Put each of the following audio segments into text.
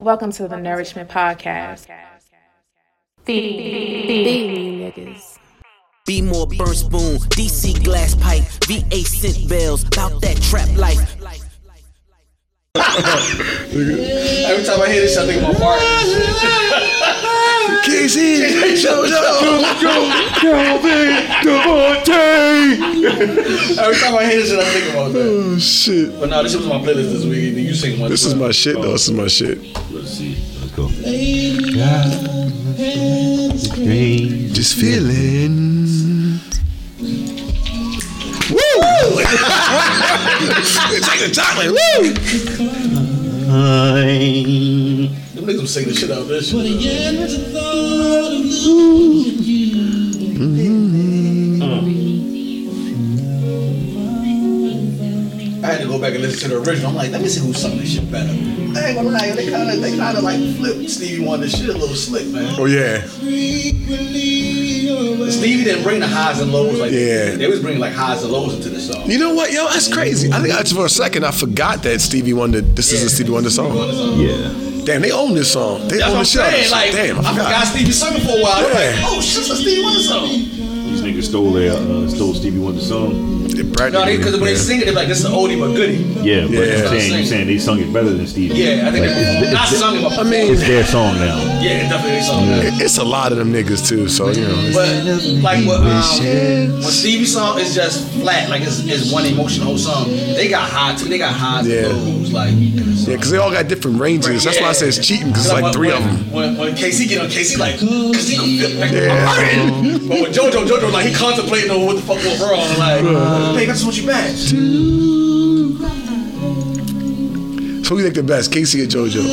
Welcome to the Nourishment Podcast. Feed, feed niggas. Be more burn spoon, DC glass pipe, VA scent bells, about that trap life. Every time I hear this, I think of my part. Casey, Every time I hear this shit, I think about that. Oh shit! But no, this was my playlist this week. You sing one. This is my shit though. This is my shit. Let's see. Let's go. Just feeling. Woo! Take the chocolate. Woo! Them niggas was singing the shit out of this shit. I had to go back and listen to the original. I'm like, let me see who sung this shit better. I ain't gonna lie, they kind of, they kind of like flipped Stevie Wonder shit a little slick, man. Oh yeah. Stevie didn't bring the highs and lows like Yeah. they was bringing like highs and lows into the song. You know what, yo? That's mm-hmm. crazy. I think I, for a second I forgot that Stevie Wonder. This is a Stevie Wonder song. Yeah. Damn, they own this song. They That's own what I'm the shit. out of saying. this. Like, Damn, I I forgot forgot. Stevie sung for a while. Yeah. like, oh shit, it's a Stevie Wonder song. These niggas stole their uh, stole Stevie Wonder song. They No, new, because when they sing it, they're like, this is an oldie but goodie. Yeah, but Yeah. I'm saying you saying they sung it better than Stevie. Yeah, I think Like, they it's, not it's, sung it, but I mean, it's their song now. yeah, it's definitely sung it. It's a lot of them niggas too, so you know. it's- But like what um, when Stevie song is just flat, like it's, it's one emotional whole song. They got high too. They got highs Yeah. and lows. Like Yeah, because they all got different ranges. That's why I say it's cheating, because it's like when- three when, of them. When, when K-Ci get on K-Ci like, cause he can feel like Yeah. I'm hurting. But with JoJo, JoJo like he contemplating on what the fuck went wrong. Like, babe, I just want you back. So who you think the best, K-Ci or JoJo?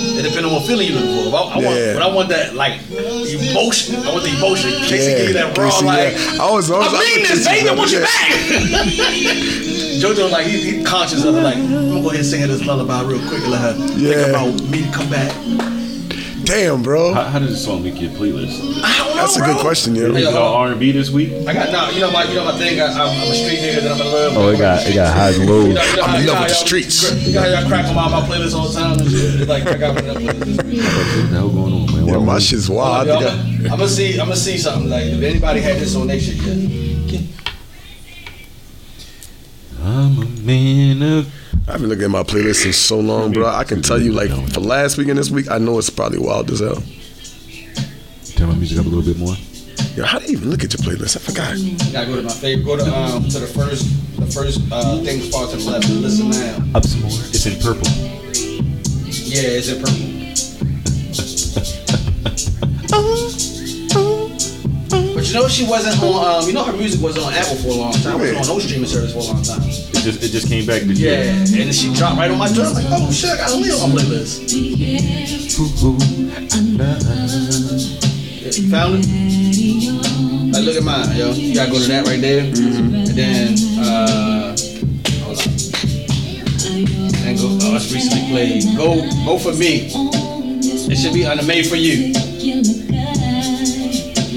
It depends on what feeling you looking for. I, I want, but I want that like emotion. I want the emotion. K-Ci give you that raw K-Ci, like. yeah. I was, I was, I mean this, baby. I want you yeah. back. JoJo, like, he, he conscious of it. Like, I'm gonna go ahead and sing her this lullaby real quick and let her Yeah. think about me to come back. Damn, bro. How, how does this song make your playlist? I don't know, That's a good question, yo. Hey, Is it uh, R&B this week? I got now. You know my, you know my thing. I, I'm, I'm a street nigga. That I'm in love. Oh, it got it got highs and lows. You know, you know I'm in you know love how with the y'all- streets. You know how y'all crack on my, my playlist all the time and shit. Like I got one of them playlists. What the hell going on, man? Yo, Why- my shit's wild. I think I, I'm gonna see. I'm gonna see something. Like if anybody had this on their shit yet. I'm a man of. I've been looking at my playlist in so long, bro. I can tell you, like, for last week and this week, I know it's probably wild as hell. Turn my music up a little bit more. Yo, how do you even look at your playlist? I forgot. You gotta go to my favorite. Go to um to the first the first uh thing far to the left. Listen now. Up some more. It's in purple. Yeah, it's in purple. But you know she wasn't on. Um, you know her music wasn't on Apple for a long time. It wasn't on no streaming service for a long time. It just it just came back this Yeah, year. and then she dropped right on my joint. Like, oh shit, I got Leo on my playlist. Yeah, you found it? Like, look at mine, yo. You gotta go to that right there, and then uh, hold on. And go. Oh, it's recently played. Go, go for me. It should be on the Made for You.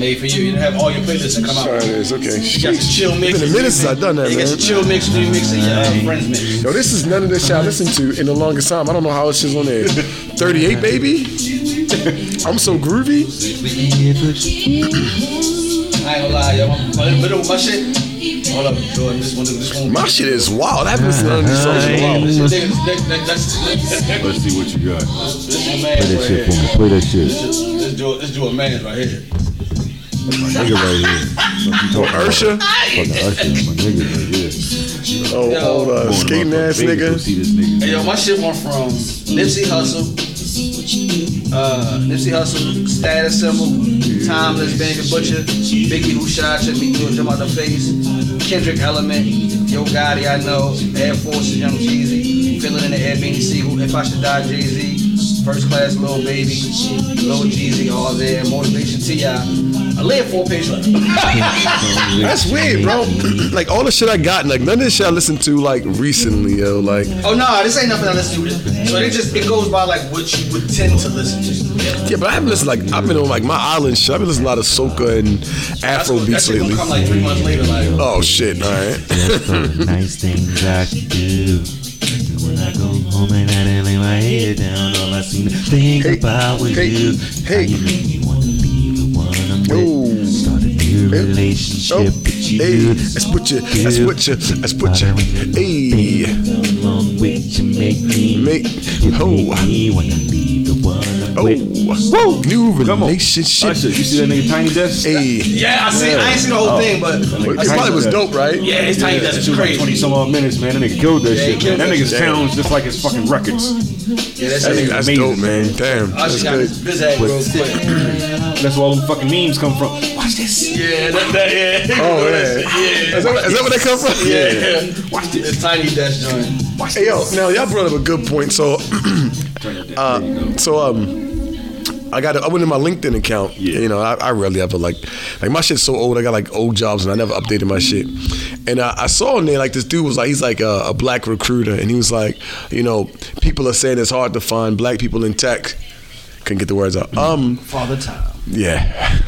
Made for you. You have all your playlists that come out. Sorry, it is. Okay. You got your chill mix. It's been a minute since I've done that, You got man. your chill mix, new mix, and your uh, friends mix. Yo, this is none of this shit I listened to in the longest time. I don't know how it's just on there. 38, baby. I'm so groovy. I ain't gonna lie, yo. My, my middle of my shit. Hold up, Jordan. This one, this one. My shit is wild. I haven't listened to none of in a while. This, Let's see what you got. this your man Play that shit for me. Play that shit. This, this, Joe, this Joe man right here. My nigga right here. Fuck you talking about? Ursha? Fucking Usher. My nigga right here. Oh, Yo. hold uh, Going to skating motherfucking ass Vegas to nigga. See this nigga. Hey, yo, my shit went from Nipsey Hussle, uh, Nipsey Hussle, Status Symbol, Timeless, Banger Butcher, Biggie Who Shot You, Me Doing Jump Out the Face, Kendrick Element, Yo Gotti, I Know, Air Force, Young Jeezy, Feeling in the Air, Beanie Sigel, If I Should Die, Jay-Z, First Class, Little Baby, Little Jeezy, all there, Motivation T.I. I lay a four-page letter. That's weird, bro. like all the shit I got, like none of this shit I listened to like recently, yo. Like Oh no, this ain't nothing I listen to. So it just it goes by like what you would tend to listen to. yeah, but I haven't listened like I've been on like my island shit. I've been listening to a lot of soca and Afro what- beats shit lately. come like three months later, like. Oh shit! All right. nice things I do. When I go moment I didn't lay my head down, all I seemed to think Hey, about was hey, you. hey. How you made me wanna leave the one I'm with. Start a new relationship Oh, with you. hey, let's put you, let's put you, let's put you, hey, Along with you make me, make, you oh, make me wanna leave the one I'm oh, with. new Come on. relationship, Usher, you see that nigga Tiny Desk? hey. Yeah, I see. I ain't seen the whole oh. thing, but It probably was dope, right? yeah, his tiny Yeah, desk that is shit was like crazy. 20 some odd minutes, man. That nigga killed that Yeah, he shit, killed man. That that nigga shit. sounds just like his fucking records. Yeah, that That shit. nigga, that's amazing, dope, man. Damn, I that's just got good. his biz act real quick. That's where all them fucking memes come from. Watch this. Yeah, that, that yeah. Oh yeah, yeah. Is that, is that where that come from? Yeah, watch this. It's tiny desk joint. Hey yo, now y'all brought up a good point. So, Turn it down. uh, go. so um. I got. I went in my LinkedIn account. Yeah. You know, I, I rarely ever like, like my shit's so old. I got like old jobs and I never updated my shit. And I, I saw in there like this dude was like, he's like a, a black recruiter, and he was like, you know, people are saying it's hard to find black people in tech. Couldn't get the words out. Um, Father time. Yeah.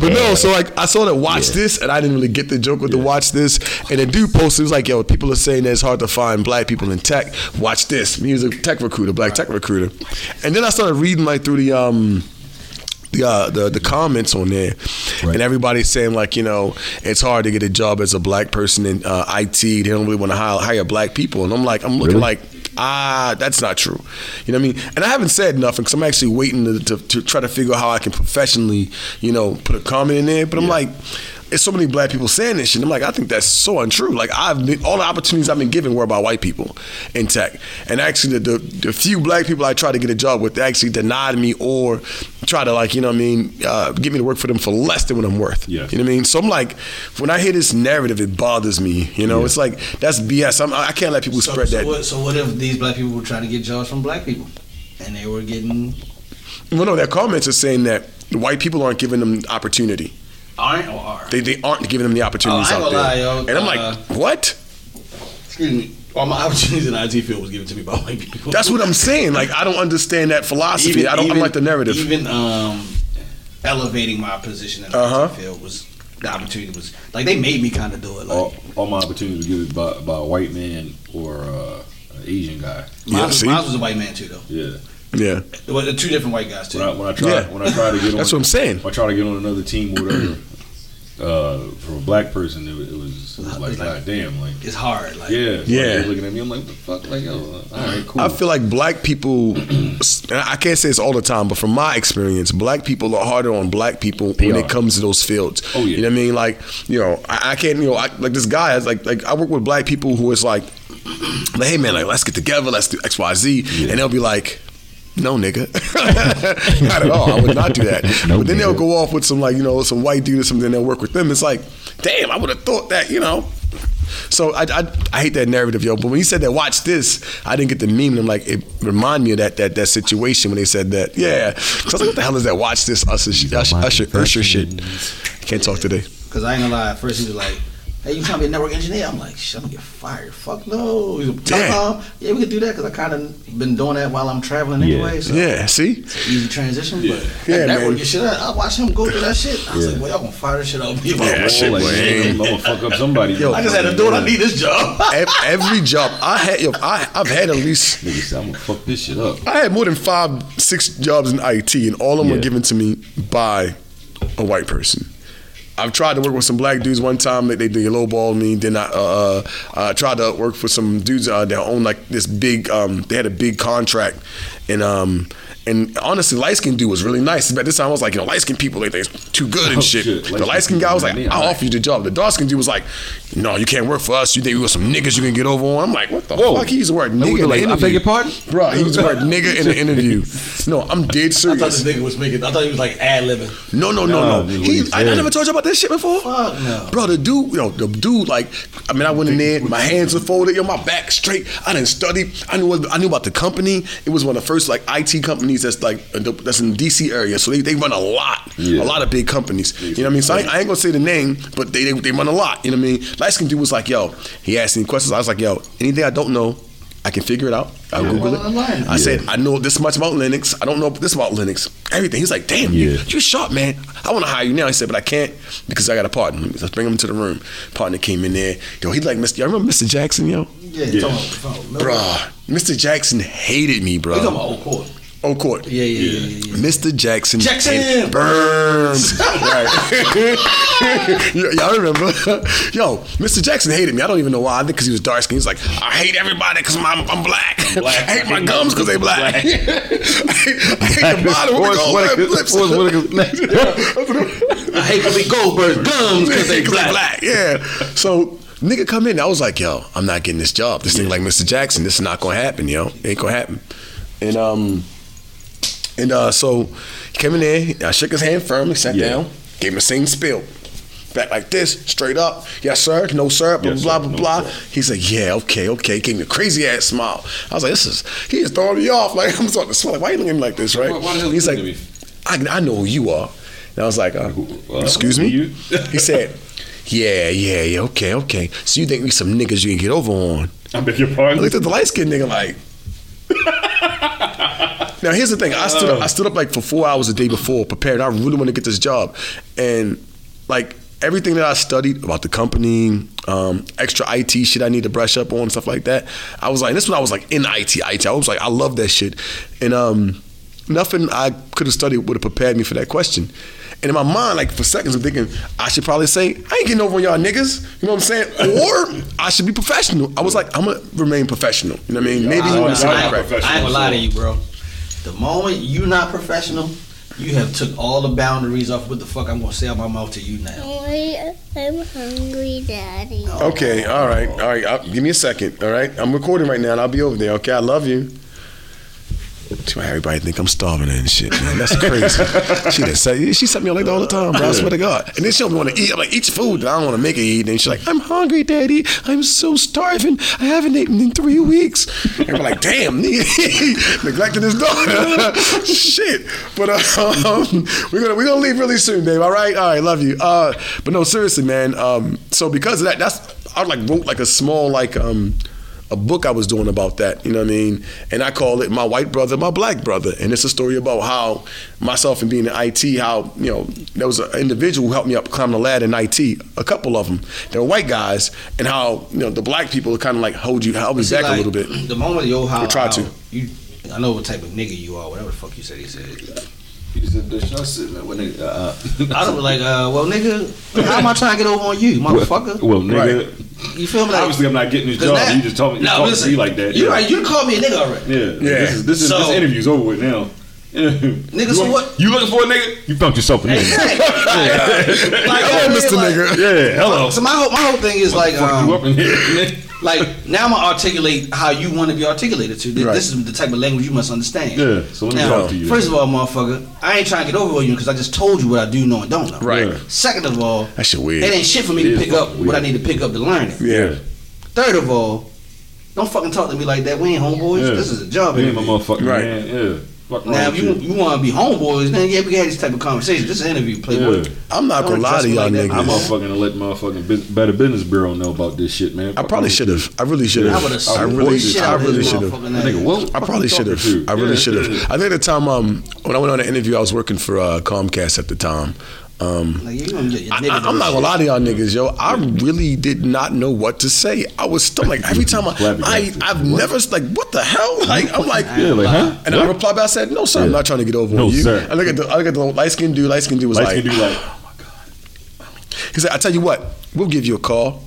but no, so like I saw that watch this, and I didn't really get the joke with the watch this. And the dude posted, he was like, "Yo, people are saying that it's hard to find black people in tech. Watch this." He was a tech recruiter, black tech recruiter. And then I started reading like through the um the, uh, the the comments on there, and everybody's saying like you know it's hard to get a job as a black person in uh, IT. They don't really want to hire, hire black people, and I'm like I'm looking like ah that's not true. You know what I mean? And I haven't said nothing because I'm actually waiting to, to, to try to figure out how I can professionally you know put a comment in there. But I'm like. There's so many black people saying this shit. I'm like, I think that's so untrue. Like, I've been, all the opportunities I've been given were by white people in tech, and actually, the, the, the few black people I tried to get a job with, they actually denied me or try to like, you know, what I mean, uh, get me to work for them for less than what I'm worth. Yeah. You know what I mean? So I'm like, when I hear this narrative, it bothers me. You know, it's like that's BS. I'm, I can't let people So, spread so that. what? So what if these black people were trying to get jobs from black people, and they were getting Well, no, their comments are saying that the white people aren't giving them opportunity. Aren't or are? They, they aren't giving them the opportunities Oh, out there. lie, yo. And I'm like, Uh, what? Excuse me. All my opportunities in the IT field was given to me by white people. That's what I'm saying. Like, I don't understand that philosophy. I don't. I like the narrative. Even um, elevating my position in the Uh-huh. IT field was the opportunity was like they made me kind of do it. Like all, all my opportunities were given by, by a white man or uh, an Asian guy. Yeah, mine, was, mine was a white man too though. Yeah. Yeah, Well, the two different white guys too. When I, when I try Yeah. when I try to get on, that's what I'm saying. When I try to get on another team or whatever, uh, from a black person, it, was- it was it was like, It's like- God damn, like it's hard. Like yeah, Yeah. they looking at me, I'm like, what the fuck, like, yo, all right, cool. I feel like black people. and I can't say it's all the time, but from my experience, black people are harder on black people when are. it comes to those fields. Oh, yeah. You know what I mean? Like, you know, I, I can't. You know, I, like this guy has like like I work with black people who is like, like, hey man, like let's get together, let's do X Y Z, and they'll be like. No, nigga. not at all. I would not do that. No, but then they'll go off with some like you know some white dude or something. They'll work with them. It's like, damn, I would have thought that. You know, so I, I I hate that narrative, yo. But when he said that, watch this, I didn't get the meme. I'm like, it reminded me of that that that situation when they said that. Yeah. So I was like, what the hell is that? Watch this, Usher, Usher, Usher, Usher shit. Can't talk today. Cause I ain't gonna lie. At first he was like, "Hey, you trying to be a network engineer?" I'm like, "Shit, I'm gonna get fired." Fuck no. He's like, Damn. "Uh-uh. Yeah, we could do that because I kind of been doing that while I'm traveling Yeah. anyway. So Yeah. See. easy transition. But Yeah, that network man. shit, I, I watched him go through that shit. I was like, "Well, y'all gonna fire this shit out of me?" Yeah, Like, shit like, was- I'm gonna fuck up somebody. Yo, I just had to do it. I need this job. Every job I had, yo, I I've had at least. Nigga said, I'm gonna fuck this shit up. I had more than five, six jobs in IT, and all of them were given to me by a white person. I've tried to work with some black dudes one time. They they, they lowballed me. Then I uh, uh, tried to work for some dudes uh, that own like this big. Um, they had a big contract, and um, and honestly, light skinned dude was really nice. But this time I was like, you know, light skinned people they think it's too good and Oh, shit. shit. The Light-skinned guy was like, I'll they offer you the job. The dark skinned dude was like, no, you can't work for us. You think we were some niggas you can get over on? I'm like, what the Whoa. fuck? He used the word was nigga in the like, I interview. beg your pardon? Bro, he used the word nigga in the interview. No, I'm dead serious. I thought this serious. nigga was making. I thought he was like ad libbing. No, no, no, Nah, no. dude, He, he I, I never told you about this shit before. Fuck no. Bro, the dude, yo, the dude, like, I mean, I went in there, my hands were folded, yo, my back straight. I didn't study. I knew, what, I knew about the company. It was one of the first like IT companies that's like that's in the DC area. So they, they run a lot, Yeah. a lot of big companies. You know what I mean? So I, ain't- I ain't gonna say the name, but they, they they run a lot. You know what I mean? Light skinned dude was like, yo, he asked me questions. I was like, yo, anything I don't know, I can figure it out. I'll Google well, online. it. I said, I know this much about Linux. I don't know this about Linux. Everything. He's like, damn, you, Yeah. you're sharp, man. I want to hire you now. He said, but I can't because I got a partner. Let's bring him to the room. Partner came in there. Yo, he like Mr. Y'all remember Mr. Jackson, yo? Yeah, Yeah. talking about, talking about, Bruh, Mr. Jackson hated me, bro. You talking about old court? Oh, court. Yeah, yeah, yeah, yeah. yeah. Mr. Jackson. Jackson! Burns. right. Y- Y'all remember? Yo, Mr. Jackson hated me. I don't even know why. I think because he was dark skinned. He's like, I hate everybody because I'm, I'm black. Black. I hate my gums because they black. Black. I hate, I hate the bottom of Forrest the Whitaker- lips. Forrest I hate Whoopi Goldberg's gums because they black. Yeah. So nigga come in. I was like, yo, I'm not getting this job. This thing like Mr. Jackson. This is not gonna happen, yo. It ain't gonna happen. And um and uh so he came in there, I shook his hand firmly, sat Yeah. down, gave him the same spill. Back like this, straight up. Yes, sir. No, sir. Blah, Yes, blah, sir. blah, No, blah. sir. He's like, yeah, okay, okay. Gave me a crazy ass smile. I was like, this is, he is throwing me off. Like, I'm starting to smile. Like, why you looking at me like this, right? Why- why He's like, I, I know who you are. And I was like, uh, excuse me? he said, yeah, yeah, yeah, okay, okay. So you think we some niggas you can get over on? I beg your I pardon. looked at the light skinned nigga like. now here's the thing. I stood up, I stood up like for four hours a day before, prepared. I really want to get this job, and like everything that I studied about the company, um, extra IT shit I need to brush up on, stuff like that. I was like, this when I was like in IT, IT. I was like, I love that shit, and um, nothing I could have studied would have prepared me for that question. And in my mind, like for seconds, I'm thinking I should probably say I ain't getting over on y'all niggas. You know what I'm saying? Or I should be professional. I was like, I'm gonna remain professional. You know what I mean? Maybe I, you I, want to say I, that ain't- I ain't gonna lie to you, bro. The moment you're not professional, you have took all the boundaries off what the fuck I'm gonna say out my mouth to you now. Wait, I'm hungry, Daddy. Okay, all right, all right. I'll, give me a second. All right, I'm recording right now, and I'll be over there. Okay, I love you. Everybody think I'm starving and shit, man. That's crazy. she done say, she set me on like that all the time, bro. I swear to God. And then she don't want to eat. I'm like, eat your food. I don't want to make her eat. And she's like, I'm hungry, Daddy. I'm so starving. I haven't eaten in three weeks. And we're like, damn, neglecting his daughter. shit. But um, we're gonna we're gonna leave really soon, babe. All right, all right, love you. Uh, but no, seriously, man. Um, so because of that, that's I like wrote like a small like um a book I was doing about that, you know what I mean? And I call it My White Brother, My Black Brother. And it's a story about how myself and being in IT, how, you know, there was an individual who helped me up climb the ladder in IT, a couple of them. They were white guys, and how, you know, the black people kind of like hold you, hold me back like, a little bit. The moment yo how, try how to. you, I know what type of nigga you are. Whatever the fuck you said, he said. He said, "That's y'all sitting there when they." Uh, I was like, uh, well, nigga, how am I trying to get over on you, motherfucker? Well, nigga. You feel me? Like, Obviously, I'm not getting this 'cause job. now- you just told me. You No, talking to listen, me like that. You yeah. right? You called me a nigga already. Yeah. Yeah. This is this, is, So- this interview's over with now. Yeah. Nigga, you so what- You looking for a nigga? You found yourself a nigga. like, Hello, yeah, Mr. like- Nigga. yeah. Hello. So my whole my whole thing is like, Fuck you up um, in here. Like now I'm gonna articulate how you want to be articulated to. This, Right. is the type of language you must understand. Yeah. So let me Now, talk to you. first of all, motherfucker, I ain't trying to get over on you because I just told you what I do know and don't know. Right. Yeah. Second of all, That shit weird. it ain't shit for me It to pick up fucking what I need to pick up to learn it. Yeah. Third of all, don't fucking talk to me like that. We ain't homeboys. Yeah. This is a job. And my motherfucking Right. man. Yeah. Fuck Now, if you you. you want to be homeboys, then yeah, we can have this type of conversation. This is an interview, Playboy. Yeah. I'm not gonna lie to y'all like that. niggas. I'm motherfucking let motherfucking bus- Better Business Bureau know about this shit, man. I probably should have. I really should have. would have I really, shit I really should have. Nigga, what? I probably should have. I really Yeah, should have. I think at the time, um, when I went on an interview, I was working for uh, Comcast at the time. Um, Like, you gonna get I, am not gonna lie to y'all niggas, yo. I really did not know what to say. I was still like every time I, I I've never like what the hell? Like I'm like, Yeah, like, huh? and I replied back, I said, no sir, I'm not trying to get over No, on you. sir. I look at the I look at the light skinned dude. Light skinned dude was Light like, skin dude like, he said, I tell you what, we'll give you a call.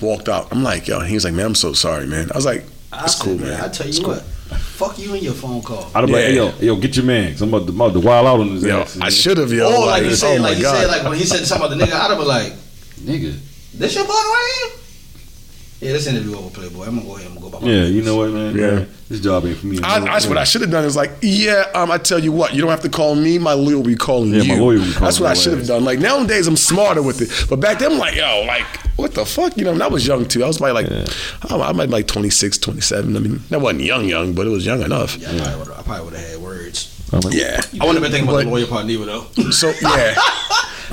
Walked out. I'm like, yo. He was like, man, I'm so sorry, man. I was like, I it's said, cool, man. I tell It's you cool. What, fuck you and your phone call. I'd be like, hey, yo, yo, get your man. 'cause I'm about to, I'm about to wild out on his Yo, ass. I should have, yo. or oh like you said, oh like you god. said, like when he said something about the nigga, I'd have been like, Nigga. this your partner right here? Yeah, this interview over, Playboy. I'm gonna go ahead and go back. Yeah, you know what, man? Yeah. Man, This job ain't for me. I, that's what I should have done. Is like, yeah, um, I tell you what, you don't have to call me. My lawyer will be calling Yeah, you. my lawyer will be calling That's what I should have done. Like nowadays, I'm smarter with it. But back then, I'm like, yo, like, what the fuck? You know, and I was young too. I was probably like, I, I might be like 26, 27. I mean, that wasn't young, young, but it was young enough. Yeah, I probably would've- I probably would have had words. Like, Yeah. I wouldn't have been thinking about But- the lawyer part neither though. So yeah.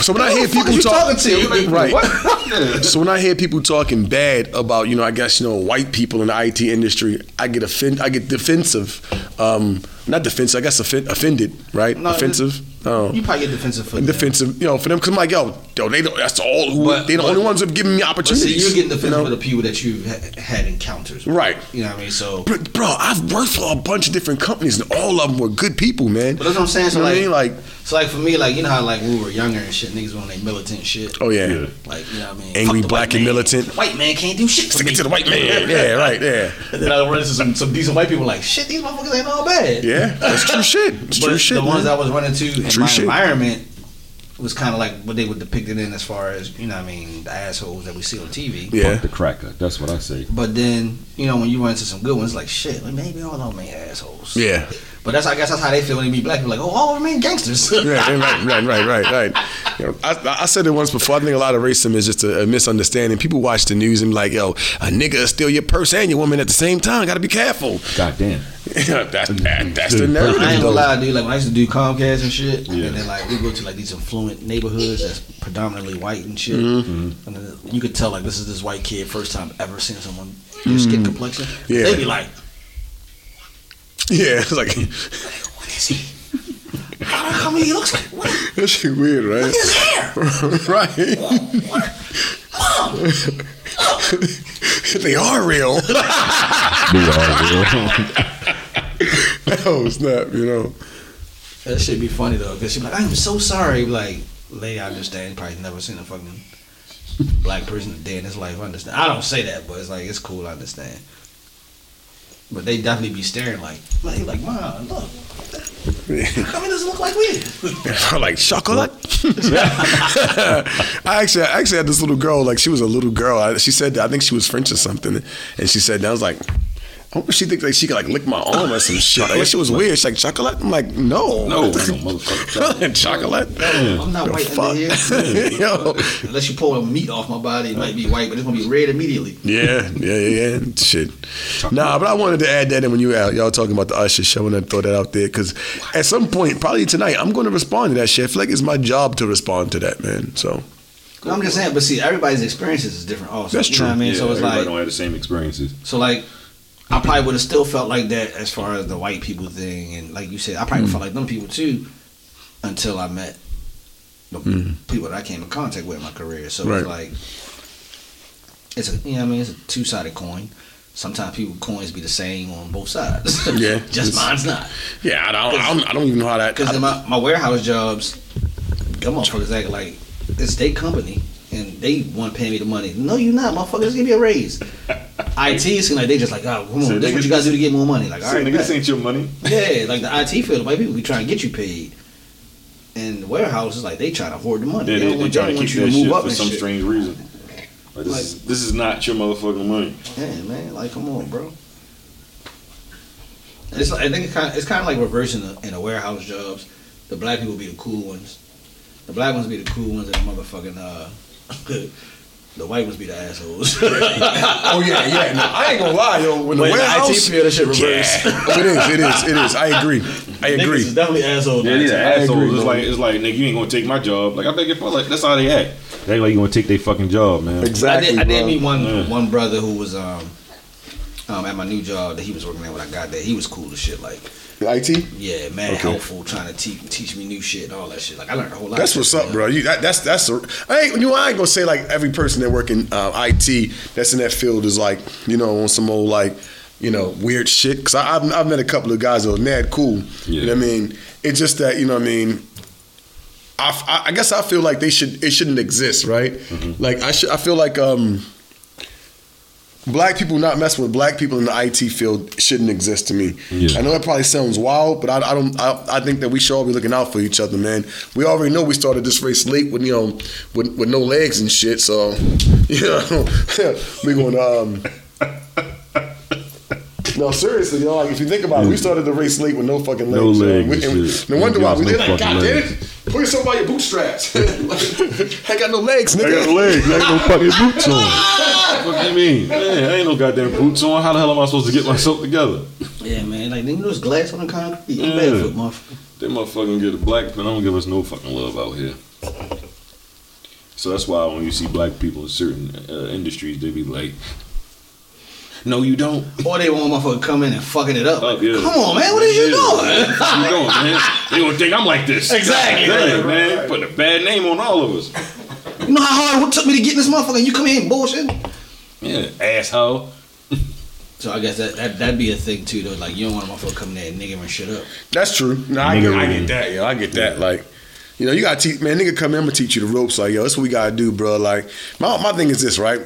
So when I hear people you talk, talking right? what? So when I hear people talking bad about, you know, I guess you know, white people in the IT industry, I get offend, I get defensive. Um, not defensive, I guess offend, offended, right? No, offensive. Oh. You probably get defensive for that. defensive, you know, for them, because I'm like, yo, yo, they don't, that's all who, But- they the but- only ones who have given me opportunities. see, you're getting defensive you know? for the people that you've ha- had encounters with. Right. You know what I mean? So, But, bro, I've worked for a bunch of different companies, and all of them were good people, man. but that's what I'm saying. So, You know like, I mean? Like, so like for me, like you know how like when we were younger and shit, niggas were on their militant shit. oh yeah, Yeah. Like you know what I mean? Angry black and man. militant. White man can't do shit for stick it to the white man. yeah, right, yeah, And then I run into some, some decent white people like, shit, these motherfuckers ain't all bad. yeah. That's true shit. It's But true shit. the ones. I was running to in True my shit. environment was kind of like what they were depicted in as far as, you know what I mean, the assholes that we see on TV. yeah. The cracker. That's what I say. But then, you know, when you run into some good ones, like, shit, like, maybe all of them ain't assholes. Yeah. But that's, I guess that's how they feel when they meet black people. Like, oh, all of them ain't gangsters. right, right, right, right, right, right. You know, I, I said it once before. I think a lot of racism is just a, a misunderstanding. People watch the news and be like, "Yo, a nigga steal your purse and your woman at the same time. Got to be careful." Goddamn. that's that, that's the narrative. I ain't though. gonna lie, dude. Like when I used to do Comcast and shit, Yeah. and then like we go to like these affluent neighborhoods that's predominantly white and shit, Mm-hmm. and then you could tell like this is this white kid first time ever seeing someone your skin complexion. Mm-hmm. Yeah. They be like, Yeah, it's like what is he? How how come he looks like? What is that shit weird, right? his hair? right. Mom, they are real. They are real. oh snap! You know. that should be funny though, because she be like, I'm so sorry. Like, lady, I understand. Probably never seen a fucking black person a day in his life. I understand. I don't say that, but it's like it's cool. I understand. But they definitely be staring like, like, like, mom, look. How come it doesn't look like we? like chocolate. I actually, I actually had this little girl. Like she was a little girl. I, she said, I think she was French or something, and she said, and I was like. I wonder if she thinks like she could like lick my arm or some shit. Like, she was weird. She's like chocolate. I'm like, no, No, no, motherfucker. chocolate. I'm not white under here. Yo. Unless you pull a meat off my body, it might be white, but it's gonna be red immediately. Yeah, yeah, yeah, yeah. Shit. Nah, but I wanted to add that in when you out, y'all talking about the Usher show and I throw that out there because at some point, probably tonight, I'm going to respond to that shit. I feel like it's my job to respond to that, man. So I'm just saying, but see, everybody's experiences is different. Also, That's you true. Know what I mean, Yeah, so it's everybody like, don't have the same experiences. so like, I probably would have still felt like that as far as the white people thing, and like you said, I Mm. probably felt like them people too until I met the Mm. people that I came in contact with in my career. So Right. it's like, it's a, you know, what I mean, it's a two sided coin. Sometimes people coins be the same on both sides. Yeah. just mine's not. yeah, I don't, I don't, I don't even know how that. Because my, my warehouse jobs, them motherfuckers act like it's their company and they want to pay me the money. No, you not, motherfuckers. Give me a raise. IT like they just like, oh, come So on, this what you gotta do to get more money. Like, all So, right, nigga, this ain't your money. yeah, like the IT field, the white people be trying to get you paid. And the warehouse is like they trying to hoard the money. Then they they, don't they want, they trying to keep you to move up for some shit. strange reason. Like, this, is, this is not your motherfucking money. Yeah, man, like come on, bro. It's like, I think it's kind of, it's kind of like reversing the, in the warehouse jobs. The black people be the cool ones. The black ones be the cool ones, and the motherfucking uh, the white ones be the assholes. oh yeah, yeah. No, I ain't gonna lie, yo. When the But in the IT field, that shit reverse. Yeah. Oh, it is, it is, it is. I agree. I Niggas agree. is definitely assholes. Yeah, these are assholes. agree, it's like it's like nigga, you ain't gonna take my job. Like I think it like that's how they act. They act like you gonna take their fucking job, man. Exactly. I did, I did meet one Yeah. one brother who was um um at my new job that he was working at when I got there. He was cool as shit. Like IT. yeah, man, Okay. helpful, trying to teach teach me new shit and all that shit. Like I learned a whole lot. That's of what's shit up, from bro. You that, that's that's a, I ain't you know I ain't gonna say like every person that work in uh, IT that's in that field is like you know on some old like you know weird shit. Cause I, I've I've met a couple of guys that are mad cool. You know what I mean? It's just that you know what I mean. I, I- I guess I feel like they should it shouldn't exist, right? Like I should I feel like um black people not messing with black people in the IT field shouldn't exist to me. Yeah. I know that probably sounds wild, but I, I don't. I, I think that we should all be looking out for each other, man. We already know we started this race late with you know with, with no legs and shit. So you know we going to. Um, no, seriously, you know, like if you think about it, we started the race late with no fucking legs. No you know, legs we- and and. No wonder why we did fucking like, God damn it, put yourself by your bootstraps. I got no legs, nigga. I got no legs. I ain't no fucking boots on. what do you mean? Man, I ain't no goddamn boots on. How the hell am I supposed to get myself together? Yeah, man. Like nigga, those glass on the concrete. I'm Yeah. barefoot, motherfucker. They motherfucking get a black man. I don't give us no fucking love out here. So that's why when you see black people in certain uh, industries, they be like, "No, you don't." Or they want motherfucker to come in and fucking it up. Oh, yeah. Come on, man. What are you Yeah. doing? What you doing, man? They gonna think I'm like this. Exactly. Damn, man. Putting a bad name on all of us. You know how hard it took me to get this motherfucker and you come in bullshit? Yeah, asshole. So I guess that, that that'd be a thing too though. Like you don't want a motherfucker coming there and nigga and shit up. That's true. No, I, get, I get that. Yo, I get that. Like, you know, you gotta teach man. Nigga, come in, I'm gonna teach you the ropes. Like, yo, that's what we gotta do, bro. Like, my my thing is this, right?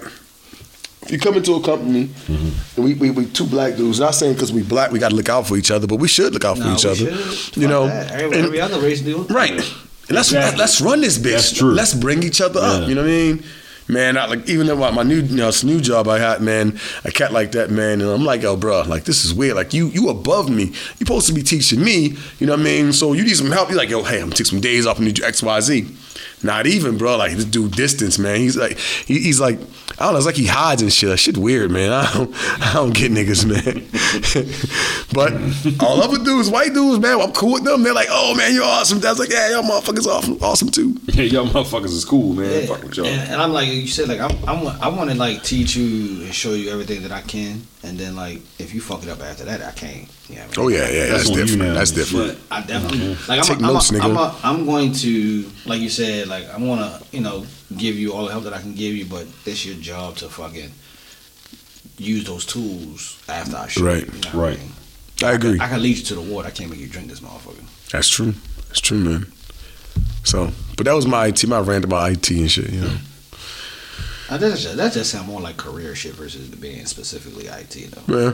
If you come into a company, and we, we we two black dudes. Not saying because we black, we gotta look out for each other, but we should look out for Nah, each we other. should. You Fuck know, that. every, and- every other race do. Right. And let's Exactly. let's run this bitch. That's true. Let's bring each other up. You know what I mean? Man, I, like even though my, my new you know this new job I had, man, a cat like that, man, and I'm like, yo, bro, like this is weird. Like you you above me. You supposed to be teaching me. You know what I mean? So you need some help. You're like, yo, hey, I'm gonna take some days off and do X Y Z. Not even, bro. Like this dude distance, man. He's like, he, he's like, I don't know. It's like he hides and shit. Shit weird, man. I don't, I don't get niggas, man. but all other dudes, white dudes, man, I'm cool with them. They're like, oh man, you're awesome. That's like, yeah, y'all motherfuckers awesome, awesome too. Yeah, y'all motherfuckers is cool, man. Yeah. Fuck with y'all. And, and I'm like you said, like I'm, I'm I want to like teach you and show you everything that I can, and then like if you fuck it up after that, I can't. Yeah. I mean, Oh yeah, yeah, That's that's, on you different. now. That's different. But I definitely mm-hmm. like. I'm, Take a, I'm, notes, a, nigga. I'm, a, I'm going to like you said. Like I want to you know give you all the help that I can give you, but it's your job to fucking use those tools after I shoot. Right, you know right. I, mean? I agree. I can lead you to the water. I can't make you drink this motherfucker. That's true. That's true, man. So, but that was my IT, my rant about IT and shit. You know. Uh, That just, that just sound more like career shit versus being specifically IT though. Yeah.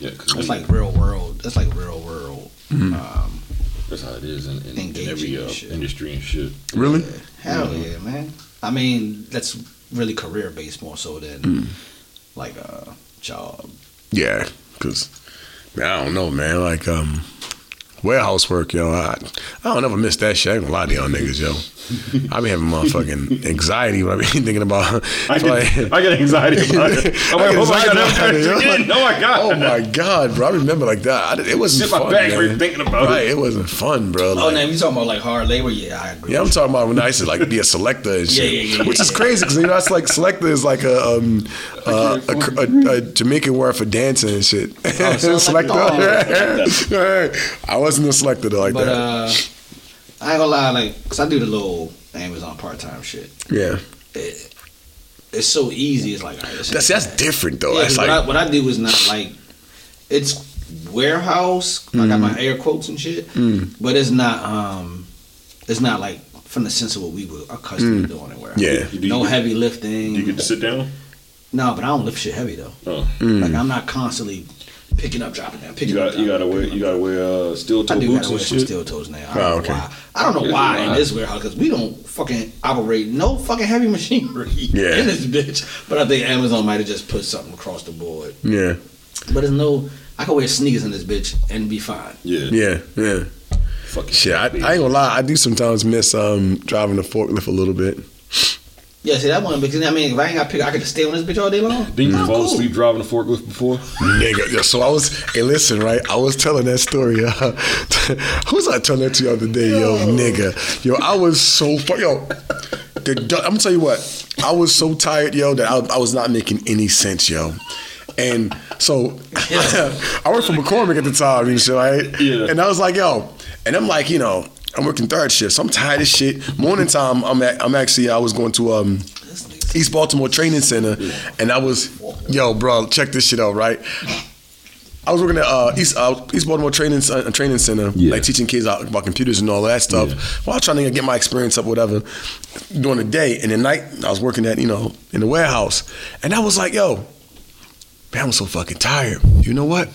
Yeah, because That's like real world. That's like real world. Mm-hmm. Um, that's how it is in, in, in every uh, shit. industry and shit. Really? yeah. Hell yeah, man. I mean, that's really career based more so than Mm. like a job. Yeah. Cause, I don't know, man. Like, um, warehouse work, yo. I, I don't ever miss that shit. I ain't gonna lie to y'all niggas, yo. I be having motherfucking anxiety when I be thinking about. I get, like- I get anxiety about it. I'm I like, get oh my god, anxiety I'm about it, yo. Oh my god. Oh my god, bro! I remember like that. I, it wasn't Shit, my fun, back man. thinking about it. right, it. wasn't fun, bro. Oh, Like, now you talking about like hard labor? Yeah, I agree. yeah, I'm talking about when I used to like be a selector and shit, Yeah, yeah, yeah, which is crazy because you know that's like selector is like a um uh, a, a, a Jamaican word for dancing and shit. Oh, so selector. I wasn't a selector like but that. uh, I ain't gonna lie, like, cause I do the little Amazon part time shit. yeah, It, it's so easy. It's like all right, that's that's bad. different though. Yeah, that's 'cause like what, I, what I do is not like it's warehouse. I got Mm. my air quotes and shit, but it's not um, it's not like from the sense of what we were accustomed to doing in warehouse. Mm. yeah, You do- no you- heavy lifting. You get to sit down? no, but I don't lift shit heavy though. Oh. Mm. Like I'm not constantly picking up, dropping down, picking You up. got you dropping gotta wear you gotta wear uh, steel I toe do boots gotta and wear some shit. steel toes now. I Oh, don't know okay. why. I don't know Yeah, why why? in this warehouse because we don't fucking operate no fucking heavy machinery Yeah. in this bitch. But I think Amazon might have just put something across the board. yeah, But there's no. I can wear sneakers in this bitch and be fine. Yeah. yeah, yeah. Fucking Shit, I, I ain't gonna lie. I do sometimes miss um driving the forklift a little bit. Yeah, see that one because I mean, if I ain't got pick, I could just stay on this bitch all day long. Didn't you fall cool. asleep driving a forklift before? Nigga, yo, so I was, hey, listen, right? I was telling that story. Uh, who was I telling that to the other day? Yo, nigga, yo, I was so fu- yo. The, I'm gonna tell you what, I was so tired, yo, that I, I was not making any sense, yo. And so I worked for McCormick at the time, and shit, right? Yeah. And I was like, yo, and I'm like, you know, I'm working third shift, so I'm tired as shit. Morning time, I'm at, I'm actually, I was going to um. East Baltimore Training Center, and I was, yo, bro, check this shit out, right? I was working at uh, East uh, East Baltimore Training uh, Training Center, Yeah. like teaching kids out about computers and all that stuff. Yeah. While trying to get my experience up, whatever, during the day and the night, I was working at you know in the warehouse, and I was like, yo, man, I'm so fucking tired. You know what?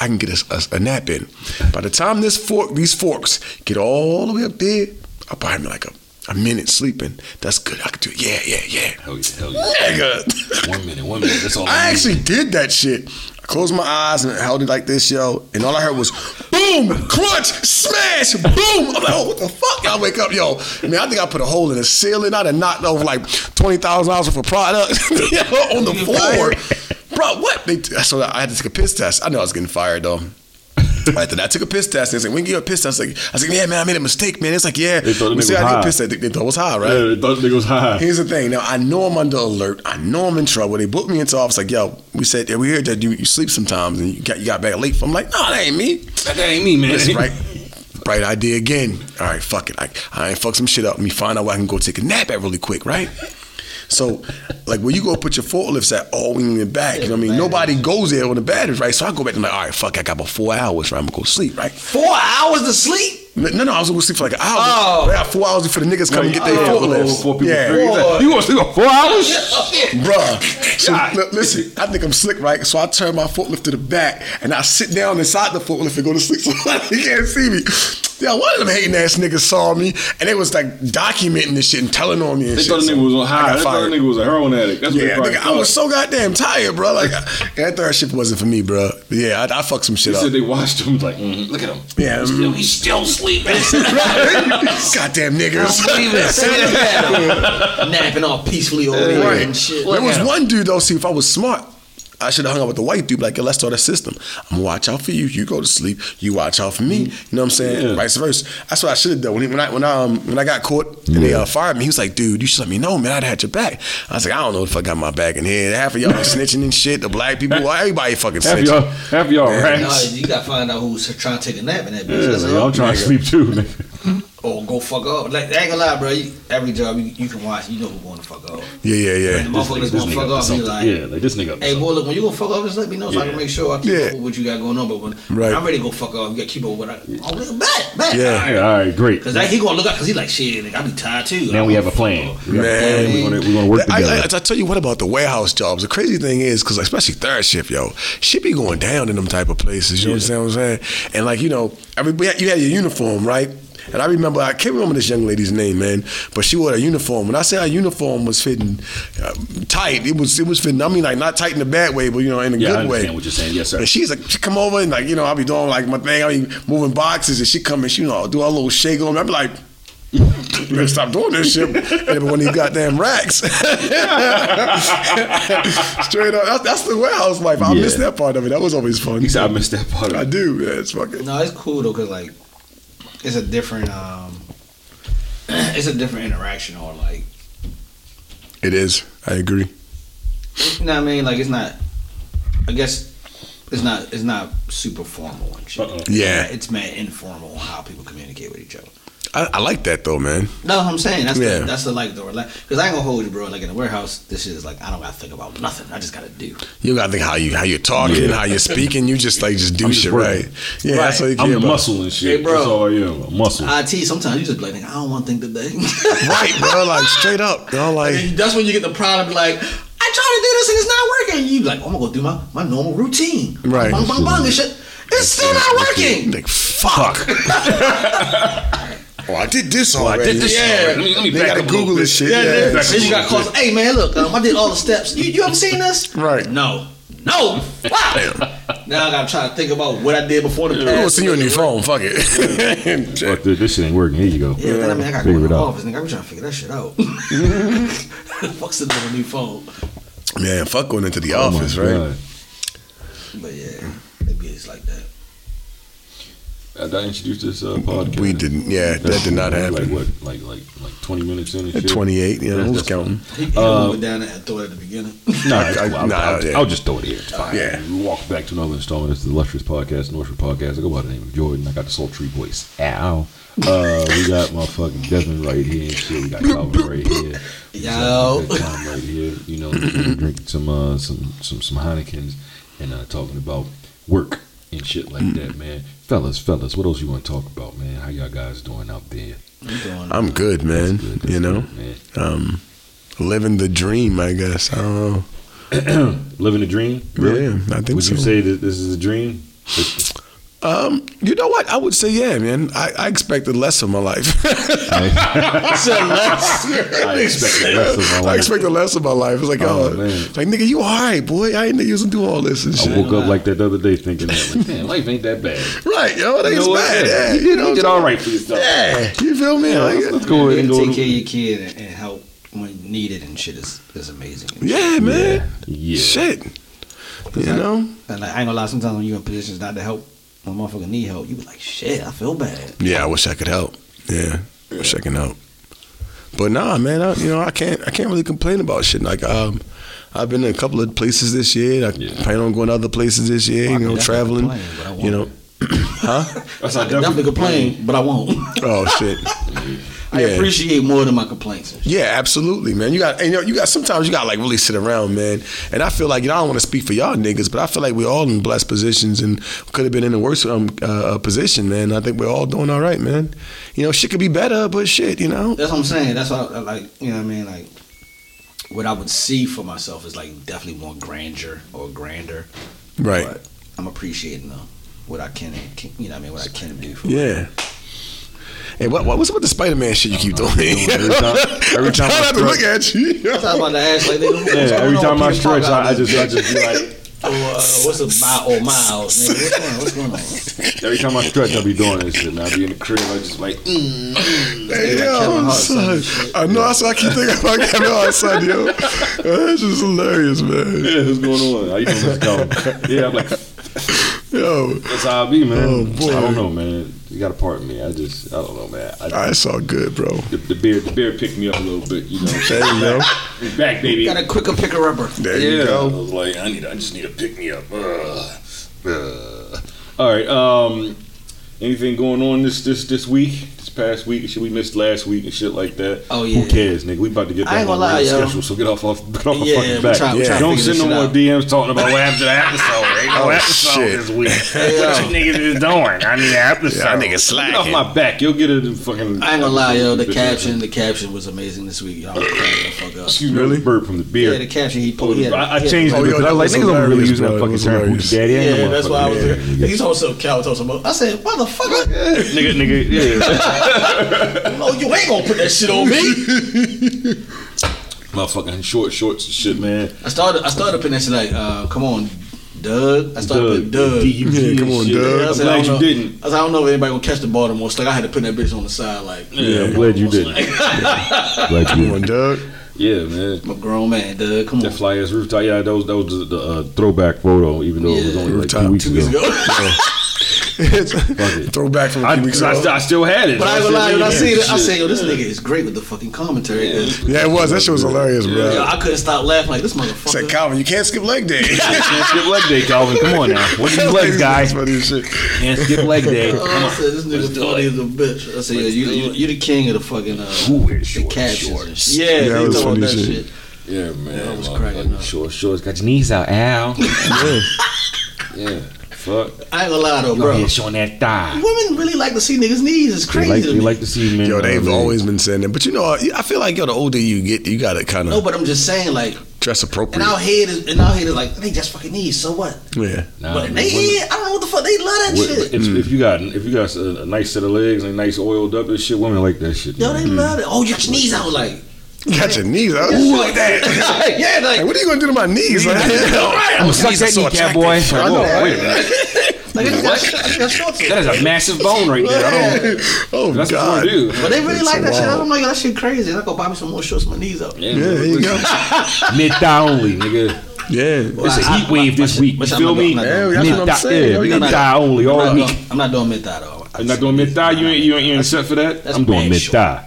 I can get a, a, a nap in. By the time this fork, these forks get all the way up there, I'll probably be like a, a minute sleeping. That's good. I could do it. Yeah, yeah, yeah. Hell yeah, hell yeah. Nigga. One minute, one minute. That's all I, I actually did that shit. I closed my eyes and held it like this, yo, and all I heard was boom, crunch, smash, boom. I'm like, oh, what the fuck? I wake up, yo. Man, I think I put a hole in the ceiling. I'd have knocked over like twenty thousand dollars worth of product on the floor. Bro, what? They, so I had to take a piss test. I know I was getting fired though. After that, I took a piss test. They said, "When you get a piss test?" I was like, "I was like, yeah, man, I made a mistake, man." It's like, "Yeah." They thought the We nigga said, was I did high. piss test. They, they thought it was high, right? Yeah, they thought the nigga was high. Here's the thing. Now I know I'm under alert. I know I'm in trouble. They booked me into office. Like, yo, we said, yeah, we heard that you, you sleep sometimes and you got you got back late. I'm like, no, that ain't me. That ain't me, man. That's right. Bright idea again. All right, fuck it. I, I ain't fuck some shit up. Let me find out where I can go take a nap at really quick, right? So, like, when you go put your forklifts at all in the back, you know what I mean? Nobody goes there on the batteries, right? So I go back and I'm like, all right, fuck, I got about four hours, right? I'm gonna go sleep, right? Four hours to sleep? No, no, I was gonna go sleep for like an hour. Oh. I got four hours before the niggas come and get their Yeah, forklifts. before people yeah. figure it out. You gonna sleep for four hours? Bruh. So li- listen, I think I'm slick, right? So I turn my forklift to the back and I sit down inside the forklift and go to sleep so he can't see me. Yeah, one of them hating ass niggas saw me and they was like documenting this shit and telling on me and They shit. thought the nigga was on I high. got They thought the nigga was a heroin addict. That's what Yeah, they probably nigga, I was so goddamn tired, bro. Like, I that third shift wasn't for me, bro. Yeah, I, I fucked some shit They up. said they watched him like, mm, look at him. Yeah, he's still, mm. he's still sleeping. goddamn niggas. Napping all peacefully over here Right. and shit. There was one dude though. See, if I was smart, I should have hung out with the white dude. Like, yo, let's start a system. I'm gonna watch out for you. You go to sleep. You watch out for me. You know what I'm saying? Yeah. Vice versa. That's what I should have done. When, he, when I when I um, when I got caught and they uh, fired me, he was like, dude, you should let me know, man. I'd had your back. I was like, I don't know if I got my back in here. Half of y'all be snitching and shit. The black people, everybody fucking Half snitching. y'all, half y'all No, rats. you gotta find out who's trying to take a nap in that Yeah, bitch. That's like. I'm trying to sleep too, nigga. Or go fuck up. Like, I ain't gonna lie, bro. You, every job you, you can watch, you know who going to fuck up. Yeah, yeah, yeah. motherfucker that's This gonna fuck up to up, like, Yeah, like this nigga Hey, something. boy, look, when you gonna fuck up, just let me know so I can make sure I keep Yeah. up with what you got going on. But when Right. I'm ready to go fuck up, you gotta keep up with what I. Oh, look, back, back. Yeah. Yeah, all right, great. Cause like, he gonna look out, cause he like shit. Like, I be tired too. Now I we wanna have a plan. We got a plan. Man. We're gonna, we're gonna work I, together. I, I tell you what about the warehouse jobs. The crazy thing is, because especially third shift, yo, shit be going down in them type of places. You know what I'm saying? And like you know, everybody you had your uniform, right? And I remember, I can't remember this young lady's name, man, but she wore a uniform. When I say her uniform was fitting uh, tight, it was it was fitting. I mean, like not tight in a bad way, but you know, in a yeah, I good way. understand what you're saying. Yes, sir. And she's like, she come over and like, you know, I'll be doing like my thing, I'll be moving boxes, and she come and she, you know, do a little shake on me. I'm like, you better stop doing this shit. And one of these goddamn racks. Straight up. That's, that's the warehouse life. I Yeah. miss that part of it. That was always fun. He said I missed that part of I do. Yeah, it's fucking. No, it's cool though, cause like, it's a different, um, it's a different interaction or like, It is. I agree. you know what I mean? Like, it's not. I guess it's not. It's not super formal and shit. Uh-uh. Yeah. it's mad informal how people communicate with each other. I, I like that though, man. No, I'm saying that's Yeah. the, that's the like the because I ain't gonna hold you, bro. Like in the warehouse, this shit is like I don't gotta think about nothing. I just gotta do. You gotta think how you how you're talking, Yeah. how you're speaking. You just like just do just shit working. right. Yeah, Right. that's what you care I'm the about. muscle and shit. Hey, bro. That's all I am. A muscle. IT sometimes you just be like, I don't want to think today. Right, bro. Like straight up. bro. like And that's when you get the problem. Like, I try to do this and it's not working. You like, oh, I'm gonna go do my, my normal routine. Right. Bang, bang, bang, and shit. It's still not working. like fuck. oh, I did this I already. did this. Yeah. Let me, let me They back gotta up Google this shit. Yeah, Yeah, then, back then you got little calls. Hey man, look, um, I did all the steps. You, you ever seen this? Right. No. No. Wow. now I gotta try to think about what I did before the I'm gonna send you a new phone. Fuck it. Fuck this, this shit ain't working. Here you go. Yeah, then I mean I gotta Figure go it the out. office. Nigga, I'm trying to figure that shit out. Fuck sitting on a new phone. Man, fuck going into the Oh office, right? God. But yeah, maybe it's like that. Did I introduce this uh, podcast? We didn't. Yeah, that did not Like happen. what? Like like like 20 minutes in At 28, yeah, That's- who's that's counting? He, he Uh, went down and throw it at the beginning. No, I- I, nah, I'll, yeah. I'll just throw it here. It's fine. Yeah. We walk back to another installment. It's the Illustrious Podcast, Northwood Podcast. I go by the name of Jordan. I got the sultry voice. Ow. Uh, we got motherfucking Desmond right here and shit. We got Calvin right here. Yo. good time right here. You know, we're drinking some uh, some some some Heinekens and uh, talking about work and shit like that, man. Fellas, fellas, what else you want to talk about, man? How y'all guys doing out there? I'm doing I'm good, man. That's good, that's you know, good, man. um, living the dream. I guess I don't know. Living a dream? Yeah, I think Would so. you say that this is a dream? Um, you know what? I would say yeah, man. I, I expected less of my life. I expected less of my life. I expected less of my life. It's like, Oh, oh, man. like nigga, you all right, boy? I ain't not know you was gonna do all this and I shit. woke up like that the other day thinking that, like, man, life ain't that bad. Right, yo, it You ain't know what? bad. Yeah, Yeah, you you know, did, did all right for yourself. Yeah, you feel me? Like, let's, let's go ahead and go. take care of your kid and, and help when needed and shit is, is amazing. yeah, man. yeah. Shit. You know? And like, I ain't gonna lie, sometimes when you're in positions not to help my motherfucker need help, you be like, shit, I feel bad. Yeah, I wish I could help. Yeah, wish I could help. But nah, man, I, you know, I can't, I can't really complain about shit. Like, um, I've been in a couple of places this year. I Yeah. plan on going to other places this year. I You know, traveling. complain, You know, won't. huh? That's I can definitely complain, but I won't. Oh shit. I Yeah. appreciate more than my complaints. Yeah, absolutely, man. You got, and you know, you got. Sometimes you got like really sit around, man. And I feel like you know, I don't want to speak for y'all niggas, but I feel like we're all in blessed positions and could have been in a worse um, uh, position, man. I think we're all doing all right, man. You know, shit could be better, but shit, you know. That's what I'm saying. That's what I, like. You know what I mean? Like, what I would see for myself is like definitely more grandeur or grander. Right. But I'm appreciating though what I can, you know, what I mean, what I can do. For Yeah. Hey, what, what what's with the Spider Man shit you keep doing? Every time- every I'm time trying I not to look at you. I was about to ask like, nigga, Yeah, every time I stretch, Parker I, I just. I just be like, Oh, uh, what's a mile or miles? Nigga, what's going on? What's going on? every time I stretch, I be doing this shit. And I be in the crib, I just like, mm. Hey, Kevin yo, Hart son. son. I know. That's what I keep thinking about Kevin Hart, son, yo. That's just hilarious, man. yeah, what's going on? How you doing, Mr. Calvin? Yeah, I'm like, Yo, that's how I be, man. Oh, boy. I don't know, man. You got to pardon me. I just, I don't know, man. I, it's all good, bro. the, the beer, the beer picked me up a little bit, you know. what I'm There saying? you go. We back, baby. Got a quicker picker upper. There yeah, you I go. was like, I need, I just need to pick me up. Ugh. Ugh. All right. Um, anything going on this this this week? This past week? Shit, we missed last week and shit like that. Oh, yeah. Who cares, nigga? We about to get I ain't on gonna lie, the yo. schedule. So get off off get off Yeah, fucking back. try- we try to Don't send no more out. DMs talking about what happened to the episode. Ain't no Oh, episode shit. this week. Hey, what yo. you niggas is doing? I need an episode. Yeah, nigga Get off my back. You'll get it in fucking. I ain't gonna lie, yo. The caption, the caption was amazing this week. Y'all was cracking the fuck up. Excuse me, Really? burp from the beer. Yeah, the caption he put. Yeah, I, I changed Oh, it yo, I like, niggas don't really use using that fucking was term hilarious. daddy. Ain't Yeah, no that's why I was motherfucking- there. Yeah, He told some Cal told some. I said, motherfucker, nigga, nigga, yeah. no, you ain't gonna put that shit on me. Motherfucking short shorts and shit, man. I started. I started putting that shit like, uh, come on, Doug. I started putting Doug. Yeah, come on, Doug. I I'm said, glad don't you know- didn't. I said, I don't know if anybody gonna catch the Baltimore. So like, I had to put that bitch on the side, like, Yeah, I'm glad you didn't. Glad you Come on, didn't. Doug. Yeah, man. I'm a grown man, Doug. Come on. That fly ass rooftop. Yeah, that was that was the, the uh, throwback photo, even though it was Yeah. only like Rooftop, two weeks Two weeks ago. ago. it. Throwback from a I, few weeks I, ago. I still had it. But I ain't So gonna lie, when I said, see it, I shit. say, yo, this nigga is great with the fucking commentary. 'cause, Yeah, it was. That shit was hilarious, bro. Yo, I couldn't stop laughing like this Said motherfucker. Calvin, you can't skip leg day. Can't skip leg day, Calvin. Come on now. What's these legs, guy? That's funny shit. Can't skip leg day. Oh, I said, this nigga funny as a bitch. I said, yo, you, you, you the king of the fucking uh, Who the short captions. shorts? Yeah, Yeah, that they was talking funny about that shit. shit. Yeah, man. I was cracking up. Short shorts. Got your knees out, Al. Yeah. Yeah. Fuck. I ain't gonna lie though, Go bro. ahead, showing that thigh. Women really like to see niggas' knees. It's They crazy. like, to they me. like to see men. Yo, they've uh, always been saying that. But you know, I feel like yo, the older you get, you gotta kind of. no, but I'm just saying, like, dress appropriate. and appropriate. our head is, and our head is like, they just fucking knees. So what? Yeah. Nah, but man, they women- head, I don't know what the fuck. They love that What- shit. If, if you got if you got a, a nice set of legs and nice oiled up and shit, women like that shit. Yo, man. they love it. Oh, your knees out, like, You got your knees out. Ooh, like that. yeah, like, Hey, what are you gonna do to my knees? Like, I'm gonna suck that kneecap, boy. Like, I know, right? wait a minute. like I got, I got shorts. That is a massive bone right there. I don't. Oh That's God. what I do. But they really It's like that shit. wild. I'm like, that shit crazy. I go buy me some more shorts, my knees up. Yeah, Yeah, there you go. Mid thigh only, nigga. Yeah. It's a I- heat I- wave my this shit- week. my You feel me? Yeah, I'm that's not- what I'm Mid-thigh, saying. yeah, mid thigh only all I'm week. not, I'm not doing mid thigh though. I'm not doing mid thigh. You ain't you ain't, you set for that. I'm doing mad mid thigh.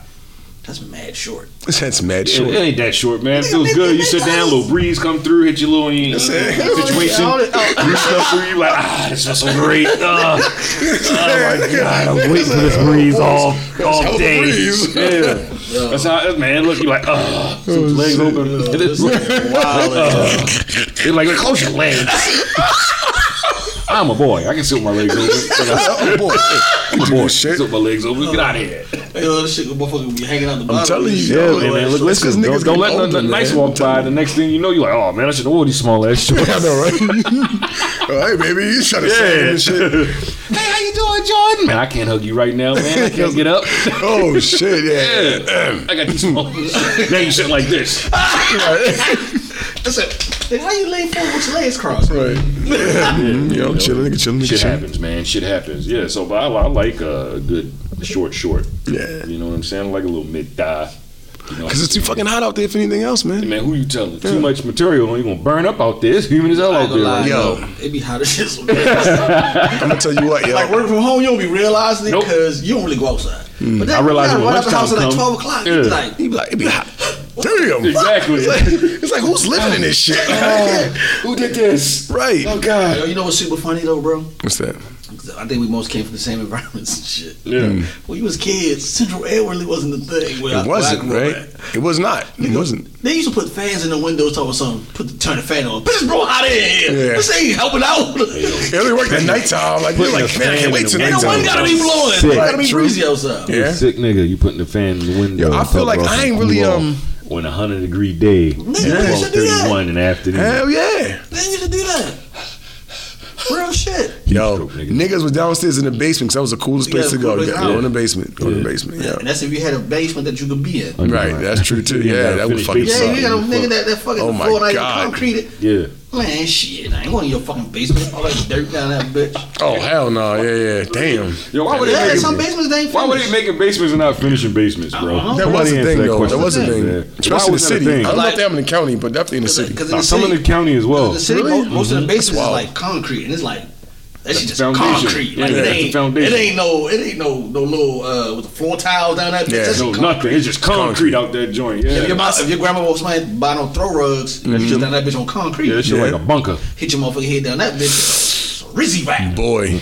That's mad short. That's mad It, short. it ain't that short, man. It feels good. You sit down, a little breeze come through, hit your little you know, it. situation. Oh, oh. Breeze come through, you like, ah, this feels so great. Uh, oh my god, I'm waiting for this breeze all hell all of a day. breeze. Yeah, that's how it- man. Look, you like, ah, some legs open. It is Wow. uh, They're like, close your legs. I'm a boy. I can sit with my legs open. Oh boy. I'm a boy. shit. Sit with my legs open. Get out of here. Yo, this shit, motherfucker, be hanging out the bottom. I'm telling you, Yeah, yo, man, man. Look, it's 'cause listen. Don't, niggas don't let older, nothing nice man. walk by. The next thing you know, you're like, oh man, I should have wore these small ass shorts. I know, right? oh, hey, baby, you trying to say and shit. hey, how you doing, Jordan? Man, I can't hug you right now, man. I can't get up. Oh shit, yeah. Yeah, I got these small. now you sit like this. Listen, then how you lay forward with your legs crossed? Right. You know, chilling, nigga, chilling, nigga, Shit chilling. happens, man. Shit happens. Yeah, so but I, I like uh, a good short short. Yeah. You know what I'm saying? I like a little mid thigh. know, Because it's too fucking hot out there for anything else, man. Man, who you telling? Too much material, you gonna burn up out there. It's humid as hell I out there. lie, right Yo. yo, it be hot as shit. I'm gonna tell you what, yo. like working from home, you don't be realizing it Nope. because you don't really go outside. But then I realize you gotta when run out the house at like twelve o'clock. yeah. You be like, He be like, it be hot. Damn. Exactly. It's like, it's like, who's living in this shit? Uh, who did this? right. Oh God. yo, you know what's super funny though, bro? What's that? I think we most came from the same environments and shit. Yeah. When you was kids, central air really wasn't the thing. Where It I wasn't, grew up right? at. It was not. It wasn't. They used to put fans in the windows, talking something. Put the turn the fan on. Bitch, bro, hot in here. Yeah. This ain't helping out. It only worked at nighttime. Like, you're like, a man, I can't wait the till Ain't no nighttime. one gotta be blowing. Sick. It gotta be True. breezy outside. Yeah. Sick nigga, you putting the fan in the window. Yo, I feel like I ain't really, cool off um, on a hundred degree day, Nigga, you should do that. 12:31 in the afternoon. Hell yeah. They used to do that. Real. Yo, Stroke, nigga. niggas was downstairs in the basement because that was the coolest place to go. cool Yeah, go go. in the basement. Go in the basement. Yeah. And that's if you had a basement that you could be in. Right, that's true too. You Yeah, that would finish fucking basement. Yeah, you got a nigga that, that fucking Oh my floor not even God. concreted. Yeah. Man, shit, I ain't going in your fucking basement. All that dirt down that bitch. Oh hell no! Yeah, yeah. Damn. Yo, why would Yeah, they make some basements they ain't Why would they finished. making basements and not finishing basements, bro? Uh-huh. That was Somebody a answer thing, that though. question. That was a Yeah. thing, Why especially in the was that a city. I thing? don't know if they have in the county, but definitely in the city. Because in Nah, the some city, in the county as well. the city, Really? most, most of the basements Mm-hmm. is like concrete, and it's like that shit just foundation. concrete. Like Yeah, it ain't, foundation. it ain't no, it ain't no, no little uh, with the floor tiles down that bitch. Yeah. That No, nothing. It's just concrete out that joint. Yeah. If your, mom, if your grandma was somebody buy no throw rugs, Mm-hmm. you just down that bitch on concrete. Yeah, that shit Yeah. like a bunker. Hit your motherfucking head down that bitch. Rizzy back. Boy,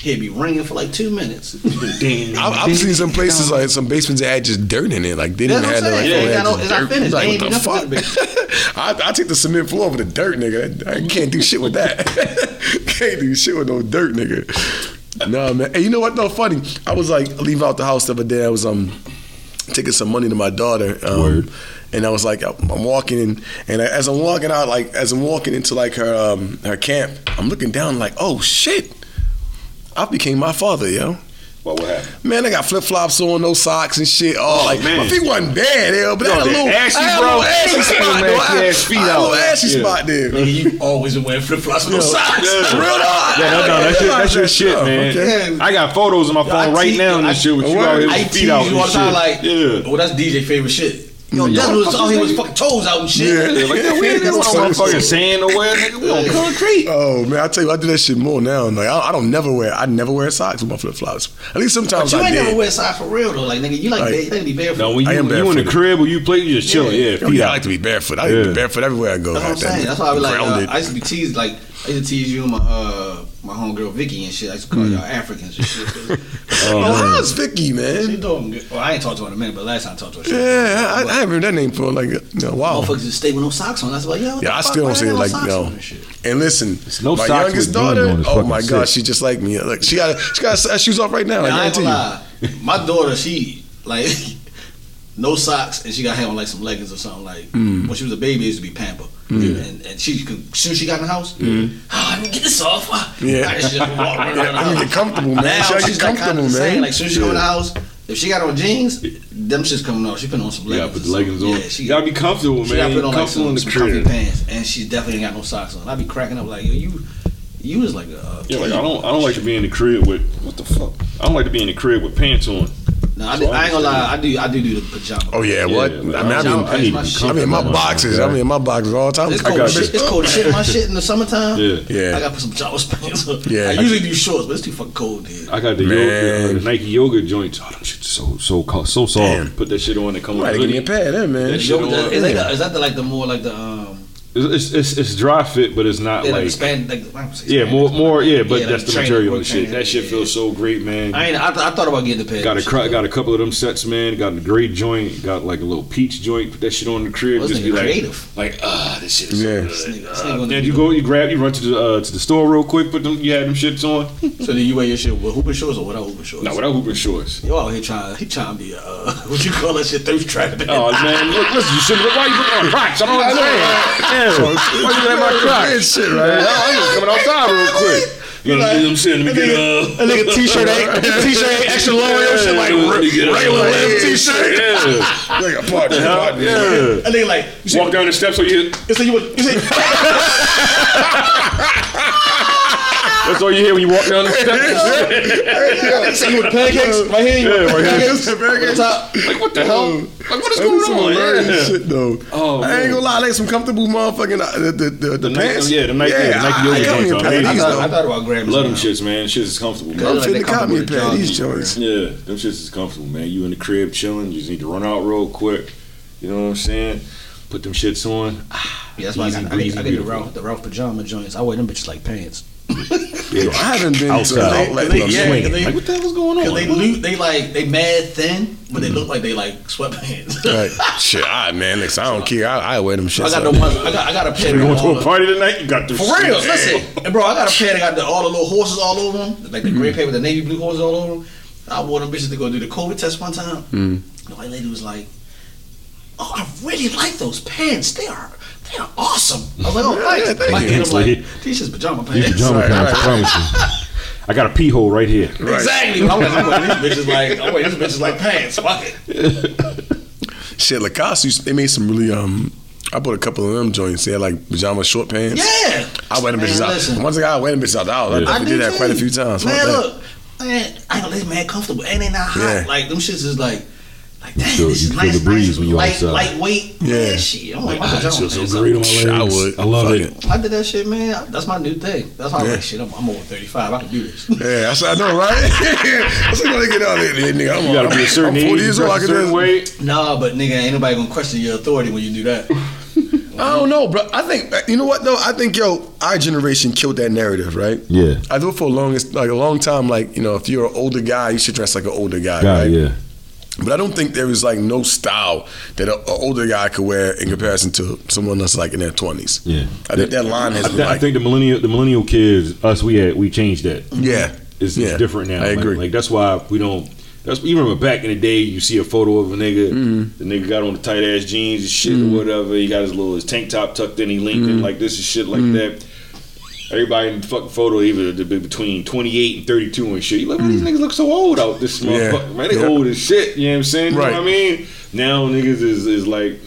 He'd be ringing for like two minutes. Ding. I've, I've seen some places like some basements that had just dirt in it. Like they didn't have what I'm like, saying. oh, Yeah, they ain't got had no- just it's not dirt. finished. Like Ain't what the fuck? I, I take the cement floor over the dirt, nigga. I can't do shit with that. can't do shit with no dirt, nigga. No man. Hey, you know what though? Funny. I was like leave out the house the other day. I was um taking some money to my daughter. Um, Word. And I was like, I'm I'm walking in, and as I'm walking out, like as I'm walking into like her um, her camp, I'm looking down like, oh shit, I became my father, yo. What would happen? Man, I got flip flops on, no socks and shit. Oh, oh like man. my feet wasn't bad, yo, but I Yo, had a that little, ashy, I had a bro. little ashy Yeah, spot, man, though. I had, ass feet I had a little out. ashy Yeah. spot there. Nigga, you always been wearing flip flops with no socks. Yeah. Real dog. Yeah, no, no, that's your, that's your shit, Oh, man. okay. I got photos on my iPhone right te- now and I- this shit with you Word. out here I with tease feet out you and all the time, shit. like, yeah. well, that's DJ favorite shit. Yo, Yeah. Desmond was out here with fucking toes out and shit. Yeah. Yeah, like that, we ain't got no motherfucking sand nowhere, nigga. We on concrete. Oh man, I tell you, I do that shit more now. Like I, I don't never wear, I never wear socks with my flip flops. At least sometimes. But sometimes you I ain't did. never wear socks for real though. Like nigga, you like, Like- bare, you like to be barefoot. No, when I you, am when you in the crib or you play, you just chilling. Yeah, Oh, feet yeah, I like to be barefoot. I Yeah. be barefoot everywhere I go. That's what I'm saying. That's why I was like, uh, grounded. I used to be teased like I used to tease you and my uh my homegirl Vicky and shit. I used to call y'all Africans and shit. 'cause- oh, how's Vicky, man? She man? doing good. Well, I ain't talked to her in a minute, but last time I talked to her, she Yeah, I, I haven't heard that name for like a, know, wow. Motherfuckers just stay with no socks on. I was like, yo, what Yeah, the I fuck? still don't see it like socks no. on and? And listen, no my youngest daughter, oh fucking my god, sick. she just like me. Like she got she got her shoes off right now. Man, I I ain't guarantee gonna you. lie. My daughter, she like no socks, and she got to have on like some leggings or something. Like Mm. when she was a baby, it used to be pamper, Mm. and and she could as soon as she got in the house, oh, let me get this off. Mm. Yeah. Like, she just walk around the I need to get comfortable, man. Now She gotta she's get like comfortable, of the man. Like as soon as she come in the house, if she got on jeans, them shit's coming off. She put on some You leggings. gotta put or the leggings on. Yeah, she gotta be comfortable, she man. got to put on like comfortable in some, the some comfy crib. pants, and she definitely ain't got no socks on. I'd be cracking up like, yo, you, you was like a. Yeah, like I don't, I don't like to be in the crib with what the fuck. I don't like to be in the crib with pants on. No, I, do, I ain't gonna lie. I do. I do do the pajama. Oh yeah, Yeah, what? like, I mean, I Pajama mean, I need to be I mean, my comfortable, boxes. man. I mean, in my boxes all the time. It's I cold. got Shit, it's cold. Shit, my shit in the summertime. Yeah. Yeah. I got to put some pajamas pants on. Yeah. I usually do shorts, but it's too fucking cold here. I got the, Man. yoga, uh, the Nike yoga joints. Oh, them shit's so so co- so soft. Damn. Put that shit on and come You with might a give me a pad, then, man. That shit Yo, on. is, that the, that the, like the more like the um It's, it's, it's, it's dry fit, but it's not yeah, like. like, span like I don't say yeah, spandex, more, more, yeah, but like that's the material and shit. training, That shit yeah, feels so great, man. I ain't. I, th- I thought about getting the pad. Got a shit, cr- got a couple of them sets, man. Got a great joint. Got like a little peach joint. Put that shit on the crib. Well, just be nigga like, like ah, this shit is Yeah. so This good. this Uh, nigga gonna then you go, you grab, you run to the uh, to the store real quick. Put them, you had them shits on. So then you wear your shit with hooping shorts or without hooping shorts? No, without hooping shorts. You out here trying? He trying to be a uh, what you call that shit? Thirst trap. Oh man, look, listen, you shouldn't look. Why you looking at my? I don't understand. Yeah. Why you looking at my crotch? Good shit, Man, right? I'm just coming outside real quick. You know, I'm saying, let me get uh, A nigga t-shirt ain't t-shirt ain't extra long. Your shit like let me get, regular length t-shirt. Yeah. Like a partner, Hell, partner. yeah. A nigga like you see, Walk down the steps so you. you say you would you say That's all you hear when you walk down the steps. See with pancakes right here. Yeah, right here. Pancakes, pancakes. Top. Like what the hell? Like what is That some going on? hilarious Yeah. shit though. Oh, I ain't gonna lie, like some comfortable motherfucking uh, the the, the, the, The Nike- pants. yeah, the Nike- yeah, Nike I, yoga I got me a joints, pair of man. I these thought, I thought about grabbing Love them shits, man. Shits is comfortable. Good. I'm like finna they cop me a pair of these joints. Yeah, them shits is comfortable, man. You in the crib chilling, you just need to run out real quick. You know what I'm saying? Put them shits on. Yeah, that's why I Easy got, I breezy, get, I get the. Ralph, the Ralph pajama joints. I wear them bitches like pants. Yo, I haven't been Outside. to an outlet. They- in yeah. Swinging. they- like what the hell is going on? They Like, loot, they like they mad thin, but they look like they like sweatpants. Right. Shit, I man, listen, I don't care. I, I wear them shits. I got up. the ones. I got I got a pair. You going to a uh, party tonight? You got the For real, listen, and bro, I got a pair that got the, all the little horses all over them, like the gray mm-hmm. pair with the navy blue horses all over them. I wore them bitches to go do the COVID test one time. Mm. The white lady was like, "Oh, I really like those pants. They are, they awesome." I was like, "Oh, Yeah, thanks." thank My you. kid like, Sweet. "These just pajama These pants." pajama Right, pants, I promise you. I got a pee hole right here. Exactly. I'm wearing, I'm wearing these bitches like I'm wearing these bitches like pants. Fuck it. Shit, Lacoste, they made some really um. I bought a couple of them joints. They had like pajama short pants. Yeah. I wear them Man, bitches out. listen. Once I got wear them bitches out the house, I Yeah. did that too. quite a few times. Man, look, man, I know they man comfortable and they not hot. Yeah. Like them shits is like, like damn, feel- this you feel nice, the breeze when you light, outside. lightweight. Yeah. Yeah, shit. I'm like, my I pajama feel so pants. great on my Shit, I legs. would. I love Fuck it. I did that shit, man. That's my new thing. That's why I'm Yeah. like, shit. I'm, I'm over 35. I can do this. Yeah, that's I know, right? I said, "Gonna get out of here, nigga." I'm, You gotta be a certain I'm age, 40 years old. I a can do certain this. way. nah, but nigga, ain't nobody gonna question your authority when you do that. I don't know, bro. I think you know what though. I think yo, our generation killed that narrative, right? Yeah. I thought for a longest, like a long time, like you know, if you're an older guy, you should dress like an older guy, God, right? yeah. But I don't think there is like no style that an older guy could wear in comparison to someone that's like in their twenties. Yeah. I think that line has I, th- I think the millennial, the millennial kids, us, we had, we changed that. yeah, It's, yeah, it's different now. I Like- agree. Like, that's why we don't. That's you remember back in the day, you see a photo of a nigga. Mm-hmm. The nigga got on the tight ass jeans and shit or whatever. He got his little his tank top tucked in. He linked Mm-hmm. in like this and shit like that. Everybody in the fucking photo, even between 28 and 32 and shit. You like, man, these niggas look so old out this Mm. Yeah. Man, they Yeah. old as shit. You know what I'm saying? You Right. know what I mean? Now niggas is, is like,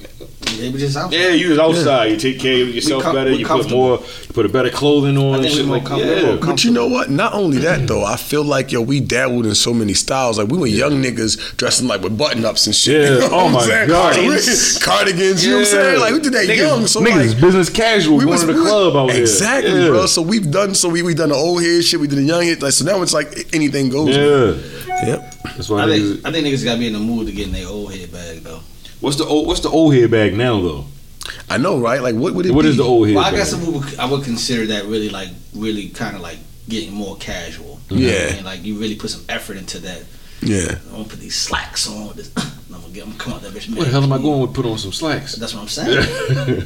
They were just out. yeah, you was outside. You take care of yourself com- better. You put more, you put a better clothing on I think shit like com- yeah. But you know what? Not only that though, I feel like yo, we dabbled in so many styles. Like we were young niggas dressing like with button ups and shit. Yeah. You know Oh what my saying? God. So we- cardigans. You know what I'm saying? Like we did that niggas, young. So niggas like business casual We going to the we was- club out exactly, here. Yeah. bro. So we've done so we we done the old head shit. We did the young head. Like so now it's like anything goes. Yeah, Yep. that's why. I niggas, think I think niggas gotta be in the mood to get in their old head bag though. what's the old What's the old head bag now though? I know, right? Like what would it What be? is the old head Well, I bag? guess I would, I would consider that really like really kind of like getting more casual. Yeah. and like you really put some effort into that. Yeah. I'm gonna put these slacks on. This, I'm gonna get. I'm gonna come out that bitch. Where the hell am I going with put on some slacks? That's what I'm saying.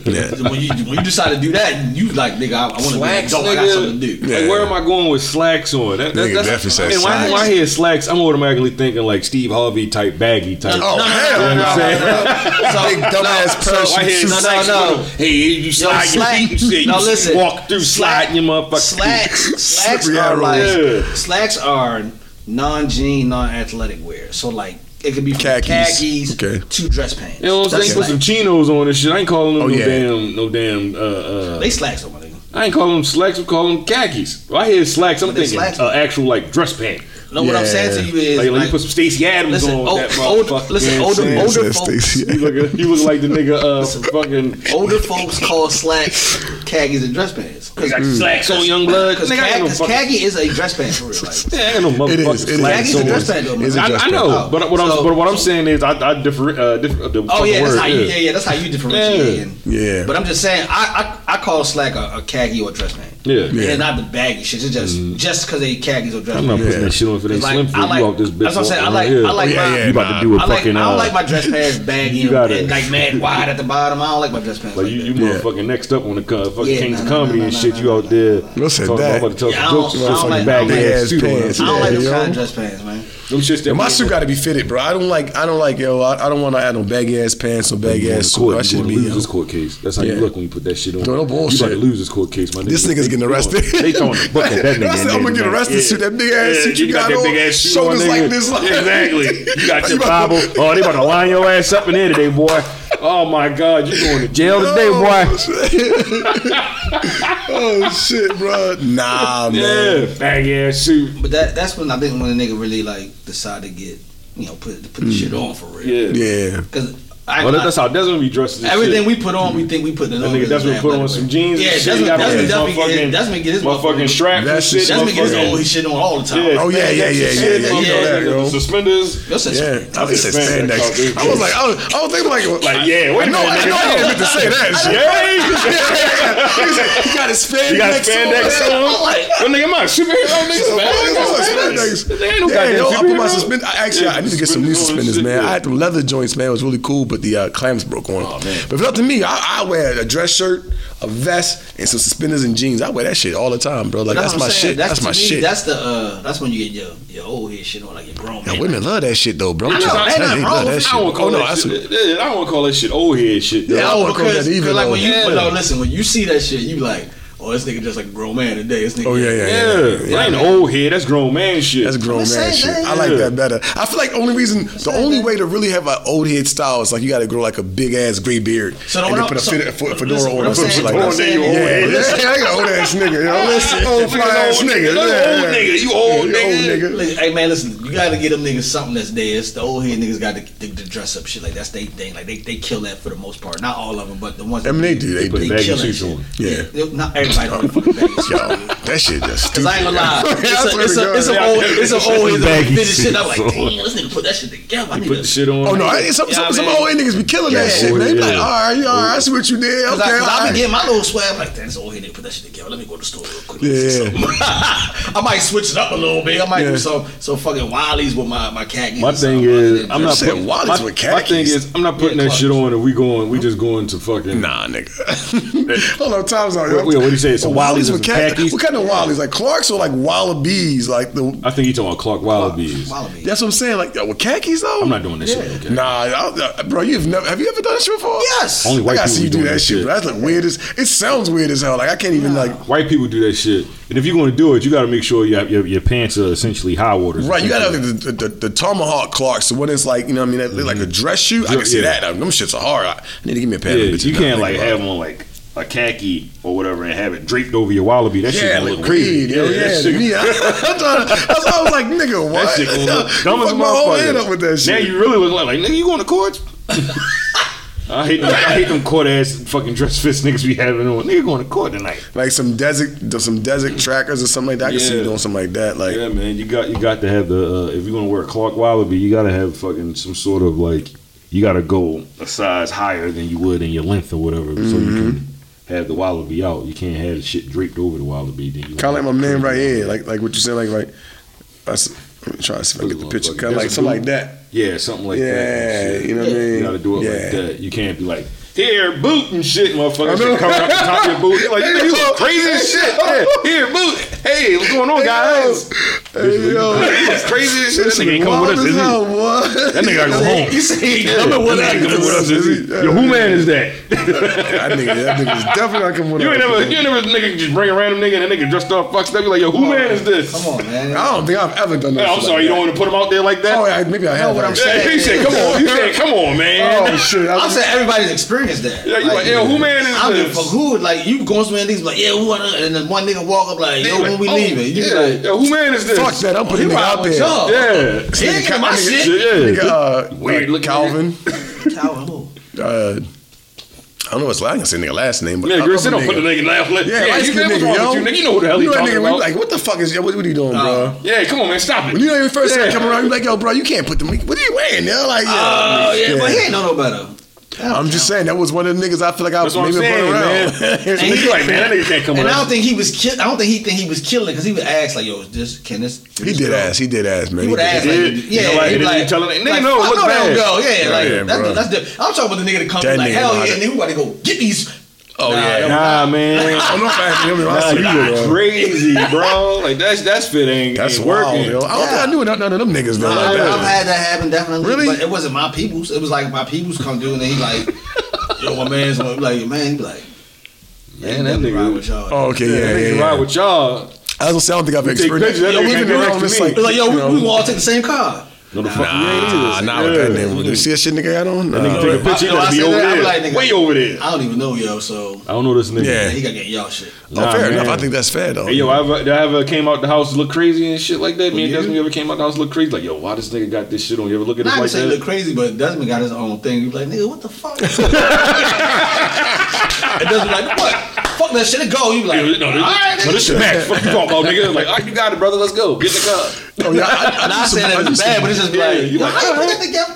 Yeah. when you when you decide to do that, you like nigga, I, I want to be an Slacks, adult. I got nigga. something to do. Yeah. Like, where am I going with slacks on? That, that, Nigga that's, definitely said and when, I- when I hear slacks, I'm automatically thinking like Steve Harvey type baggy type. Oh hell You know what I'm saying? Big dumbass So I parachute hear no, slacks. no. Hey, you slide your feet and shit. no, you listen. walk through sliding your motherfucker. Slacks, slacks Slippery are like slacks are non-jean, non-athletic wear. So like it could be Khakis. khakis, Okay. to dress pants. You know what I'm That's saying? Put some chinos on and shit. I ain't calling them Oh, no yeah. damn, no damn. Uh, uh, They slacks on my nigga. I ain't calling them slacks. I'm calling them khakis. When I hear slacks. I'm But thinking slacks. uh, actual like dress pant. No, what I'm saying to you is Like, like, like, you put some Stacy Adams listen, on old, that old, motherfucker. listen, You older, older folks, Stacey. You look, you look like the nigga uh, fucking. older folks call slacks khakis and dress pants. Cause got slacks on young blood. Because Nigga, I no khaki, fucking- khaki is a dress pants for real. Like, Yeah, I ain't no It motherfucking is, it is. slacks Khakis on. a dress pant though. It's a man. I, dress I pant. know, but what I'm So- but what I'm saying is I I differ uh, differ the Oh fucking yeah, that's word, how you. Yeah, yeah, that's how you differentiate. Yeah. Yeah. But I'm just saying, I I, I call slack a, a khaki or a dress pant. Yeah. And it's not the baggy shit. It's just just because they khakis or dress I'm not pants. putting that shit on for that It's like- slim fit. I like- you out this bitch. that's what I'm saying. I like- around I like here. my- You about to do a I like fucking. I don't uh, like my dress pants baggy you gotta- and like mad wide at the bottom. I don't like my dress pants Like like, you, you that. Yeah. motherfucking next up on the co- fucking Yeah, Kings nah, of nah, Comedy nah, and shit. nah, You out there Who said talking that? about about to tell Yeah, I some don't- jokes. I don't Motherfucking like- baggy ass ass suit pants. I don't Yeah, like them kind of dress pants, man. Them shits that my suit got to be fitted, bro. I don't like. I don't like. Yo, I, I don't want to add no baggy ass pants or baggy ass going suit. court, I you should be. lose yo. this court case. That's how you look when you put that shit on. No, no You bullshit. about to lose this court case, my nigga. This nigga's getting arrested. They throwing the book at that nigga. I said, I'm gonna get arrested. Yeah. See that big ass Yeah, suit you got that on, big ass suit shoulders on, like nigga. this. Exactly. You got You your about Bible. to- Oh, they about to line your ass up in there today, boy. Oh my God, you're going to jail today, boy. Oh, oh shit, bro. Nah, Yeah, man. fag ass suit. But that that's when I think when a nigga really like decide to get you know put put the mm. shit on for real. Yeah. Yeah. Because I, Well, that- I- that's how Desmond be dressed. as everything shit. we put on, we think we put it That on. nigga Desmond put on some jeans. Yeah, and shit. Desmond, He got Desmond, his Desmond, motherfucking- get, Desmond get his motherfucking straps and That's shit. just- Desmond gets his motherfucking- old his shit on all the time. Yeah, Oh, yeah, yeah, yeah, shit, yeah, yeah, motherfucking you know that, yo. Suspenders. That's a- Yeah, I think it's Spandex spandex. out there. I was like, "Oh, I was, I was thinking like, Like, yeah, wait I a know, minute, I know, I nigga. didn't meant to say that. shit. Yeah, He got his spandex. you got spandex on. on. Well, nigga, my superhero nigga. Spandex. There ain't no Yeah, goddamn yo, I put my superhero. suspenders. Actually, I need to get some new suspenders, man. I had the leather joints, man. It was really cool, but the uh, clamps broke on. Oh, man. But if it's up to me, I, I wear a dress shirt, a vest, and some suspenders and jeans. I wear that shit all the time, bro. Like that's, what my saying. shit. That's, to my me, shit. That's the uh, that's when you get your your old head shit on like your grown Yo, man. women love that shit though, bro. I'm I know, trying to ain't tell you, nothing wrong with that shit. I don't Oh call no, that shit. I don't call that shit old head shit. though. Yeah, I No, wouldn't call because, that either, like when you Yeah. no, listen, when you see that shit, you like, oh, this nigga just like a grown man today. This nigga, Oh yeah, yeah, yeah. Yeah, yeah. that ain't old head. That's grown man shit. That's grown I'm man saying shit. that, I like that better. I feel like the only reason, the only way to really have an old head style is like you got to grow like a big ass gray beard So and what then I'm- put a so- fit- a fedora listen, on what or I'm some saying- shit like what that. I'm saying, yeah, old yeah, head. yeah, I got old ass nigga, yo. Listen, old fly ass nigga, You yeah, old nigga. You old Yeah, nigga. old nigga. Hey man, listen, you gotta get them niggas something that's theirs. The old head niggas got to, to, to dress up shit like that's they thing. Like they, they kill that for the most part. Not all of them, but the ones. I mean, they do, they do. baggy kill that suits shit. on. Yeah. They- Not everybody fucking baggy. Yo, that shit just Cause I ain't gonna lie, it's a, swear it's a, it's a Yeah, old, I it's a can't- old head that baggy finish shit. I'm like, damn, on. this nigga put that shit together. I need put to. the shit on. Oh no, I, some, some, some old head niggas be killing that shit, man. They be like, all right, all right, I see what you did. Cause, Okay, I, cause I be getting my little swag. I'm like, damn, this old head nigga put that shit together. Let me go to the store real quick. Yeah. I might switch it up a little bit. I might Yeah. do some some fucking Wiley's with my my khakis. My thing is, I'm not putting. Wally's My, with my thing is, I'm not putting that shit on. If we going, we just going to fucking. Nah, nigga. Hold on, time's out. What- what do you say? Some Wally's with and khakis? khakis? What kind of Wally's? Like Clarks or like Wallabies? Like the. I think he talking about Clark Wallabies. Wallaby. That's what I'm saying. Like yo, with khakis though. I'm not doing this shit. Okay? Nah, I, I, bro, you've never have you ever done this shit before? Yes. Only white I gotta people see you do that that shit. shit. Bro. That's like weirdest. it sounds weird as hell. Like I can't even like. White people do that shit, and if you're going to do it, you got to make sure your, your your pants are essentially high waters. Right, you gotta have the, the, the, the tomahawk Clarks. So when it's like you know, what I mean, that- like a mm-hmm. dress shoe, I can see Yeah. that. Them shits are hard. I need to give me a pair Yeah, of bitches. you can't like have it. on like a khaki or whatever and have it draped over your wallaby. That shit Yeah, gonna like look crazy. weed, yo, yeah, that shit, me, I, I'm trying to- that's why I was like, nigga, what? that shit gonna look dumb as a my whole head up with that shit. Now you really look like, like nigga, you going to court? I hate them, I hate them court ass fucking dress fits niggas be having on. Nigga going to court tonight. like some desert, some desert trackers or something like that. I can see you Yeah. doing something like that. Like, Yeah, man, you got you got to have the uh, if you're gonna wear a Clark Wallaby, you got to have fucking some sort of like you got to go a size higher than you would in your length or whatever, so you Mm-hmm. can have the Wallaby out. You can't have the shit draped over the Wallaby. Then you kind of like my man right here, like like what you said, like right. That's, I'm trying to see if I get the picture. Kind of like something like that. Yeah, something like Yeah, that. shit. you know what I mean? You got to do it Yeah. like that. You can't be like. Here, boot and shit, motherfucker. I know. Shit coming up the top of your boot. You're like, you, you look crazy as shit. Yeah, here, boot. Hey, what's going on, guys? Hey, yo, You crazy as shit. That this nigga ain't coming with us, as is he? hell. That nigga gotta go home. You say he coming with that nigga us. coming with us, is he? Yo, who man is that? That nigga, that nigga's definitely not coming with You us. ain't never, you ain't never nigga just bring a random nigga and that nigga dressed up fucked up. You like, yo, who man is this? Come on, man. I don't think I've ever done that. I'm sorry, you don't want to put him out there like that. Oh, yeah, maybe I have. what I'm saying. He said, come on. He said, come on, man. Oh shit! I I'm was, saying everybody's experienced that. Yeah, you like, yo, who man is this? I don't give this? fuck who. Like you going somewhere and niggas be like, yeah, who wanna? And then one nigga walk up like, yo, when we oh, leaving? You yeah. like, yo, who man is this? fuck that! I'm putting he nigga ride out with there. y'all. Yeah. He ain't my nigga- shit. Yeah. Nigga, uh, Weird uh, looking Calvin. Calvin, who? Uh, I don't know what's last. I can say nigga last name, but Yeah, other Chris, don't put the nigga. nigga laugh. Like, Yeah, yeah, light you skinned what's nigga, yo. you, nigga? You know who the hell he You know talking nigga, about? like, what the fuck is? What, what are you doing, bro? Yeah, come on, man, stop it. When you know your first time Yeah. coming around, you like, yo, bro, you can't put the. What are you wearing? Yo, like, yeah. Oh yeah, but he ain't know no better. I'm just saying that was one of the niggas I feel like I was maybe saying, put man. around. So nigga like, man, that nigga can't come And with I don't think he was. Ki- I don't think he think he was killing because he would ask like, "Yo, is this can this?" can he this did go? ass. He did ask, man. He would did ask like, did? yeah, You know, like, he'd and be then like, him, nigga, no, it I look know they bad. don't go. Yeah, like Yeah, that's, bro. that's the. I'm talking about the nigga that comes That like, hell yeah, how to- nigga, we about to go get these. Oh Nah, yeah. Nah, man. I don't know if I had him. Nah, you look nah, crazy, bro. Like that's that's fit ain't, That's ain't wild, working. yo. I don't think I knew none of them niggas though. Nah, like I've had that happen definitely. Really? But it wasn't my people's. It was like my people's come through and then he like, yo, my man's like, man, he be like, Man, that definitely ride with y'all. Oh, okay, yeah, Yeah, yeah, yeah. ride with y'all. I was gonna say I don't think I've experienced. pictures, that Yo, nigga even can't do around next this, to me. like, It's like, yo, you we, know, we gonna all take the same car. No, the fuck you ain't Nah, either. nah, with that name. You see that shit nigga got on? That nigga take a picture, I- he gotta I be over that, I be there. like, nigga, Way over there. I don't even know yo, so I don't know this nigga. Yeah. he gotta get y'all shit. Oh, Nah, fair man. enough. I think that's fair though. Hey, yo, I ever, did I ever came out the house look crazy and shit like that? Me and Yeah. Desmond ever came out the house look crazy? Like, yo, why this nigga got this shit on? You ever look at Not it even like say that? look crazy, but Desmond got his own thing. You be like, nigga, what the fuck? and Desmond like, what? Fuck that shit, go. You be like, Yeah, no, this, all right, no, this shit match. Fuck you talking about, nigga? Like, all right, you got it, brother. Let's go. Get the car. Oh, yeah, I, I, And I do some- say that it's bad, but it's just Yeah, like, you like, how you put alright. that together? What the fuck?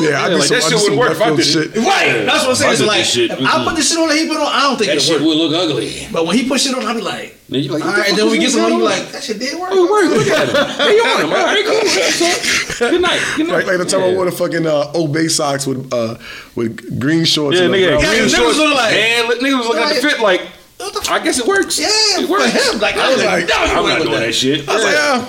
Yeah, I Yeah, do like, some, that I shit wouldn't work if I left did field it. shit. Right, that's what I'm saying. I It's like, shit. if I put this shit on that he put on, I don't think That it shit work. would look ugly. But when he put shit on, I be like, Then you like, all what the and then we get this some more, you like, that shit did work. Oh, word, look at him. Hey, you on him. All right, cool. What's up? Good night. Good night. Like, like the time I wore the fucking uh, Obey socks with uh, with green shorts. Yeah, and a nigga, brown- Yeah, green niggas shorts. look like- man, look, niggas was looking at the fit like, I guess it works. Yeah, it for works. him. Like, I was like, no, I'm not doing that. that shit. I was like, yeah,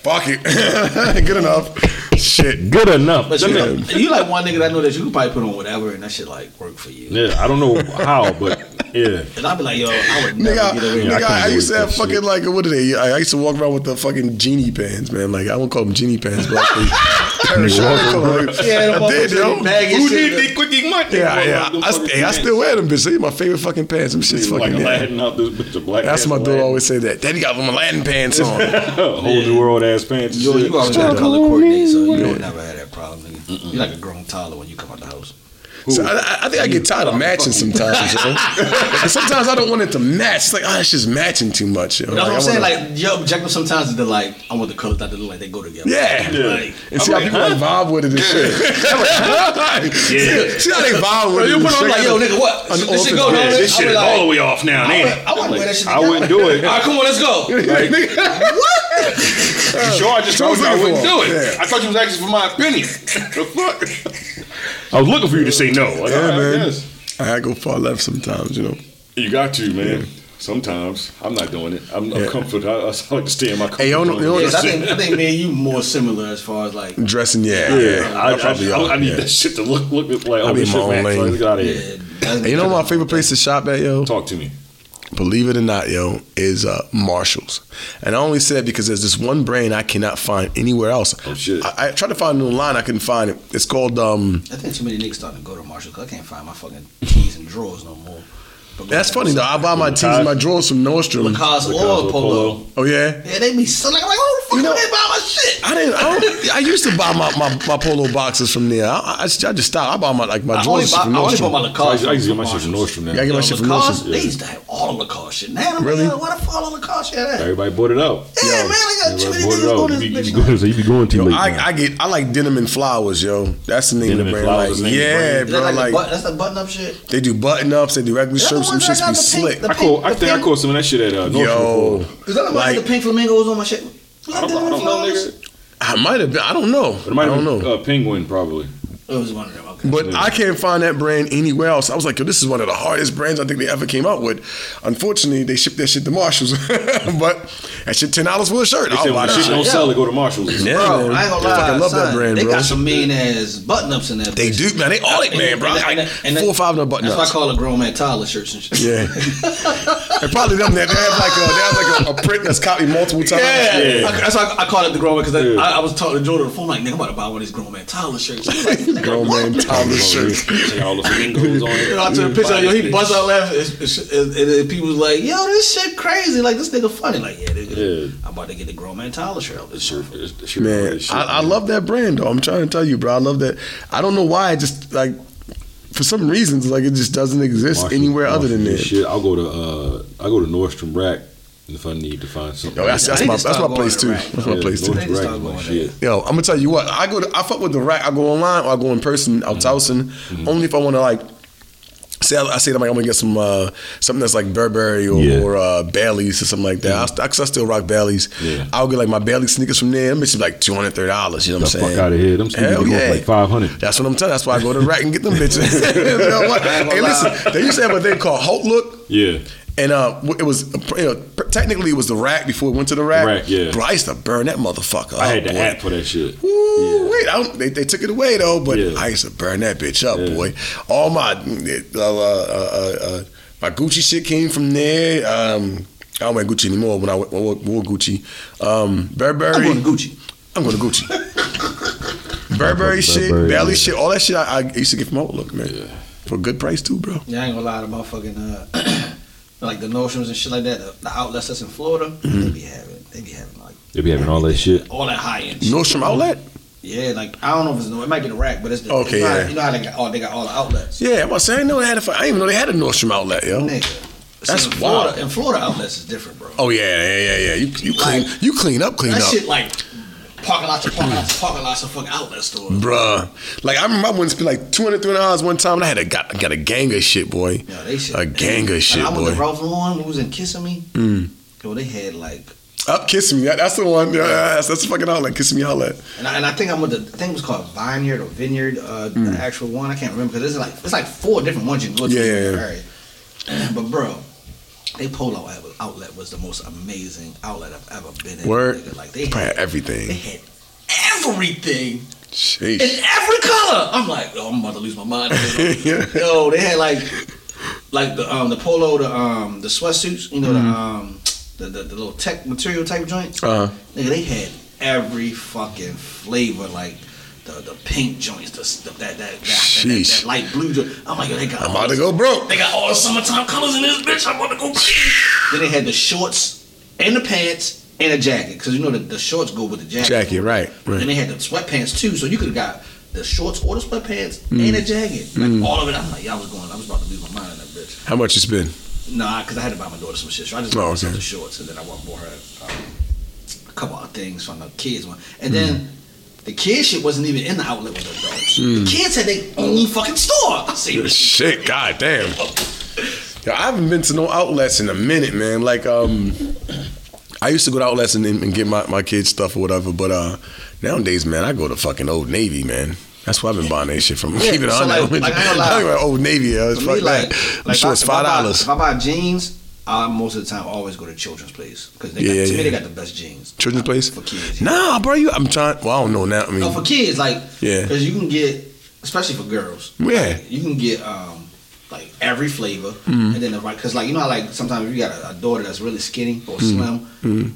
fuck it, good enough. Shit, good enough. But you, know, you like one nigga that know that you could probably put on whatever and that shit like work for you. Yeah, I don't know how, but yeah. And I'd be like, yo, I would never Nigga, get away with Yeah, I nigga, I, used to have fucking shit. like what are they? I, I used to walk around with the fucking genie pants, man. Like I won't call them genie pants, but like the parachute. I call them. Yeah, I did, yo. Who did the quickie money? Yeah, yeah. I, hey, I still wear them, bitch. They my favorite fucking pants. Them shit's like fucking. yeah. Aladdin out this bitch of black. That's ass my dude always say that. Daddy got them Aladdin pants on. Whole new world ass pants. and Yo, you always got to color coordinate, so you don't never have that problem. You're like a grown toddler when you come out the house. So I, I- I think I get tired of oh, matching sometimes, yo. Sometimes I don't want it to match. It's like, oh, it's just matching too much, yo. That's what I I'm saying. wanna- Like your objective sometimes is to like, I want the colors that look like they go together. Yeah. Like, And see how people like vibe with it and shit. Yeah. See how they vibe with it. you put on like, yo, nigga, what? An This shit orphan- go, Yeah, this I shit is like, all the way off now, I ain't wouldn't- I wouldn't Like, wear that shit I wouldn't do it. All right, come on, let's go. You sure? I just So I told you I wouldn't do it. I thought you was asking for my opinion. the fuck? I was looking for you to say no. Like, Yeah, all right, man. yes. I go far left sometimes, you know. You got to, man. Sometimes I'm not doing it. I'm, I'm Yeah. comfortable. I, I like to stay in my comfort Hey, yo, zone. you know what- Yes, I think I think me and you more similar as far as like Dressing, yeah. Yeah, I, I, probably I, are, I need yeah. that shit to look look like. I Oh, be in my shit, own man. lane. Like, Get out of yeah, here. you know my favorite place to shop at, yo? Talk to me. Believe it or not, yo, is uh, Marshalls. And I only say that because there's this one brand I cannot find anywhere else. Oh, shit. I, I tried to find it online, I couldn't find it. It's called um I think too many niggas starting to go to Marshalls. because I can't find my fucking keys and drawers no more. But that's funny though. I buy my tees and my drawers from Nordstrom. Lacoste Lacoste or or Polo. Polo. Oh yeah? Yeah, they be selling. I'm like, oh, fuck, You know- you they buy my shit. I didn't. I, don't, I used to buy my, my, my polo boxes from there. I, I, just, I just stopped. I bought my like my I drawers buy, from I only bought my Nordstrom. Lacoste. I used to get my shit from Nordstrom now. Yeah, I get my shit from Lacoste, Nordstrom. They used to have all the Lacoste shit. Now I'm Really? like, where the fuck all the Lacoste shit at? Everybody bought it out. Yeah, man, I got too many bought it niggas out. this be, you bitch. going, so you be going too Yo, late. I. I get I like denim and flowers, yo. That's the name Denim of the and brand. Flowers Like, is the name of the yeah, brand? Is that bro. like, Like a that's the button up shit. they do button ups, they do regular Is that the shirts. Them ones shits be the pink- slick. the I call. I the think I pink- called some of that shit at uh, Nordstrom. Yo, Is that the one Like- the pink flamingos on my shit? I don't, I don't know, nigga. I might have been. I don't know. It might I have don't been know. uh, Penguin probably. It was one of them. Okay. But I can't find that brand anywhere else. I was like, yo, this is one of the hardest brands I think they ever came out with. Unfortunately, they shipped that shit to Marshalls. but that shit ten dollars for a shirt. They I'll said buy when that shit shit. don't Yeah. sell, they go to Marshalls. Yeah, Bro, man. I ain't gonna I lie. fucking love that son, brand, They bro. got some mean ass button ups in there. They do, man. They all it, man, bro. Like four or five of them button That's why I call it grown man Tyler shirts and shit. Yeah, and probably them that they have like a, they have like a, a print that's copied multiple times. Yeah, Yeah. I, that's why I, I call it the grown man because Yeah. I, I was talking to Jordan on the phone like, nigga, I'm about to buy one of these grown man Tyler shirts. He like, Grown man Tyler shirt. Say all the flamingos on it. You know, I took a picture yo, he bust out laughing, and, and, and, and people was like, "Yo, this shit crazy! Like this nigga funny!" Like, yeah, nigga, Yeah. I'm about to get the grown man Tyler shirt. out this Shirt, shirt. this- this shit, Man, this I, I love that brand though. I'm trying to tell you, bro. I love that. I don't know why. I just like for some reasons, like it just doesn't exist Marshall- anywhere other than Marshall there. Shit, I'll go to uh, I go to Nordstrom Rack if I need to find something. Yo, that's, that's my that's my place to too. Rack. That's my place too. They Nordstrom start Rack my. Yo, I'm gonna tell you what. I go. To, I fuck with the rack. I go online or I go in person out Towson. Mm-hmm. Only if I want to like. Say I, I say I'm like I'm gonna get some uh, something that's like Burberry or, Yeah. Or uh, Bailey's or something like that. I, st- Cause I still rock Bailey's. Yeah. I'll get like my Bailey sneakers from there. Them bitches like two hundred thirty dollars. You know what I'm saying? fuck outta here. Them sneakers Hell be worth yeah. like 500. That's what I'm telling. That's why I go to the rack and get them bitches. You know what? hey, listen. They used to have a thing called HauteLook. Yeah, And uh, it was you know, technically it was the rack before it went to the rack. Rack, yeah. But I used to burn that motherfucker. I up, had the boy. app for that shit. Woo, wait, I don't, they, they took it away though, but Yeah. I used to burn that bitch up, Yeah. boy. All my uh, uh, uh, uh, my Gucci shit came from there. Um, I don't wear Gucci anymore when I wore, wore, wore Gucci. Um, Burberry. I'm going to Gucci. I'm going to Gucci. Burberry shit, Burberry, Belly yeah. shit, all that shit I, I used to get from HauteLook, man. For a good price too, bro. Yeah, I ain't gonna lie, the motherfucking uh, like the Nordstroms and shit like that. The, the outlets that's in Florida, Mm-hmm. they be having, they be having like They be having all that shit. all that high end. shit. Nordstrom Outlet? Yeah, like I don't know if it's no, it might be the rack, but it's the, Okay, you know, how- yeah. you know how they got all they got all the outlets. Yeah, I'm saying I didn't know they had a. I didn't even know they had a Nordstrom Outlet, yo. Nigga. That's See, in Florida, wild. in Florida outlets is different, bro. Oh yeah, yeah, yeah, yeah. You you clean Like- you clean up, clean that up. shit like parking lots of parking lots of parking lots of fucking outlet stores. Bruh, like I remember I went to spend like two hundred, three hundred dollars one time, and I had a got, got a gang of shit, boy. Yeah, they shit. A gang of Like, shit, I went boy. to Ralph Lauren, who was in Kissimmee. Mm. Yo, they had like, Up, Kissimmee. That's the one. Yeah, that's, that's the fucking outlet. Kissimmee outlet. and I, and I think I'm with the, thing was called Vineyard or Vineyard, uh, the actual one. I can't remember because it's like it's like four different ones you can go to. Mm. Yeah, yeah, yeah. But bro, they pull polo outlet- outlet was the most amazing outlet I've ever been in. Word. Like they had, everything. they had everything in every color. I'm like, oh, I'm about to lose my mind. Yeah. Yo, they had like, like the um the polo, the um the sweatsuits, you know Mm-hmm. the um the, the the little tech material type joints. Uh huh. Nigga, they had every fucking flavor, like the the pink joints, the, the that, that, that, that, that light blue joint. I'm like, yo, they got I'm about to go broke. They got all the summertime colors in this bitch. I'm about to go crazy. Then they had the shorts and the pants and a jacket, because you know the, the shorts go with the jacket. Jacket, right, And right. they had the sweatpants too, so you could have got the shorts or the sweatpants Mm. and a jacket, like all of it. I'm like, yeah, I was going, I was about to lose my mind in that bitch. How much you spend? Nah, because I had to buy my daughter some shit. So I just Oh, bought myself okay. the shorts, and then I bought her um, a couple of things from the kids one. And then the kids shit wasn't even in the outlet with the adults. The kids had their own fucking store. I see shit. Shit, god damn. Yo, I haven't been to no outlets in a minute, man. Like, um, I used to go to outlets and, and get my, my kids stuff or whatever, but uh, nowadays, man, I go to fucking Old Navy, man. That's where I've been buying that shit from. Yeah, Keep it so on like- like, I ain't lie. Talking about Old Navy, For fuck me, like, that. I'm like sure it's I- if I five dollars. If I buy jeans, I most of the time always go to Children's Place because they Yeah, got, yeah, to me yeah. they got the best jeans. Children's place? for kids. Nah, bro, you. I'm trying. Well, I don't know now. I mean, No, for kids, like Yeah. because you can get, especially for girls. Yeah. like, you can get um like every flavor, Mm-hmm. and then the right because like you know how like sometimes if you got a, a daughter that's really skinny or Mm-hmm. slim.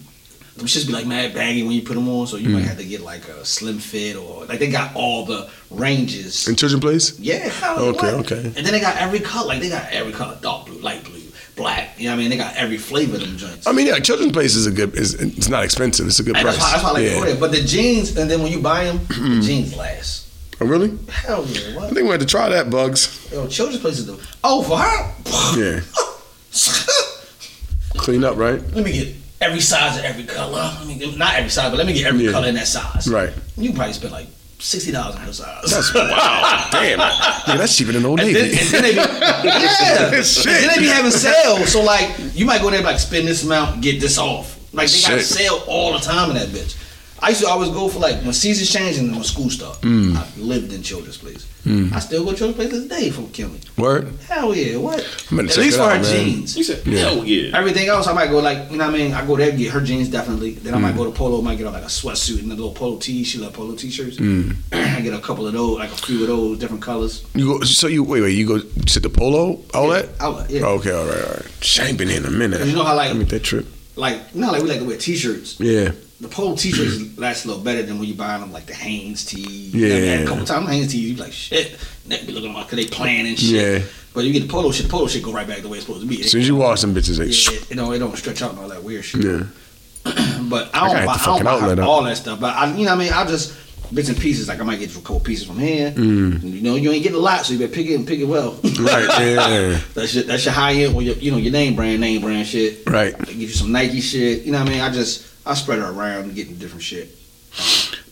Them shits be like mad baggy when you put them on, so you Mm. might have to get like a slim fit or like they got all the ranges. in children's place. Yeah. Okay, what? okay. And then they got every color. Like they got every color: dark blue, light blue, black. You know what I mean? They got every flavor of them joints. I mean, yeah, children's place is a good. Is it's not expensive. It's a good And price. that's why, that's why I like yeah. But the jeans, and then when you buy them, the jeans last. Oh, really? Hell yeah! I think we had to try that, Bugs. Yo, children's places do. Oh, for her? Yeah. Clean up, right? let me get every size of every color. Let me get, not every size, but let me get every Yeah. color in that size. Right. You probably spend like sixty dollars on her size. That's wow. Damn. Nigga, that's cheaper than Old And Navy. then, and then they be, yeah. Shit. And then they be having sales. So like, you might go there and like spend this amount, get this off. Like they got a sale all the time in that bitch. I used to always go for like when seasons change and when school start. Mm. I lived in children's place. I still go to children's place this day from Kimmy. Word. Hell yeah, what? I'm gonna At check least it for out, her man. jeans. He said, hell yeah. Everything else, I might go like, you know what I mean? I go there, get her jeans definitely. Then I Mm. might go to Polo, might get her like a sweatsuit and a little Polo tee. She love Polo t-shirts. Mm. I get a couple of those, like a few of those different colors. You go. So you wait, wait. You go sit the Polo outlet? Outlet, yeah. Okay, all right, all right. Shit, I ain't been here in a minute. You know how, like- I make that trip. Like, you know, how, like we like to wear t-shirts. Yeah. The Polo t-shirts last a little better than when you buy them like the Hanes tee. You know, Yeah. a couple times Hanes tee, you be like shit. Neck be looking like they playing and shit. Yeah. But you get the Polo shit, the Polo shit go right back the way it's supposed to be. As soon as you wash them bitches, they. Yeah, you know, it don't stretch out and all that weird shit. Yeah. But I I don't buy, I don't fucking buy all that stuff. But I, you know, what I mean, I just bits and pieces. Like I might get a couple pieces from here. Mm. You know, you ain't getting a lot, so you better pick it and pick it well. Right, yeah. that's your that's your high end, or your you know your name brand, name brand shit. Right. They give you some Nike shit. You know what I mean? I just I spread it around getting different shit.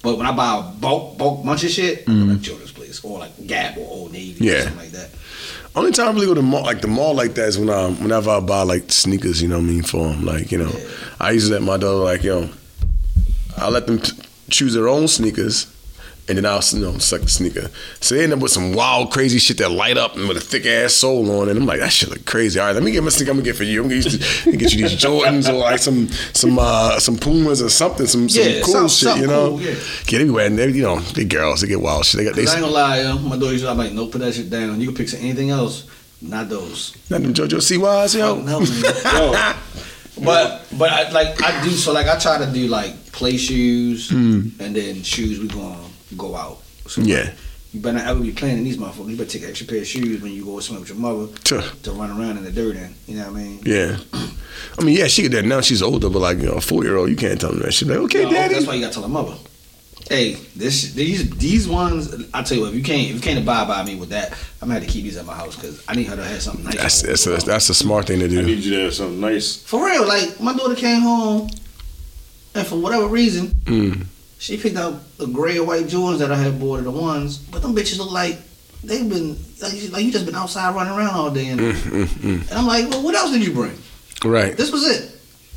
But when I buy a bulk bulk bunch of shit, I go to Children's Place or like Gap or Old Navy or. Yeah. something like that. Only time I really go to mall, like the mall like that is when I, whenever I buy like sneakers, you know what I mean, for them. Like, you know, I usually let my daughter, like, yo, I let them t- choose their own sneakers. And then I'll, you know, select the sneaker. So they end up with some wild, crazy shit that light up and with a thick ass sole on it. I'm like, that shit look crazy. All right, let me get my sneaker. I'm gonna get for you. I'm gonna get you, get you these Jordans or like some some uh, some Pumas or something, some, some Yeah, cool some- shit, you know. cool, yeah. Get everywhere, and they, you know, they girls, they get wild shit. They got they, I ain't gonna lie, yo, my daughter used to I'm like, no, put that shit down. You can pick some anything else, not those. not them JoJo Siwas, yo. Fuck no. Yo. But but I like I do so like I try to do like play shoes Hmm. and then shoes we gonna go out. So Yeah. You better not ever be playing in these motherfuckers. You better take an extra pair of shoes when you go swim with your mother Tuh. to run around in the dirt in. You know what I mean? Yeah. I mean, yeah, she could that now. She's older, but like you know, a four year old, you can't tell them that. She's like, okay, No, daddy. That's why you gotta tell her mother. Hey, this these these ones. I tell you what, if you can't if you can't abide by me with that, I'm gonna have to keep these at my house because I need her to have something nice. That's on. that's a, that's a smart thing to do. I need you to have something nice. For real, like my daughter came home, and for whatever reason, Mm. she picked out the gray or white Jordans that I had bought her the ones, but them bitches look like they've been like, you- like you just been outside running around all day, and, Mm, mm, mm. and I'm like, well, what else did you bring? Right. This was it.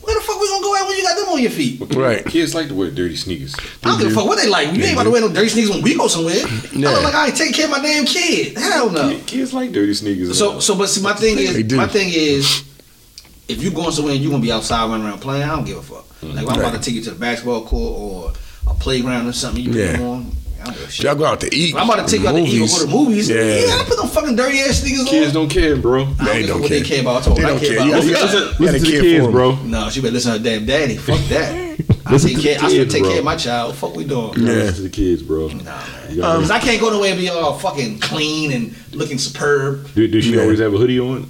Where the fuck we gonna go at when you got them on your feet? Right. Kids like to wear dirty sneakers. I don't give a fuck what they like. You ain't about to wear no dirty sneakers when we go somewhere. Yeah. I look like I ain't taking care of my damn kid. Hell no. Kids like dirty sneakers. So, so, but see, my thing is, my thing is, if you're going somewhere and you gonna be outside running around playing, I don't give a fuck. Mm-hmm. Like, if I'm about to take you to the basketball court or a playground or something, you put Yeah. on. I don't give a shit. Y'all go out to eat. I'm about to take you out to eat or go to movies. Yeah, Yeah. I put them fucking dirty ass sneakers kids on. don't care, bro. I don't They give don't fuck what they care. care about. I told They her I don't care care. about. You Listen, gotta- listen, You gotta to the care kids, bro. no, she better listen to her damn daddy. Fuck that. I Listen take to care. the I still take bro. care of my child. Fuck we doing. Yeah. Listen to the kids, bro. Nah, man. You gotta- um, Cause I can't go nowhere and be all fucking clean and looking superb. do, do she Yeah. always have a hoodie on?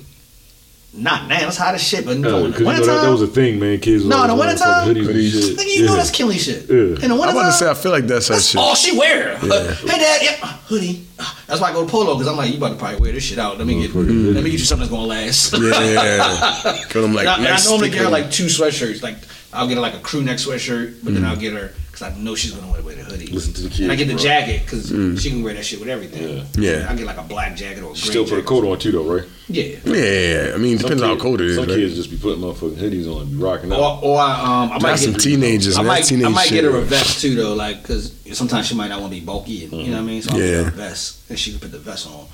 Not now. It's hot as shit. But Uh, no, in 'cause the you know that, that was wintertime, a thing, man. Kids. No, in the always wearing wintertime, fucking hoodies and shit. nigga, you know Yeah. that's killing shit. Yeah. In the I'm about to say, I feel like that's her that's shit. all she wear. Hey, dad, yep, hoodie. That's why I go to polo because I'm like, you about to probably wear this shit out. Let me get, Motherfucking let me get you something that's gonna last. Yeah. Cause I'm like, and I, and I normally get her like two sweatshirts. Like I'll get her like a crew neck sweatshirt, but then I'll get her because I know she's gonna wear, wear the hoodie. Listen to the kids. and I get the bro. jacket because she can wear that shit with everything. Yeah. Yeah. I get like a black jacket or a gray Still put a coat on too, though, right? Yeah. Yeah, I mean, depends on how cold it is. Some right? kids just be putting motherfucking hoodies on, be rocking Or, out. or I, um, I might That's some teenagers, I might, teenage I might shit. get her a vest too, though, like because sometimes she might not want to be bulky, and, you know what I mean. So I'll Yeah. get her a vest, and she can put the vest on.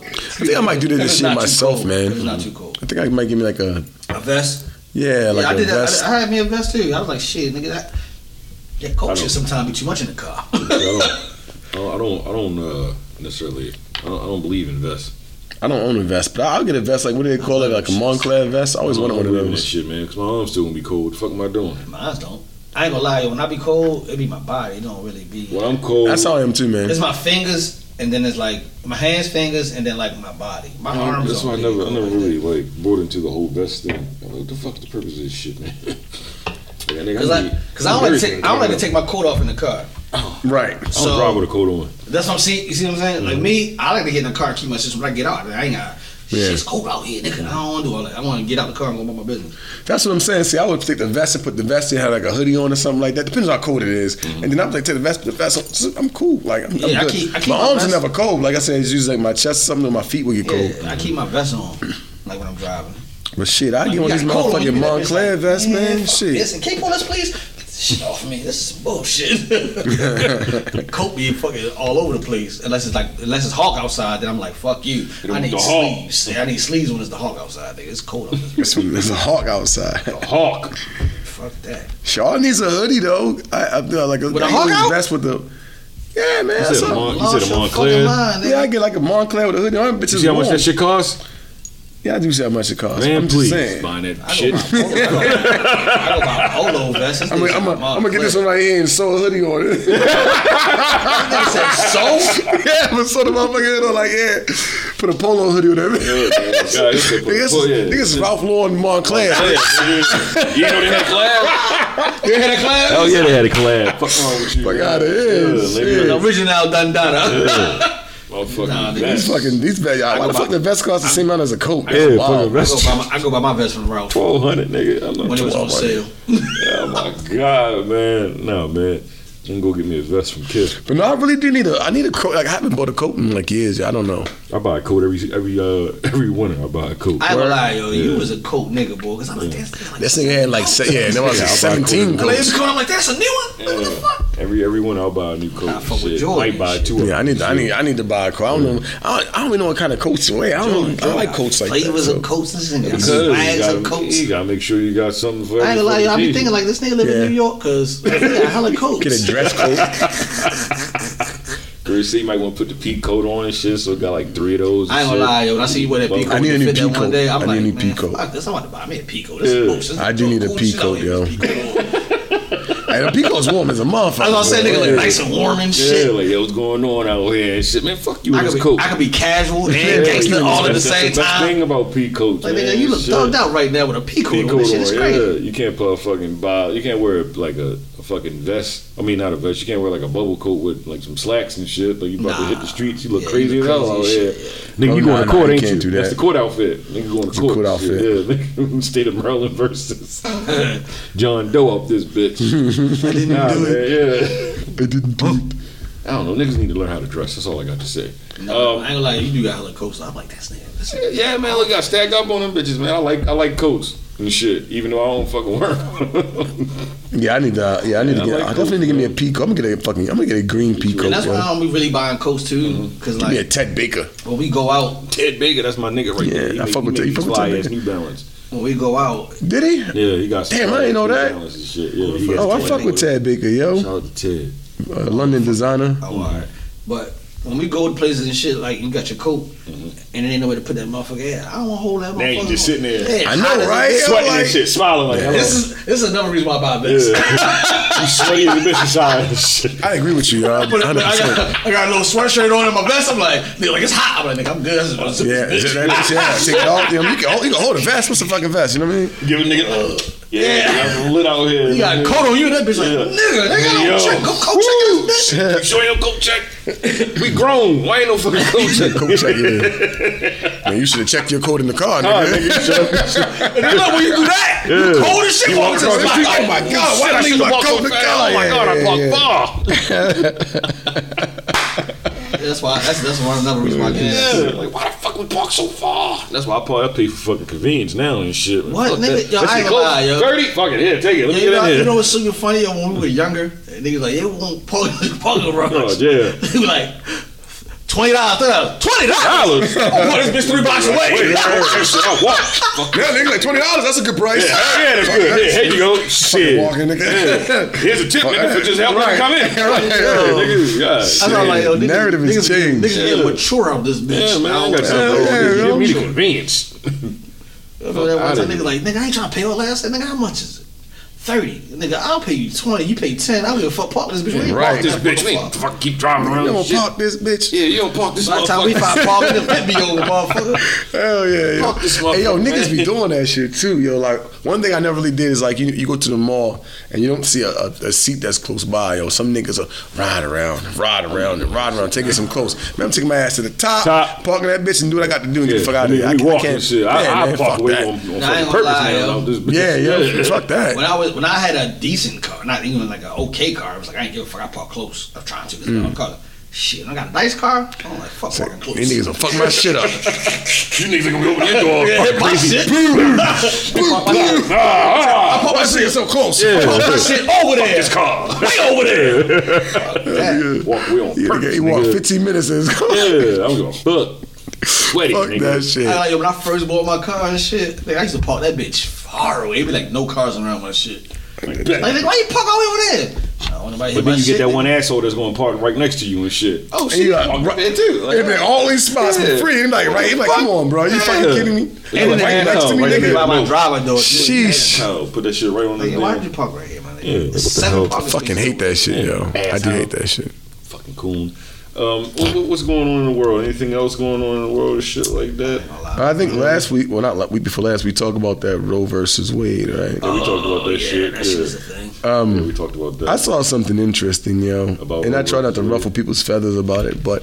I think I might do this shit myself, cold. man. It's not too cold. I think I might give me like a A vest. yeah, like yeah, I did that. vest. I, I had me a vest too. I was like, shit, nigga, that that coat I shit sometimes be too much in the car. I don't, I don't, I don't, uh, necessarily, I don't, I don't believe in vests. I don't own a vest, but I'll get a vest. Like what do they call it? Like a Moncler vest. I always I wanted don't one of believe that those. shit, man, because my arm's still gonna be cold. What the fuck am I doing? My Mine don't. I ain't gonna lie, yo. When I be cold, it be my body. It don't really be. When I'm cold, That's how I am too, man. It's my fingers, and then it's like my hands, fingers, and then like my body. My arms. That's why I really never, I never like that. really like bought into the whole vest thing. I'm like, what the fuck the purpose of this shit, man? Like, nigga, Cause I, need- cause I don't like to take, I don't like to take my coat off in the car. Oh. right. I don't so- drive with a coat on. That's what I'm seeing. You see what I'm saying? Like mm-hmm. me, I like to get in the car and keep my system. When I get out, I ain't got. Yeah. Shit's cold out here, nigga. I don't want to do all that. I want to get out the car and go about my business. That's what I'm saying. See, I would take the vest and put the vest in, have like a hoodie on or something like that. Depends on how cold it is. Mm-hmm. And then I'm like, take the vest, put the vest on. I'm cool. Like, I'm, I'm Yeah, I keep- I keep my my arms are never cold. Like I said, it's usually like my chest, something, or my feet will get cold. Yeah, I keep my vest on, like when I'm driving. But shit, I Like, get one you of these got on you, motherfucking you be like, Moncler it's vests, like, man. fuck Shit. Listen, can you pull this, please? Get this shit off me. This is bullshit. Coat be fucking all over the place. Unless it's like, unless it's hawk outside, then I'm like, fuck you. I need sleeves. Yeah, I need sleeves when it's the hawk outside. Nigga. It's cold out this It's, it's a hawk outside. A Hawk. Fuck that. Shaw needs a hoodie though. I, I feel like a, With a I hawk out? vest with the. Yeah, man. You said a all. Mon- you said a your Moncler. fucking mind, nigga. Yeah, I get like a Moncler with a hoodie on. Bitch You is see how much that shit costs? Yeah, I do see how much it costs. Man, I'm just please. saying. Buying that I shit. Polo. I go buy polo vests. I'm, nigga gonna, I'm gonna, I'm gonna get this one right here and sew a hoodie on it. Nigga said so. yeah, but sew the motherfucker head on like yeah. Put a polo hoodie on it. This Niggas, oh, yeah. is Ralph Lauren Moncler. Yeah, nigga. You know they had a collab? You hear that class? Hell yeah, they had a collab. Fuck wrong with you? Fuck outta here, Yeah, shit. The original Dandana. Motherfucking Nah, nigga, vest. These fucking these vests. Why the fuck the vest cost the same amount as a coat? Yeah, That's fucking wild. I go, buy my, I go buy my vest from Ralph Twelve hundred, nigga. I'm not when it was on sale. Oh my god, man. No, man. I'm go get me a vest from Kiss. But no, I really do need a. I need a coat. Like I haven't bought a coat in like years. I don't know. I buy a coat every every uh every winter. I buy a coat. I ain't gonna lie, yo. You Yeah. was a coat nigga, boy. Cause I'm like, that's, that's like This nigga had like se- yeah, that was Yeah, like I buy seventeen coat. I like, coats. it's coat. I'm like, that's a new one. What the fuck? Every every winter I'll buy a new coat. Nah, and fuck with shit. Jordan Might buy shit. two. of Yeah, I them need. I need. I need to buy a coat. I don't know. I don't, I don't even know what kind of coats to wear. I don't. know. I don't like coats like that. Flavors so. of coats. This nigga got Because you bags of gotta, coats. you gotta make sure you got something for I ain't every gonna lie. I fucking be thinking like this nigga live in New York, cause like, he got hella coats. Get a dress coat. Girl, see, you might want to put the peak coat on and shit, so it got like three of those. I ain't gonna shit. lie, yo. When I see you wear that Fuck. peacoat, I need a with new the fit peacoat. one day. I'm I like, need a new man, peacoat. fuck this. I'm about to buy me a peacoat. This Yeah. is bullshit. I do need a cool shit peacoat, out yo. here. Peacoat on. And the peacoat's warm as a motherfucker. I was gonna say, nigga, Yeah. like nice and warm and Yeah, shit. like, yo, what's going on out here and shit, man? Fuck you, I could, this be, coat. I could be casual and Yeah, gangster you- all at the that's same the best time. thing about peacoats, Like, man. nigga, you look Shit. thugged out right now with a peacoat. Peacoat on. This shit is on, great. You can't put a fucking bob. You can't wear like a, a fucking vest. I mean, not a vest. You can't wear like a bubble coat with like some slacks and shit. Like you about to hit the streets. You look Yeah, crazy as hell out crazy here. as Nigga, Oh, you nah, going to nah, court, you ain't can't you? do That's that. the court outfit. Nigga going to It's a court. court and shit. outfit. Yeah, nigga, state of Maryland versus John Doe up this bitch. I didn't nah, do man, Yeah. I didn't do it. I don't know. Niggas need to learn how to dress. That's all I got to say. No, Um, I ain't gonna lie, you do got hella coats. I'm like, that's nigga. Nigga. Yeah, man, look, I stacked up on them bitches, man. I like I like coats and shit, even though I don't fucking work. Yeah, I need to. Yeah, I need Yeah, to get. like I definitely need to get me a Coke, peacoat. I'm gonna get a fucking. I'm gonna get a green peacoat. And that's why yo. I don't be really buying coats too, Mm-hmm. because Give me a like Ted Baker. when we go out, Ted Baker, that's my nigga right Yeah, there. He I fuck with Ted- you fuck with Ted Baker. New Balance. when we go out, Did he? Yeah, he got. some Damn, I fly ain't know that. Shit. Yeah, Oh, I some fuck with Ted Baker, yo. Shout out to Ted. Uh, London designer. oh, all right. But when we go to places and shit, like you got your coat, and there ain't nowhere to put that motherfucker at. I don't want to hold that. Mm-hmm. Now you just sitting there. Yeah, I know, hot as a right? Sweating like- and shit, smiling like hello. This is this is another reason why I buy this. yeah. you sweaty as a bitch inside. I agree with you, yo. But, but I, 100%. got, I got a little sweatshirt on in my vest. I'm like, nigga, like it's hot. I'm like, nigga, I'm good. I'm just- Yeah, bitch. that yeah. Take it off. You, know, you, can hold, you can hold a vest. What's a fucking vest? You know what I mean? Give a nigga. Uh, yeah, Yeah. I'm lit out here. You got a coat on you, and that bitch like, Yeah. nigga, nigga, Yo. don't check, go coat check this bitch. You sure ain't no coat check? We grown. Why ain't no fucking coat check? Coat check, yeah. Man, you should have checked your coat in the car, Oh, nigga. nigga, you should- And then look, when you do that, you cold as shit. You walking walk to the across the spot. street, Oh my god, why I did I leave should've my walked coat in the car? Oh my god, I yeah, far. That's why. That's that's one another reason why I get Yeah, that. like why the fuck we park so far? That's why I park. I pay for fucking convenience now and shit. What, Fuck nigga? that. Yo, That I ain't lie, yo. Thirty? Fuck it, here, take it. Let me You get know, in you know what's super funny? When we were younger, niggas like, yeah, we want park parking garage. Oh yeah. He like, twenty dollars, twenty dollars. Dollars. I'm this bitch three blocks away. Wait, that shit, I Yeah, nigga, like twenty dollars. That's a good price. Yeah, hell yeah, that's good. Here, here you go. Shit. Walking, nigga. Here's a tip, nigga, for just helping Right. come in. Right. Yeah, nigga. God. That's I'm like, yo, niggas, Narrative has niggas, changed. Niggas getting mature out this bitch. Yeah, man, I I got don't- something. yeah, Give yo. me the convenience. Remember that one time nigga like, nigga, I ain't trying to pay all that. I said, nigga, how much is it? 30. Nigga, I'll pay you 20. You pay 10. I don't give a fuck. Park this bitch. We Right. park This bitch, we ain't fucking keep driving around. You and don't shit. park this bitch. Yeah, you don't park this By the time we motherfucker. find park, nigga, fit me over, motherfucker. Hell yeah, yo. Fuck this Hey, yo, niggas man. be doing that shit too, yo. Like one thing I never really did is like you, you go to the mall and you don't see a, a, a seat that's close by, yo. Some niggas are ride around, ride around, and ride around, taking some close. Man, I'm taking my ass to the top, Top. parking that bitch and do what I got to do and get Yeah, the fuck out of here. I, can't- I can't. shit. I, I man, park fuck away that. on, on I ain't gonna purpose lie, now. yo. about. Yeah, fuck that. When I was when I had a decent car, not even like an okay car, I was like, I ain't give a fuck. I park close. I'm trying to. Cause Mm. Car. Shit, I got a nice car. I'm like, fuck parking close. These niggas will fuck my shit up. You niggas are gonna be open your door. Yeah, fucking my crazy. shit. Ah, ah. Park my shit so close. Park my shit over there. This car. Way over there. Walk away on Yeah, purpose. he walked 15 minutes in his car. Yeah, I'm gonna fuck. Sweaty, Fuck nigga. that shit. I like, yo, when I first bought my car and shit, nigga, I used to park that bitch far away. It'd be like no cars around my shit. Like Like, why you park all the way over there? I don't want nobody hit But then you shit, get that one asshole that's gonna park right next to you and shit. Oh shit, you got- park right there too. Like, And then all these spots Yeah. for free. And like, right? He like, come on, bro. You fucking kidding me? and Like, then right the next to me, right nigga by my driver door. Sheesh. Oh, put that shit right on the Nigga, why damn did you park right here, my man? Yeah, what the hell? parking Fucking hate that shit, yo. I do hate that shit. fucking coon. Um, what, what- what's going on in the world? Anything else going on in the world? or Shit like that. I think last week, well, not like week before last, we talked about that Roe versus Wade, right? Yeah, we talked about that Oh, yeah, shit. that yeah. shit was a thing. yeah, we talked about that. I saw something interesting, yo, About and I try not to versus ruffle people's feathers about it, but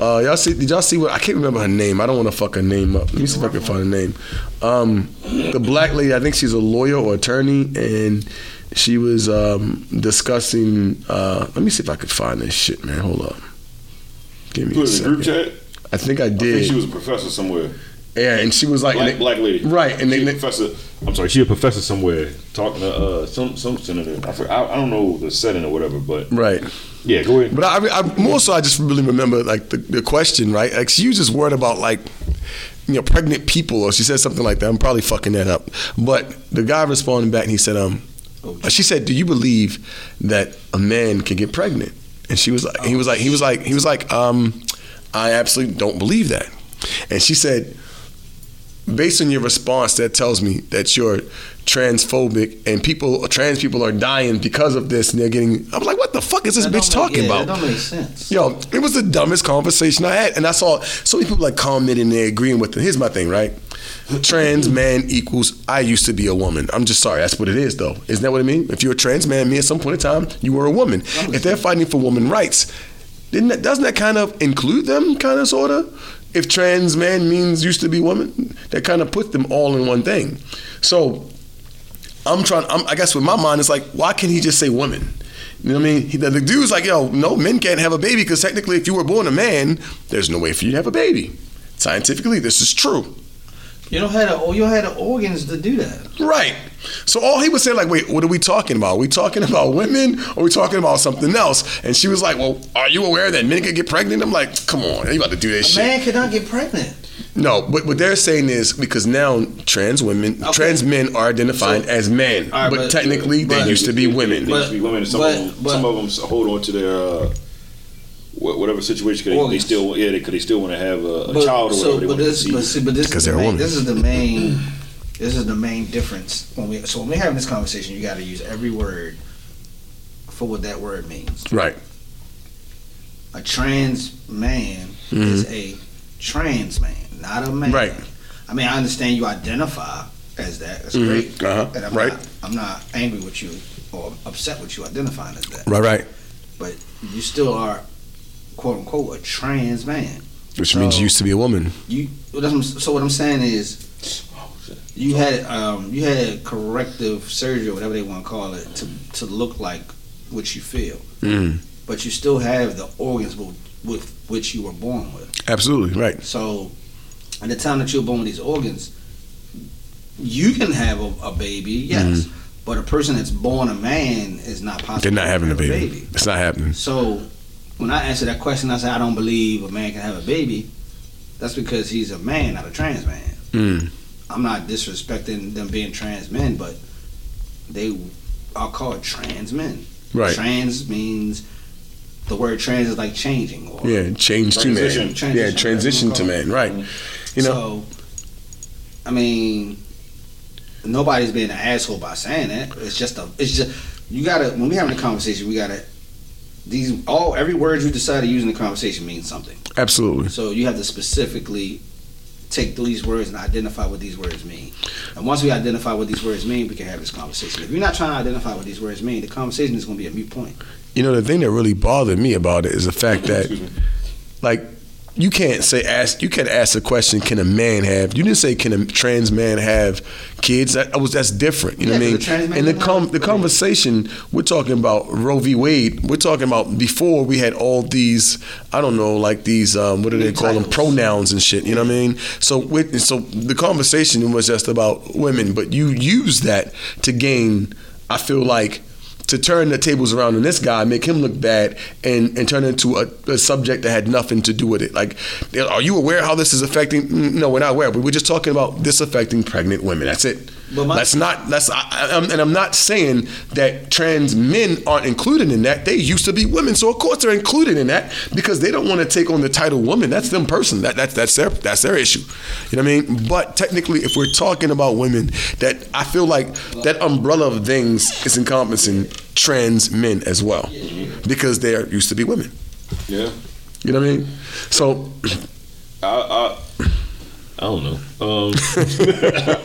uh, y'all see? Did y'all see what? I can't remember her name. I don't want to fuck her name up. Let me see if I can find her name. Um, the black lady, I think she's a lawyer or attorney, and she was um, discussing. Uh, let me see if I could find this shit, man. Hold up. Give me Put a in the second. group chat. I think I I did. think she was a professor somewhere. yeah, and she was like, Black, and black lady. right? And She then a professor. I'm sorry, she a professor somewhere talking to uh, some some senator. I, forgot, I I don't know the setting or whatever, but right. yeah, go ahead. But I, I more so, I just really remember like the, the question, right? Like she used this word about like you know pregnant people, or she said something like that. I'm probably fucking that up. But the guy responded back and he said, um, she said, "Do you believe that a man can get pregnant?" And she was like, he was like, he was like, he was like, um, I absolutely don't believe that. And she said, based on your response, that tells me that you're transphobic and people trans people are dying because of this and they're getting I'm like what the fuck is this That bitch don't talking make- yeah, about? That don't make sense. Yo, it was the dumbest conversation I had, and I saw so many people like commenting and agreeing with it. Here's my thing, right? Trans man equals I used to be a woman. I'm just sorry, that's what it is, though. Isn't that what I mean? If you're a trans man, me at some point in time, you were a woman. If they're fighting for women rights, that, doesn't that kind of include them, kind of, sort of? If trans man means used to be woman, that kind of puts them all in one thing. So I'm trying. I'm, I guess with my mind, it's like, why can't he just say woman? You know what I mean? He, the, the dude's like, yo, no, men can't have a baby because technically, if you were born a man, there's no way for you to have a baby. Scientifically, this is true. You don't have the you don't have the organs to do that. Right. So all he was saying, like, wait, what are we talking about? Are we talking about women or are we talking about something else? And she was like, well, are you aware that men can get pregnant? I'm like, come on, you about to do that A shit. man cannot get pregnant. No, but what they're saying is because now trans women, Okay. trans men are identified So- as men, All right, but, but- technically they used to be women. They used to be women. Some but- of them, but- some of them hold on to their uh, wha- whatever situation. 'cause They, they Organs. still, yeah, because they, still want to have a, a But- child or so, whatever they but want to this, but conceive. see, but this, is 'Cause the they're main, this is the main, this is the main difference when we. So when we're having this conversation, you got to use every word for what that word means. right. A trans man is a trans man, not a man. Mm-hmm. Right. I mean, I understand you identify as that. That's Mhm. great. Uh-huh. And I'm Right. Not, I'm not angry with you or upset with you identifying as that. Right, right. But you still are, quote unquote, a trans man. Which means you used to be a woman. You so what I'm saying is you had um, you had corrective surgery or whatever they want to call it to to look like what you feel, Mm. but you still have the organs with, with which you were born with. Absolutely, right. So at the time that you were born with these organs, you can have a, a baby, yes, but a person that's born a man is not possible. They're not having a have baby. It's not happening. So when I answer that question, I say I don't believe a man can have a baby. That's because he's a man, not a trans man. Mm. I'm not disrespecting them being trans men, but they are called trans men. Right. Trans means the word trans is like changing or Yeah, change to man. Transition. Yeah, Transition, to man. Right. You know. So, I mean, nobody's being an asshole by saying that. It's just a. It's just you gotta. When we having a conversation, we gotta. These all every word you decide to use in the conversation means something. Absolutely. So you have to specifically take these words and identify what these words mean. And once we identify what these words mean, we can have this conversation. If you're not trying to identify what these words mean, the conversation is going to be a mute point. You know, the thing that really bothered me about it is the fact that, like, you can't say ask. You can't ask the question, "Can a man have?" You didn't say, "Can a trans man have kids?" That was that's different. You know Yeah, what I mean? And the com- the conversation we're talking about Roe v. Wade. We're talking about before we had all these. I don't know, like these. Um, what do they call them? Pronouns and shit. You know what I mean? So with, so the conversation was just about women, but you use that to gain. I feel like to turn the tables around on this guy, make him look bad, and, and turn into a, a subject that had nothing to do with it. Like, are you aware how this is affecting? No, we're not aware. But we're just talking about this affecting pregnant women. That's it. But my- that's not. That's. I, I'm, and I'm not saying that trans men aren't included in that. They used to be women, so of course they're included in that because they don't want to take on the title woman. That's them person. That, that's that's their that's their issue. You know what I mean? But technically, if we're talking about women, that I feel like that umbrella of things is encompassing trans men as well because they are used to be women. yeah. You know what I mean? So I, I, I don't know. Um,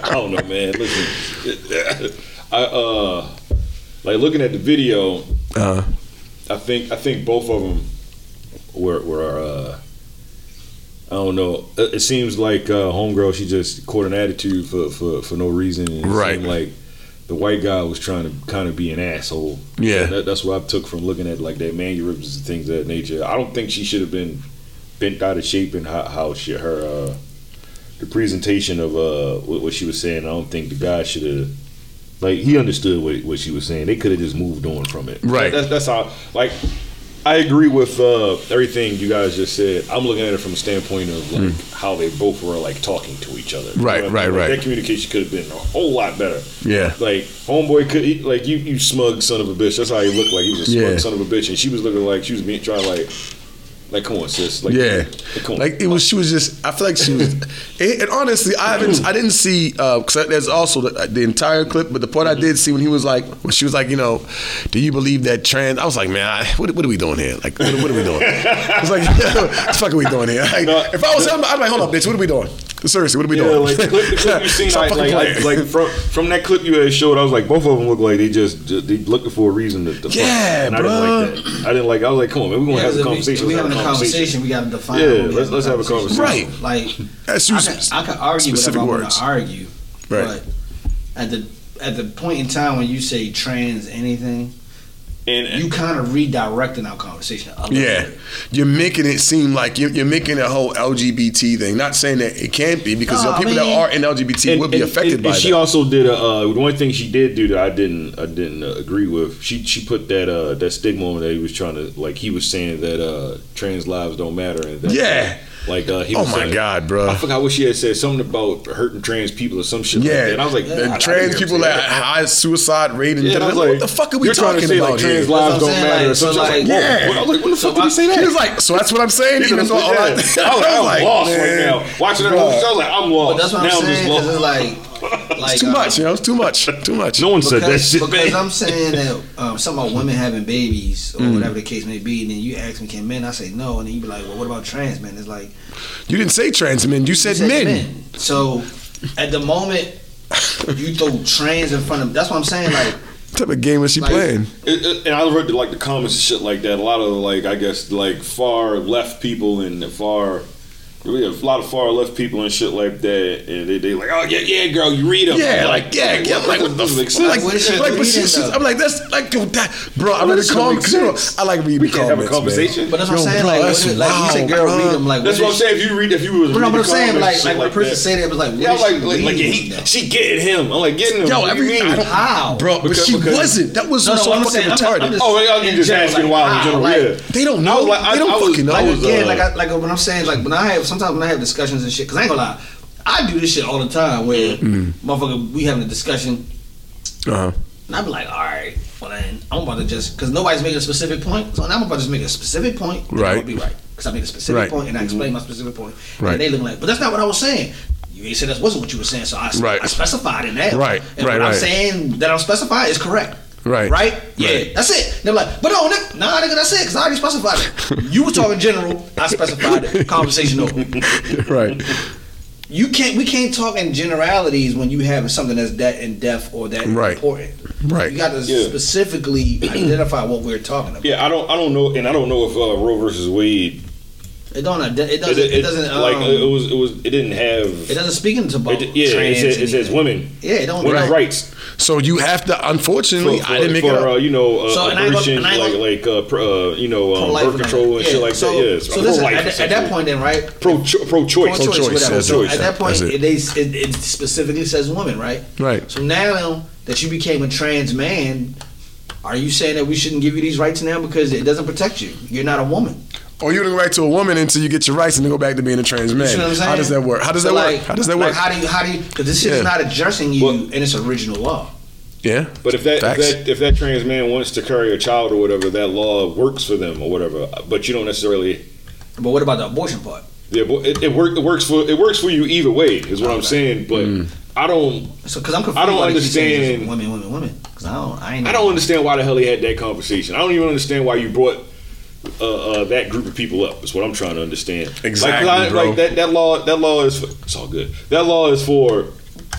I don't know, man. Listen, I uh, like looking at the video. uh, I think I think both of them were were. Uh, I don't know. It, it seems like uh, homegirl. She just caught an attitude for for, for no reason. It Right. seemed like the white guy was trying to kind of be an asshole. Yeah. That, that's what I took from looking at like that mannerisms and things of that nature. I don't think she should have been bent out of shape in how, how she her uh, the presentation of uh, what, what she was saying. I don't think the guy should have. Like he understood what, what she was saying. They could have just moved on from it. Right. That's, that's how. Like I agree with uh, everything you guys just said. I'm looking at it from a standpoint of like how they both were like talking to each other. You. Right, know what I right, mean? Like, right. That communication could have been a whole lot better. yeah, Like homeboy could he, like you you smug son of a bitch. That's how he looked like he was a smug Yeah. son of a bitch, and she was looking like she was being trying like Like, come on, sis. Like, Yeah, like, come on. like it was. She was just. I feel like she was. and, and honestly, I haven't. I didn't see uh, because there's also the, the entire clip, but the part I mm-hmm. did see when he was like, when she was like, you know, do you believe that trans? I was like, man, I, what, what are we doing here? Like, what, what are we doing? I was like, what the fuck are we doing here? Like, No. if I was him, I'd be like, hold up, bitch, what are we doing? Seriously, what are we Yeah, doing? like the clip, the clip you seen, Stop like, fucking like, playing. like, from from that clip you had showed, I was like, both of them look like they just, just they looking for a reason to. to fuck. Yeah, and I didn't like that. I didn't like. I was like, come on, man, we gonna Yeah, have a if we- conversation. We let's having a conversation, we got to define. Yeah, what we let's- let's have a conversation. Right. Like That's I you- can, I can argue specific whatever I want words. to argue, Right. but at the at the point in time when you say trans anything, And you kind of redirecting our conversation. Yeah, bit. you're making it seem like you're, you're making a whole LGBT thing. Not saying that it can't be because No, the people mean- that are in LGBT and, will be and- affected and- by and she that. also did a uh, one thing she did do that I didn't I didn't uh, agree with. She she put that uh, that stigma on that he was trying to like he was saying that uh, trans lives don't matter and that, Yeah. like uh, he Oh my saying- God, bro. I forgot what she had said something about hurting trans people or some shit like Yeah, that. And I was like the I- I trans people hear that high suicide rate and Yeah, and I was what the fuck are we you're trying to talking say, about like, here? trans That's lives don't I'm saying, matter or like, something. so, I was like, like, yeah. what- I was like, when the So fuck did he say that? He was like, so that's what I'm saying. He Even was though all I, like. I was, I lost right now. Watching that bruh. whole show, I was like, I'm lost. But that's what I'm I'm saying. Because it's like, like It's too uh, much, you know. It's too much. Too much. No one said that because, shit. because. I'm saying that um, something about women having babies or Mm. whatever the case may be, and then you ask me, can men? I say no, and then you be like, well, what about trans men? It's like You didn't say trans men. You said, you said men. So at the moment you throw trans in front of that's what I'm saying. Like What type of game is she Like- playing? It, it- and I read like the comments and shit like that. A lot of like I guess like far left people and far. We have a lot of far left people and shit like that, and they they like, oh yeah, yeah, girl, you read them. Yeah, like yeah, yeah. I'm like, what the doesn't make f- sense. like, What is she like, but she, reading, she's. I'm like, that's like, yo, that, bro. I What read does the it comments. make You know, sense? I like reading We can't have a comments, man. conversation. but that's what I'm saying. bro, like that's what is- like you said, girl, read them. Like That's what I'm saying. If you read, if you was But no, reading but I'm saying, but like, like shit when a person that. say that, it was like, what yeah, like like, like he, she getting him. I'm like getting him. Yo, What do you every, mean? How? bro? But Because- she wasn't. That was No, so, I'm fucking saying- retarded. Oh, well, I'm just general, asking like, why in general. Yeah, they don't know. like, I, they don't fucking know. Like again, like like when I'm saying like when I have sometimes when I have discussions and shit, because I ain't gonna lie, I do this shit all the time where motherfucker we having a discussion Uh-huh. and I be like, all right, well then I'm about to just because nobody's making a specific point, so now I'm about to just make a specific point. and I'm Right. gonna be right because I made a specific Right. point and I explained my specific point. Right. And they look like, but that's not what I was saying. You ain't said that wasn't what you were saying, so I, Right. I specified in that. Right, And right, what I'm saying that I'm specified is correct. Right. Right? Yeah. Right. That's it. They're like, but no, nigga, nah, nigga, that's it, because I already specified it. You were talking general, I specified it. Conversation over. right. You can't. We can't talk in generalities when you have something that's that in depth or that Right. important. Right. You got to Yeah. specifically identify what we're talking about. yeah, I don't, I don't know, and I don't know if uh, Roe versus Wade. It don't. It It, doesn't. It, it- doesn't. Um, like it was, it was, it didn't have. it doesn't speak into about It, yeah, it says, it says women. Yeah, it don't. Women's right. rights. So you have to. Unfortunately, For, for, I didn't make for it up. uh, you know uh, So, and I ain't gonna- abortion, and like gonna- like uh, pro, uh, you know um, birth and control and that. shit like so, that. Yes, So listen, at, that- at that point, then, right? pro pro choice. Pro-choice, Pro-choice, whatever. So it. at that point, it, it. it, it specifically says woman, right? Right. So now that you became a trans man, are you saying that we shouldn't give you these rights now because it doesn't protect you? You're not a woman. Or you don't go back to a woman until you get your rights and then go back to being a trans man. You see what I'm saying? How does that work? How does So that like, work? How does that like, work? How do you? How do you? Because this shit is not addressing you Well- in its original law. yeah. But if that, if that if that trans man wants to carry a child or whatever, that law works for them or whatever. But you don't necessarily. But what about the abortion part? Yeah, but it, it, work, it works for it works for you either way is what I'm saying. But Mm. I don't So because I'm confused. I don't why they keep saying understand- women, women, women. Because I don't. I ain't. I don't understand why the hell he had that conversation. I don't even understand why you brought uh, uh, that group of people up. Is what I'm trying to understand. Exactly, like, I- like that that law that law is for, it's all good. That law is for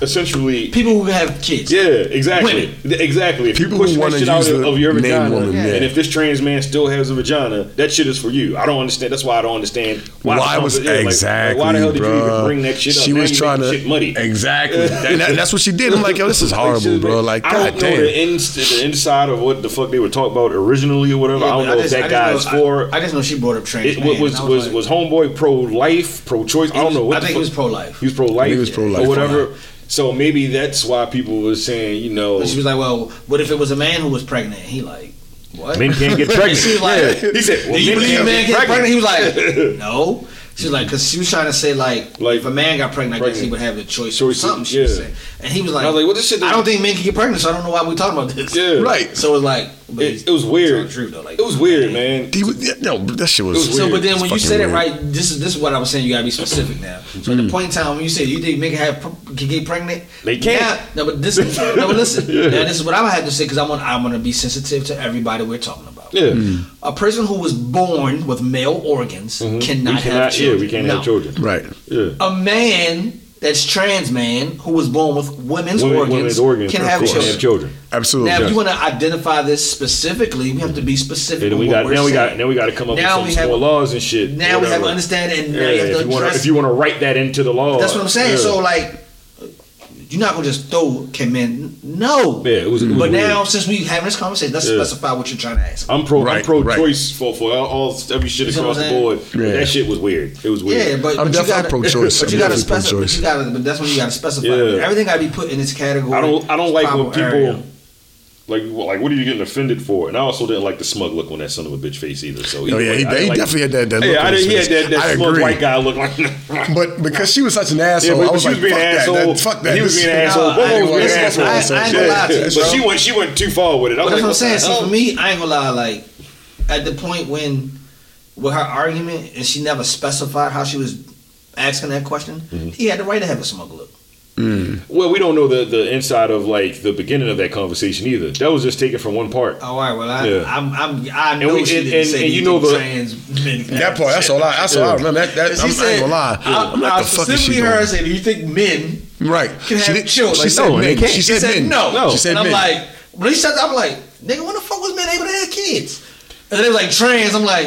essentially. People who have kids. Yeah, exactly, Women. Exactly. If People you push who that wanna shit out use of, the of your name vagina, woman, yeah. and if this trans man still has a vagina, that shit is for you. I don't understand. That's why I don't understand why. Why, the was yeah, like- like, exactly? why the hell did you even bring that shit up? She Now was trying to shit muddy. exactly, and that- that's what she did. I'm like, yo, this is horrible, shit, bro. Like, I god don't know the, damn. ins- the inside of what the fuck they were talking about originally or whatever. Yeah, I don't know if just- that I guy's for. I, I just know she brought up trans. it, man, was was was, homeboy pro life, pro choice? I don't know. What I the think he was pro life. He was pro life. He was pro-life. or whatever. So maybe that's why people were saying, you know, She was like, "Well, what if it was a man who was pregnant?" He like, "What?" men can't get pregnant. She was like, Yeah. He said, well, "Do you men believe can't men get get pregnant?" pregnant. He was like, "No." She's like, because she was trying to say like, Like, if a man got pregnant, I guess he would have the choice. Choice, or something. She was saying. and he was like, I was like, well, this shit I don't think men can get pregnant, so I don't know why we're talking about this. Yeah. Right. So it's like, It, it was weird. not true though. Like it was weird, man. He was, yeah, no, that shit was. It was So, weird. but then when you said say that fucking right, this is this is what I was saying. You gotta be specific now. So Mm. at the point in time when you say you think men can have can get pregnant, They can't. Now, no, but this is no, but listen. Now this is what I would have to say because I want I want to be sensitive to everybody we're talking about. Yeah. A person who was born with male organs Mhm. cannot, we cannot, have children. Yeah, we can't No. have children. right. Yeah. A man that's trans man who was born with women's Women- organs, women's organs can have children. have children. Absolutely. Now, if you want to identify this specifically, we have to be specific. And then we got we're now we got saying. now we got to come up Now with some have- more laws and shit. Now we have to understand, and now Yeah, you have to if you want address to if you want to write that into the law, That's what I'm saying. yeah. So like, you're not gonna just throw Kim in. No. Yeah, it was- it was but weird. now, since we having this conversation, let's Yeah. specify what you're trying to ask. I'm pro. I'm Right, pro right. choice for for all, all every shit You across the board. Yeah. That shit was weird. It was weird. Yeah, but, I'm but you definitely gotta, pro-choice. But you I'm gotta specify. You gotta. But that's when you gotta specify. Yeah. Everything gotta be put in its category. I don't I don't like when people area. Like like what are you getting offended for? And I also didn't like the smug look on that son of a bitch face either. So Oh yeah, way, he, I he like- definitely had that. that look Yeah, on I his didn't. He had that, that I smug agree. white guy look like. But because she was such an Yeah, asshole, but, I was she like, was being fuck an that. asshole. that. Fuck that. He was being an This- asshole. I Both ain't of them was gonna- being I- assholes. I ain't gonna lie to you, But she went. She went too far with it. I But was that's what I'm saying. So for me, I ain't gonna lie. Like at the point when, with her argument, and she never specified how she was asking that question, Mm-hmm. he had the right to have a smug look. Mm. Well, we don't know the, the inside of like the beginning of that conversation either. That was just taken from one part. Oh, all right. Well, I, Yeah. I'm, I'm, I know we- she didn't and- say and you you know the- trans men can That have part. That's children. all I. That's all I remember. That. that I'm, she I said, ain't gonna lie. I, I'm like, I the fuck is she specifically heard her doing? say, "Do you think men Right. can She have children?" She Like, said no, men. She She said said men. no. No. She said and I'm men. like, when he said that, I'm like, nigga, when the fuck was men able to have kids? And they was like trans. I'm like,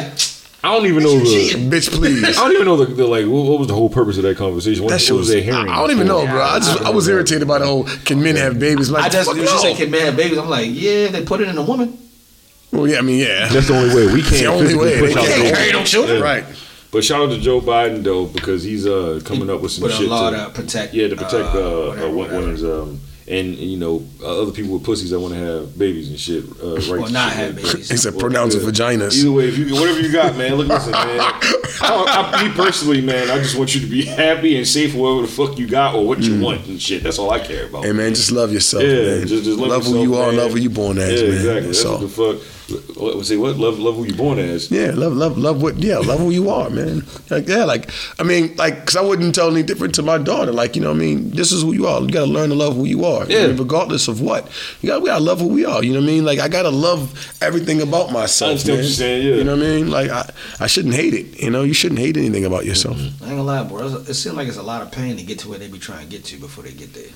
I don't even know the. Bitch, please. I don't even know the, the like. What, what was the whole purpose of that conversation? What, That what was was. they I, hearing? I don't even know, bro. I just I was irritated by the whole can men have babies? Like, I just fuck when she said, "Can men have babies?" I'm like, yeah, they put it in a woman. Well, yeah, I mean, yeah. That's the only way we can't. the only way. push They can't carry no children. Yeah. Right. But shout out to Joe Biden though because he's uh coming up with some With a shit law to to protect, yeah to protect uh, uh, whatever, uh, wo- whatever. women's um and you know uh, other people with pussies that want to have babies and shit uh, right Or to not shit have like that. babies. Except pronouns of vaginas. Either way, if you whatever you got, man, look, listen, man. I, I, me personally, man, I just want you to be happy and safe with whatever the fuck you got or what you want and shit. That's all I care about. Mm. Hey man, just love yourself. yeah, man. just, just love, love who yourself, you are. Love who you born as. Yeah, man. exactly. That's That's all. what the fuck. What, say what? Love, love who you born as. Yeah, love, love, love what. Yeah, love who you are, man. Like, yeah, like I mean, like, because I wouldn't tell any different to my daughter. Like, you know, what I mean, this is who you are. You gotta learn to love who you are. Yeah. I mean, regardless of what, you gotta we gotta love who we are. You know what I mean? Like, I gotta love everything about myself. I understand what man. you're saying, yeah. You know what I mean? Like, I, I shouldn't hate it. You know, you shouldn't hate anything about yourself. I ain't gonna lie, bro. It seems like it's a lot of pain to get to where they be trying to get to before they get there.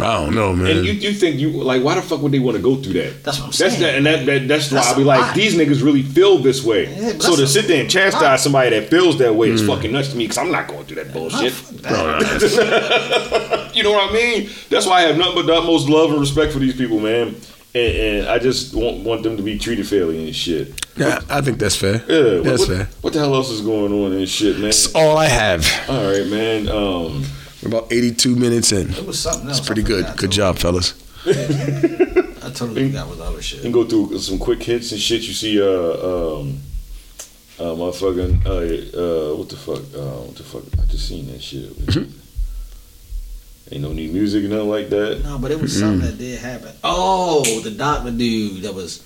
I don't know, man. And you, you think you like why the fuck would they want to go through that? That's what I'm That's saying. that, and that, that that's why That's I be like lot. these niggas really feel this way. Yeah, so to sit there and chastise lot. somebody that feels that way is Mm. fucking nuts to me because I'm not going through that bullshit. Nah, that. you know what I mean? That's why I have nothing but the utmost love and respect for these people, man. And, and I just want want them to be treated fairly and shit. yeah, I think that's fair. Yeah, what, that's what, fair. what the hell else is going on and shit, man? That's all I have. All right, man. Um, We're about 82 minutes in. It was something else. It's pretty good. Good too. job, fellas. I totally think forgot with other shit. and go through some quick hits and shit. You see, uh, um, uh, motherfucking, uh, uh, what the fuck, uh, what the fuck? I just seen that shit. Ain't no new music and nothing like that. No, but it was something that did happen. Oh, the doctor dude that was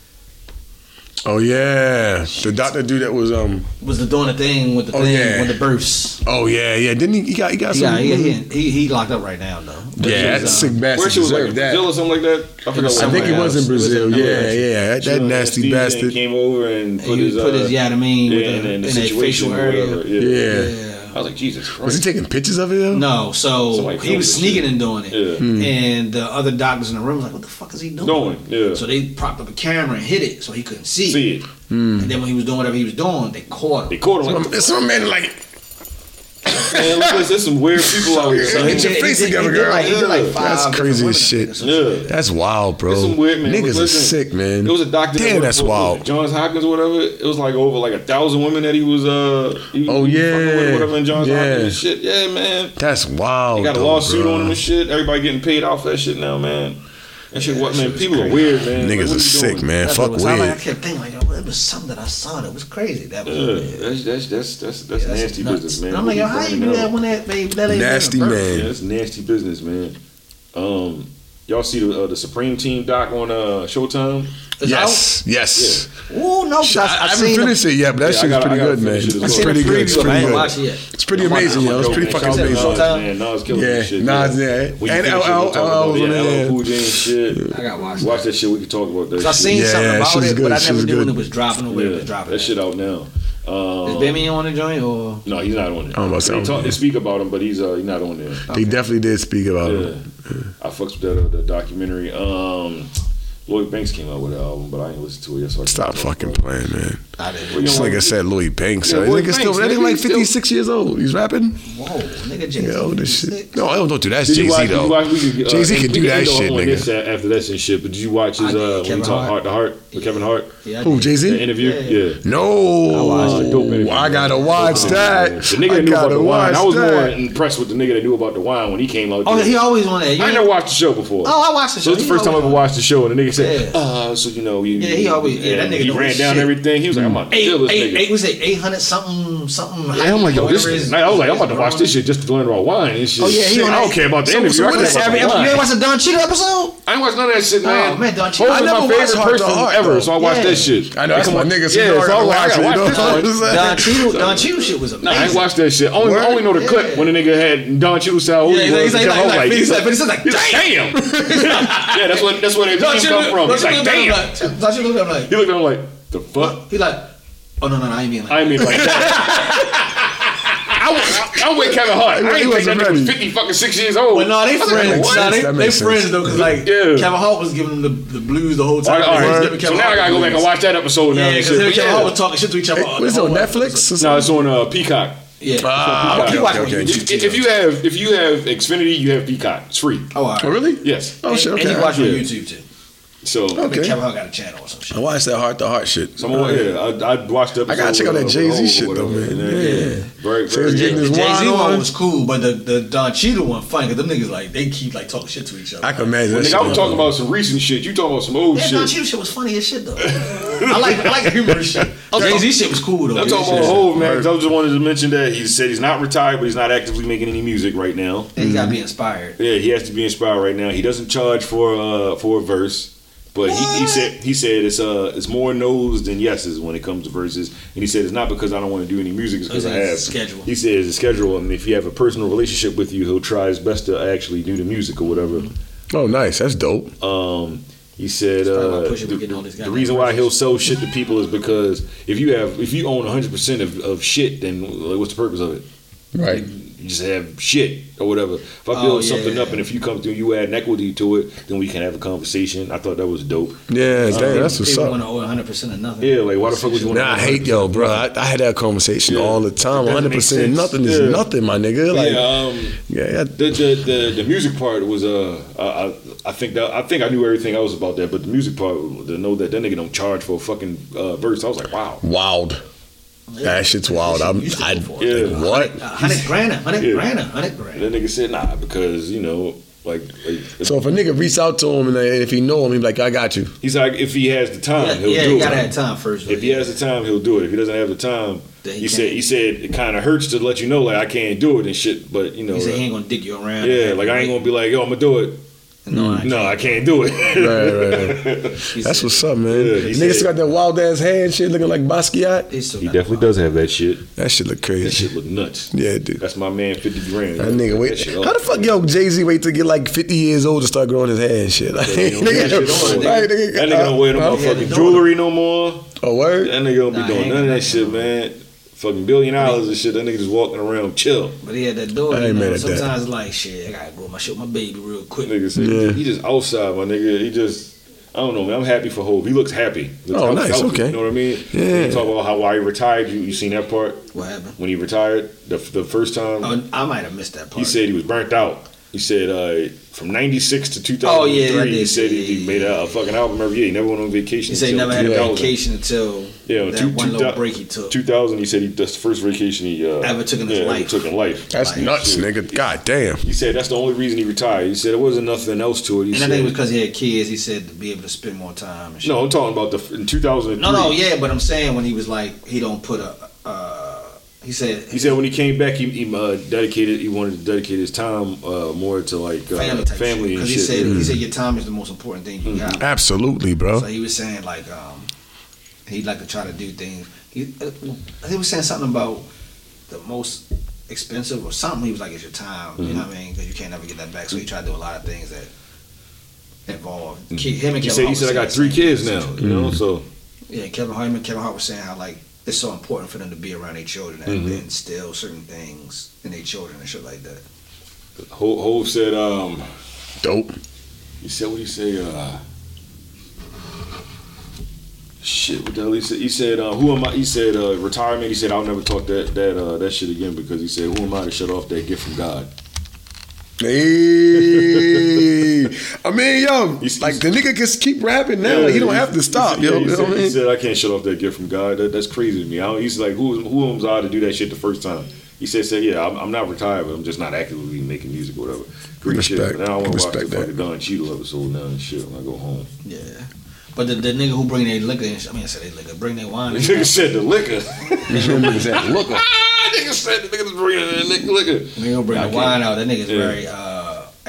Oh yeah, the doctor dude that was um. was the doing the thing with the Oh, thing yeah. with the births. Oh yeah, yeah. Didn't he? He got he got Yeah, some. Yeah, he, he, he locked up right now though. But yeah, he was, that's uh, sick bastard. Where she was like that. Brazil or something like that. I forgot. I think he was in else. It was Brazil. in Yeah, Brazil. yeah. That, that nasty Steve bastard. came over and put he his put uh, his yeah, I mean, with yeah, the, and the in a facial area. whatever. Yeah. Yeah. Yeah. I was like, Jesus Christ. Was he taking pictures of it though? No, so Somebody he was filmed this sneaking and doing it, Yeah. Hmm. and the other doctors in the room was like, "What the fuck is he doing?" Doing, yeah. So they propped up a camera and hit it so he couldn't see. See it. Hmm. And then when he was doing whatever he was doing, they caught him. They caught him. Like, Some, some man like man, look, there's, there's some weird people out here. So Get your did- face did- together, girl. like- he like That's crazy as shit. think, or something like Yeah. that's wild, bro. There's some weird man. Niggas Listen, are sick, man. It was a doctor. Damn, worked that's for- wild. Johns Hopkins or whatever. It was like over like a thousand women that he was uh. He, Oh, yeah. fucking with, whatever in Johns Yeah. Hopkins shit. Yeah, man. That's wild. He got a though, lawsuit bro. on him and shit. Everybody getting paid off that shit now, man. That shit, what man? People are weird, man. Niggas what are sick, doing? man. That's Fuck what it. I, like, I weird. kept thinking like, yo, it was something that I saw that was crazy. That was Yeah, weird. that's that's that's that's that's Yeah, nasty nuts. business, man. I'm like, yo, how you do that when that baby that ain't Nasty even man. Yeah, that's nasty business, man. Um, y'all see the uh, the Supreme Team doc on uh Showtime? It's Yes, yes. out? Ooh, no, Sh- I, I, I, haven't seen finished it yet, but that Yeah, shit's gotta- pretty good, man. finish It's pretty good. It's preview, but I pretty good. watched. It's pretty amazing, yo. It's pretty fucking shout out to amazing. Nas, Showtime? Man, Nas killing Yeah, this shit. Nas, yeah. When you And finish it, we'll LL talk about was the on there. LL Cool J and shit. I gotta watch Watch that. that shit. We can talk about that. 'Cause I shit. seen Yeah, something that about shit's it, good, but I shit's never knew when it was dropping or when it was dropping. that shit out now. Um, Is Baby on the joint or? no, he's not on it. I'm about to say, they, I'm- talk, they speak about him, but he's uh he's not on there. He definitely did speak about Yeah, it. I fucked with that uh, the documentary. Um, Lloyd Banks came out with an album, but I ain't listened to it yet. So I Stop fucking playing, man. I didn't. Well, you This know, nigga said Lloyd Banks. Yeah, yo. Lloyd nigga still, Banks, that nigga, nigga like he's still- 56 years old. He's rapping. Whoa, nigga, Jay Yeah, all this shit. No, I don't do that. That's Did Jay Z Did you though. watch? We could, uh, Jay Z and can we do that shit, nigga. after that and shit. But did you watch his I did. uh when he Kevin talked Hart. heart to heart with Kevin Hart? Yeah, I Who did. Jay The Z? interview, yeah. No, watched it. Dope interview, I gotta watch that. The nigga I that knew about the wine. I was more impressed with the nigga that knew about the wine when he came out. Oh, he always wanted that. I never watched the show before. Oh, I watched the show. So it's the first time I ever watched the show, and the nigga said, Yeah. "Uh, so you know, you." Yeah, he always- yeah, that nigga he ran down shit. everything. He was like, "I'm about to Eight, kill this eight, nigga." eight was it eight hundred something something? Yeah, I'm like, yo, this. his- I was like, I'm about to watch this shit just to learn about wine and shit. Oh yeah, he Shit, I don't care about the so, interview. So what is every, you ain't watched the Don Cheadle episode? I ain't watched none of that shit, man. Oh, man, Don Cheadle. I my never watched favorite person ever, so I watched that shit. I know that's my nigga. Yeah, so I already was like, I watch it, this know what one. I'm saying? Don Cheadle, Don Cheadle shit was amazing. I ain't watched that shit. Only, only know the clip when the nigga had Don Cheadle style. Yeah, he's like, I was like, he's like, he's he's like, damn. yeah, that's what that's where the name come from. He's like, damn. Don Cheadle looked at him like, He looked at him like, the fuck? he like, oh no no no, I ain't mean like. I ain't mean like that. I, was- I'm with Kevin Hart. I He ain't think wasn't that was 50 fucking six years old. But no, they I was like, friends. Nah, they, That they friends sense. though, cause like Yeah. Kevin Hart was giving them the, the blues the whole time. right, all He was right. giving So Kevin now I gotta go back and watch that episode now. Yeah, and because shit. him and Kevin yeah. Hart was talking shit to each other. What is it on whole Netflix? episode. No, it's on uh, Peacock. Yeah. Ah, I'll okay, keep watching okay, okay. If, if you have if you have Xfinity, you have Peacock. It's free. Oh, all right. Oh, really? Yes. Oh, shit. And Okay. he watched on YouTube too. So I think Okay. Kevin Hart got a channel or some shit. I watched that heart to heart shit. So I'm on, yeah, I, I watched the I gotta check out that Jay-Z uh, shit, though, whatever, man. and then, Yeah. Very, So very it's getting this Jay Z one on. was cool, but the, the Don Cheadle one funny because them niggas like they keep like talking shit to each other. I can imagine Well, nigga, I was talking about some recent shit. You talking about some old yeah, Don shit. Cheadle shit was funny as shit though. I like I like the humorous shit. Jay Z shit was cool though. I'm talking about shit- Hove, man. 'cause I just wanted to mention that he said he's not retired, but he's not actively making any music right now. Yeah, He gotta be inspired. Yeah, he has to be inspired right now. He doesn't charge for uh for a verse, but he, he said he said it's uh it's more no's than yeses when it comes to verses, and he said it's not because I don't want to do any music, it's because I have his schedule. He said it's a schedule, and if you have a personal relationship with you, he'll try his best to actually do the music or whatever. Oh, nice. That's dope. Um, he said uh, the, be getting all these the reason why he'll sell shit to people is because if you have if you own 100 percent of, of shit, then like, what's the purpose of it? Right. You just have shit or whatever. If I Oh, build yeah. something up and if you come through, you add an equity to it, then we can have a conversation. I thought that was dope. Yeah, damn, that's what's People up. want to owe 100 percent of nothing. Yeah, like why the fuck would you want? Nah, I hate yo, bro. I, I had that conversation Yeah. all the time. It doesn't 100 make percent sense. nothing is Yeah. nothing, my nigga. Like, yeah, um, yeah, yeah. the, the the the music part was uh I, I I think that I think I knew everything else about that, but the music part to know that that nigga don't charge for a fucking uh, verse, I was like, wow. wild. That shit's wild. Shit I'm, I, go for Yeah. it. what? A hundred grand, a hundred Yeah. grand, hundred grand. That nigga said nah because you know like, like So if a nigga reach out to him and, if he know him, he's like, I got you. he's like if he has the time, Yeah, he'll yeah, do you it. Yeah, he gotta have time first. If he has the time, he'll do it. If he doesn't have the time, he he said he said it kind of hurts to let you know like I can't do it and shit. But you know, he said he ain't gonna dick you around. yeah, like I ain't gonna be like yo, I'm gonna do it. No, I No, I can't do it. Right, right, right. That's what's up, man. Yeah, he Nigga said- still got that wild ass hand shit looking like Basquiat. He, still He got definitely does have that shit. That shit look crazy. That shit look nuts. Yeah, dude. That's my man, Fifty Grand. That nigga wait. That How the fuck yo Jay Z wait to get like 50 years old to start growing his hair and shit? Like, he don't get that shit on. right, nigga, That nigga don't wear no uh, motherfucking jewelry no more. Oh word. That nigga don't be Nah, doing none of that shit, man. Fucking billion dollars and shit. That nigga just walking around chill. But he had that door. I You ain't mad know, at that. sometimes it's like shit. I gotta go my shit, my baby real quick. Nigga said Yeah. he just outside, my nigga. He just I don't know, man. I'm happy for Hove. He looks happy. He looks Oh, healthy, nice, okay. You know what I mean? Yeah. When you talk about how why he retired. You you seen that part What happened? when he retired the the first time? Oh, I might have missed that part. he said he was burnt out. He said uh, from '96 to 2003. Oh, yeah, he said see, he, he made a, a fucking album every year. He never went on vacation. He said he never had a vacation until Yeah, that two, one two little break he took. 2000. He said he that's the first vacation he uh, Ever took in his yeah, life. Took in life. That's Like, nuts, nigga. God damn. He said that's the only reason he retired. He said it wasn't nothing else to it. He And I said, think it was because he had kids. He said to be able to spend more time. And shit. no, I'm talking about the in 2003. no, no, yeah, but I'm saying when he was like, he don't put a. Uh, he said He said when he came back, he, he uh, dedicated. He wanted to dedicate his time uh, more to like uh, family type family and because he shit. said yeah. he said your time is the most important thing you got. Absolutely, bro. So he was saying like um, he'd like to try to do things. He, uh, he was saying something about the most expensive or something. He was like, "It's your time." You know what I mean? Because you can't never get that back. So he tried to do a lot of things that involve Ke- him and Kevin He Kevin. said he said I got three kids now. You know, so Yeah, Kevin Hart, and Kevin Hart was saying how like it's so important for them to be around their children and Mhm. instill certain things in their children and shit like that. Hove, Hove said um Dope. he said what he say uh. Shit, what the hell he said? He said, uh, "Who am I?" He said, uh, "Retirement." He said, "I'll never talk that that uh, that shit again because he said, who am I to shut off that gift from God?" Hey, I mean, yo, He's- like he's- the nigga can keep rapping now. like, he don't have to stop, he yo. said, You he, know said, what I he mean? said, "I can't shut off that gift from God. That, that's crazy to me." I he's like, "Who who am I to do that shit the first time?" He said, "Say yeah, I'm, I'm not retired, but I'm just not actively making music or whatever." Great Respect. shit. Now I want to watch the that. fucking Don Cheadle episode now and shit when I go home. Yeah. But the, the nigga who bring their liquor, and sh- I mean, I said they liquor, bring their wine. and Nigga said the liquor. Nigga said, Look, Ah, nigga said the niggas bringing the liquor. Nigga bring the wine out. That nigga's Yeah. very uh,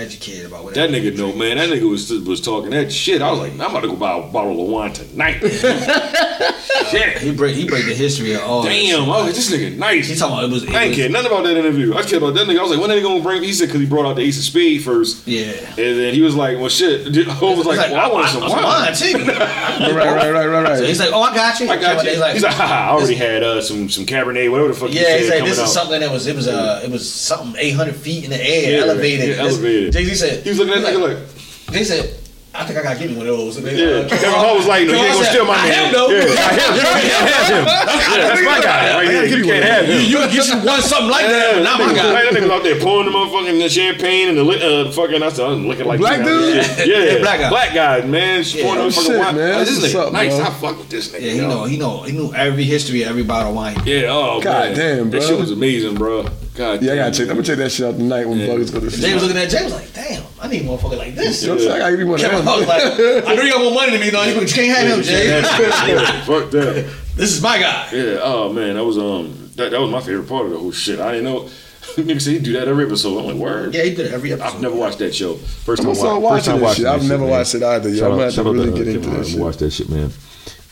educated about what That nigga know, man. That nigga was was talking that shit. I was like, I'm about to go buy a bottle of wine tonight. shit. He break he break the history of all. that shit. Damn, I was like, this nigga nice. He talking about it was. It I ain't care nothing about that interview. I cared about that nigga. I was like, when are they gonna bring? He said because he brought out the Ace of Spade first, yeah. and then he was like, well, shit. Ho was like, well, I want some wine. too. right, right, right, right, right. So he's like, oh, I got you. I got you. He's like, He's like, haha, I already had uh, some some Cabernet, whatever the fuck. he yeah, said he's like, this is out. something that was it was uh it was something 800 feet in the air, Yeah, elevated. yeah, elevated. Jay Z said He was looking at that nigga like, They said, I think I gotta give you one of those. And then, yeah. uh, Kevin Hart was like, no, you ain't gonna steal my I man. am though. Yeah, I am. You can't have him. Yeah, that's my guy right here. You can't have him. You can get you one something like that, Yeah, but not that my nigga, guy. like, that nigga was out there pouring the motherfucking the champagne and the li- uh, fucking. I said, I'm looking like Black you know, dude? Yeah, yeah, Yeah, black guy. black guy, man. Just pouring Yeah. the Oh, motherfucking shit, wine. man. Like, this What's nigga up, nice. bro? I fuck with this nigga. Yeah, he yo. know he know he knew every history of every bottle of wine. Yeah, oh God man. damn, That shit was amazing, bro. God Yeah, I damn. gotta check. I'm gonna check that shit out tonight when Yeah. Buggers go to Jay sleep. was looking at Jay was like, damn, I need a motherfucker like this. You know what I'm saying? I gotta give you one Kevin. Hart like, I know you got more money than me, though. You can't have him, Jay. Yeah, fuck that. This is my guy. Yeah, oh man, that was um that, that was my favorite part of the whole shit. I didn't know nigga said he do that every episode. I'm like, word. Yeah, he did it every episode. I've never watched that show. First I'm time, gonna start first watching time this watching shit. I've never man. watched it either, yo. Shout I'm out- gonna have to really uh, get into Hart. this I'm shit. gonna Watch that shit, man.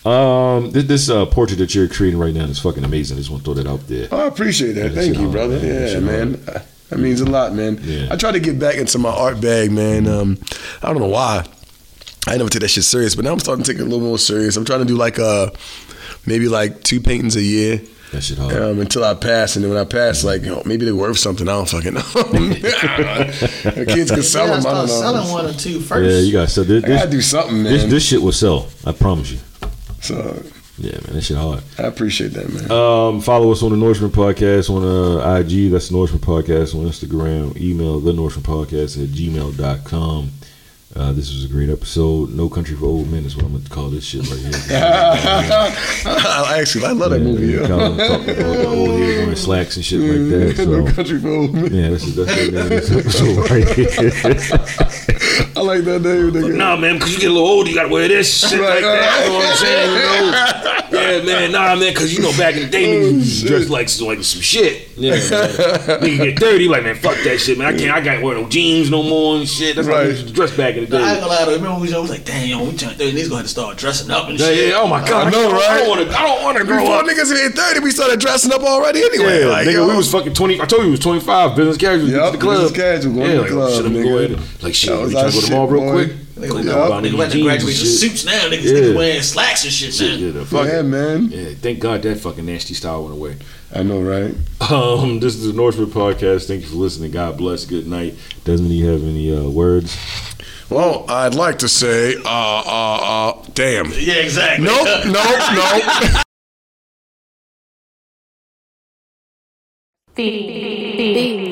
Um, this, this uh, portrait that you're creating right now is fucking amazing. I just want to throw that out there. Oh, I appreciate that. Yeah, Thank you, hard, brother. man. Yeah, Shit man. That means a lot, man. Yeah. I try to get back into my art bag, man. Um, I don't know why. I never take that shit serious, but now I'm starting to take it a little more serious. I'm trying to do like uh maybe like two paintings a year. That shit hard. Um, until I pass, and then when I pass, like you know, maybe they're worth something. I don't fucking know. The Kids can sell Yeah, them. I don't start selling one or two first. yeah, you got so this I gotta this, do something, this this shit will sell. I promise you. So Yeah, man, that shit hard. I appreciate that, man. Um, follow us on the Nourishment Podcast on uh, IG. That's the Nourishment Podcast on Instagram. Email the Nourishment Podcast at gmail.com. Uh, this was a great episode. No Country for Old Men is what I'm going to call this shit right here. I actually, I love that movie. Yeah, Yo. Colin talking about the old heads wearing slacks and shit like that. no country for old men. yeah, that's, that's the name of this episode right here. I like that name, nigga. nah, man, because you get a little older, you got to wear this shit like that. You know what I'm saying? You know? Yeah, man, nah, man, because you know, back in the day, niggas used to oh, dress like, some- like some shit. Yeah, man. Nigga get 30, like, man, fuck that shit, man. I can't, I can't wear no jeans no more and shit. That's how Right. I used to dress back in the I ain't day. gonna lie though. Remember when we was young, I was like, damn, yo, we turned 30, niggas gonna have to start dressing up and Yeah, shit. yeah, oh my god, I know, I right? don't want to. I don't want to grow Before up. niggas hit 30, we started dressing up already anyway. Yeah, like, nigga, yo. we was fucking twenty. I told you we was twenty five. Business casual. Yup, Yup, the club. business casual, going yeah, to the like, club, shit, I'm nigga. going. Like shit, That we was trying to go to the mall real quick. Nigga Go went down Yup. by nigga these went to jeans and graduation shit. suits now. Niggas, Yeah. niggas wearing slacks and shit, Shit, man. yeah, fuck yeah, it. man. Yeah, thank God that fucking nasty style went away. I know, right? Um, this is the Nourishment podcast. Thank you for listening. God bless. Good night. Desmond, you have any uh, words? Well, I'd like to say, uh, uh, uh, damn. Yeah, exactly. Nope, nope, nope. Feed me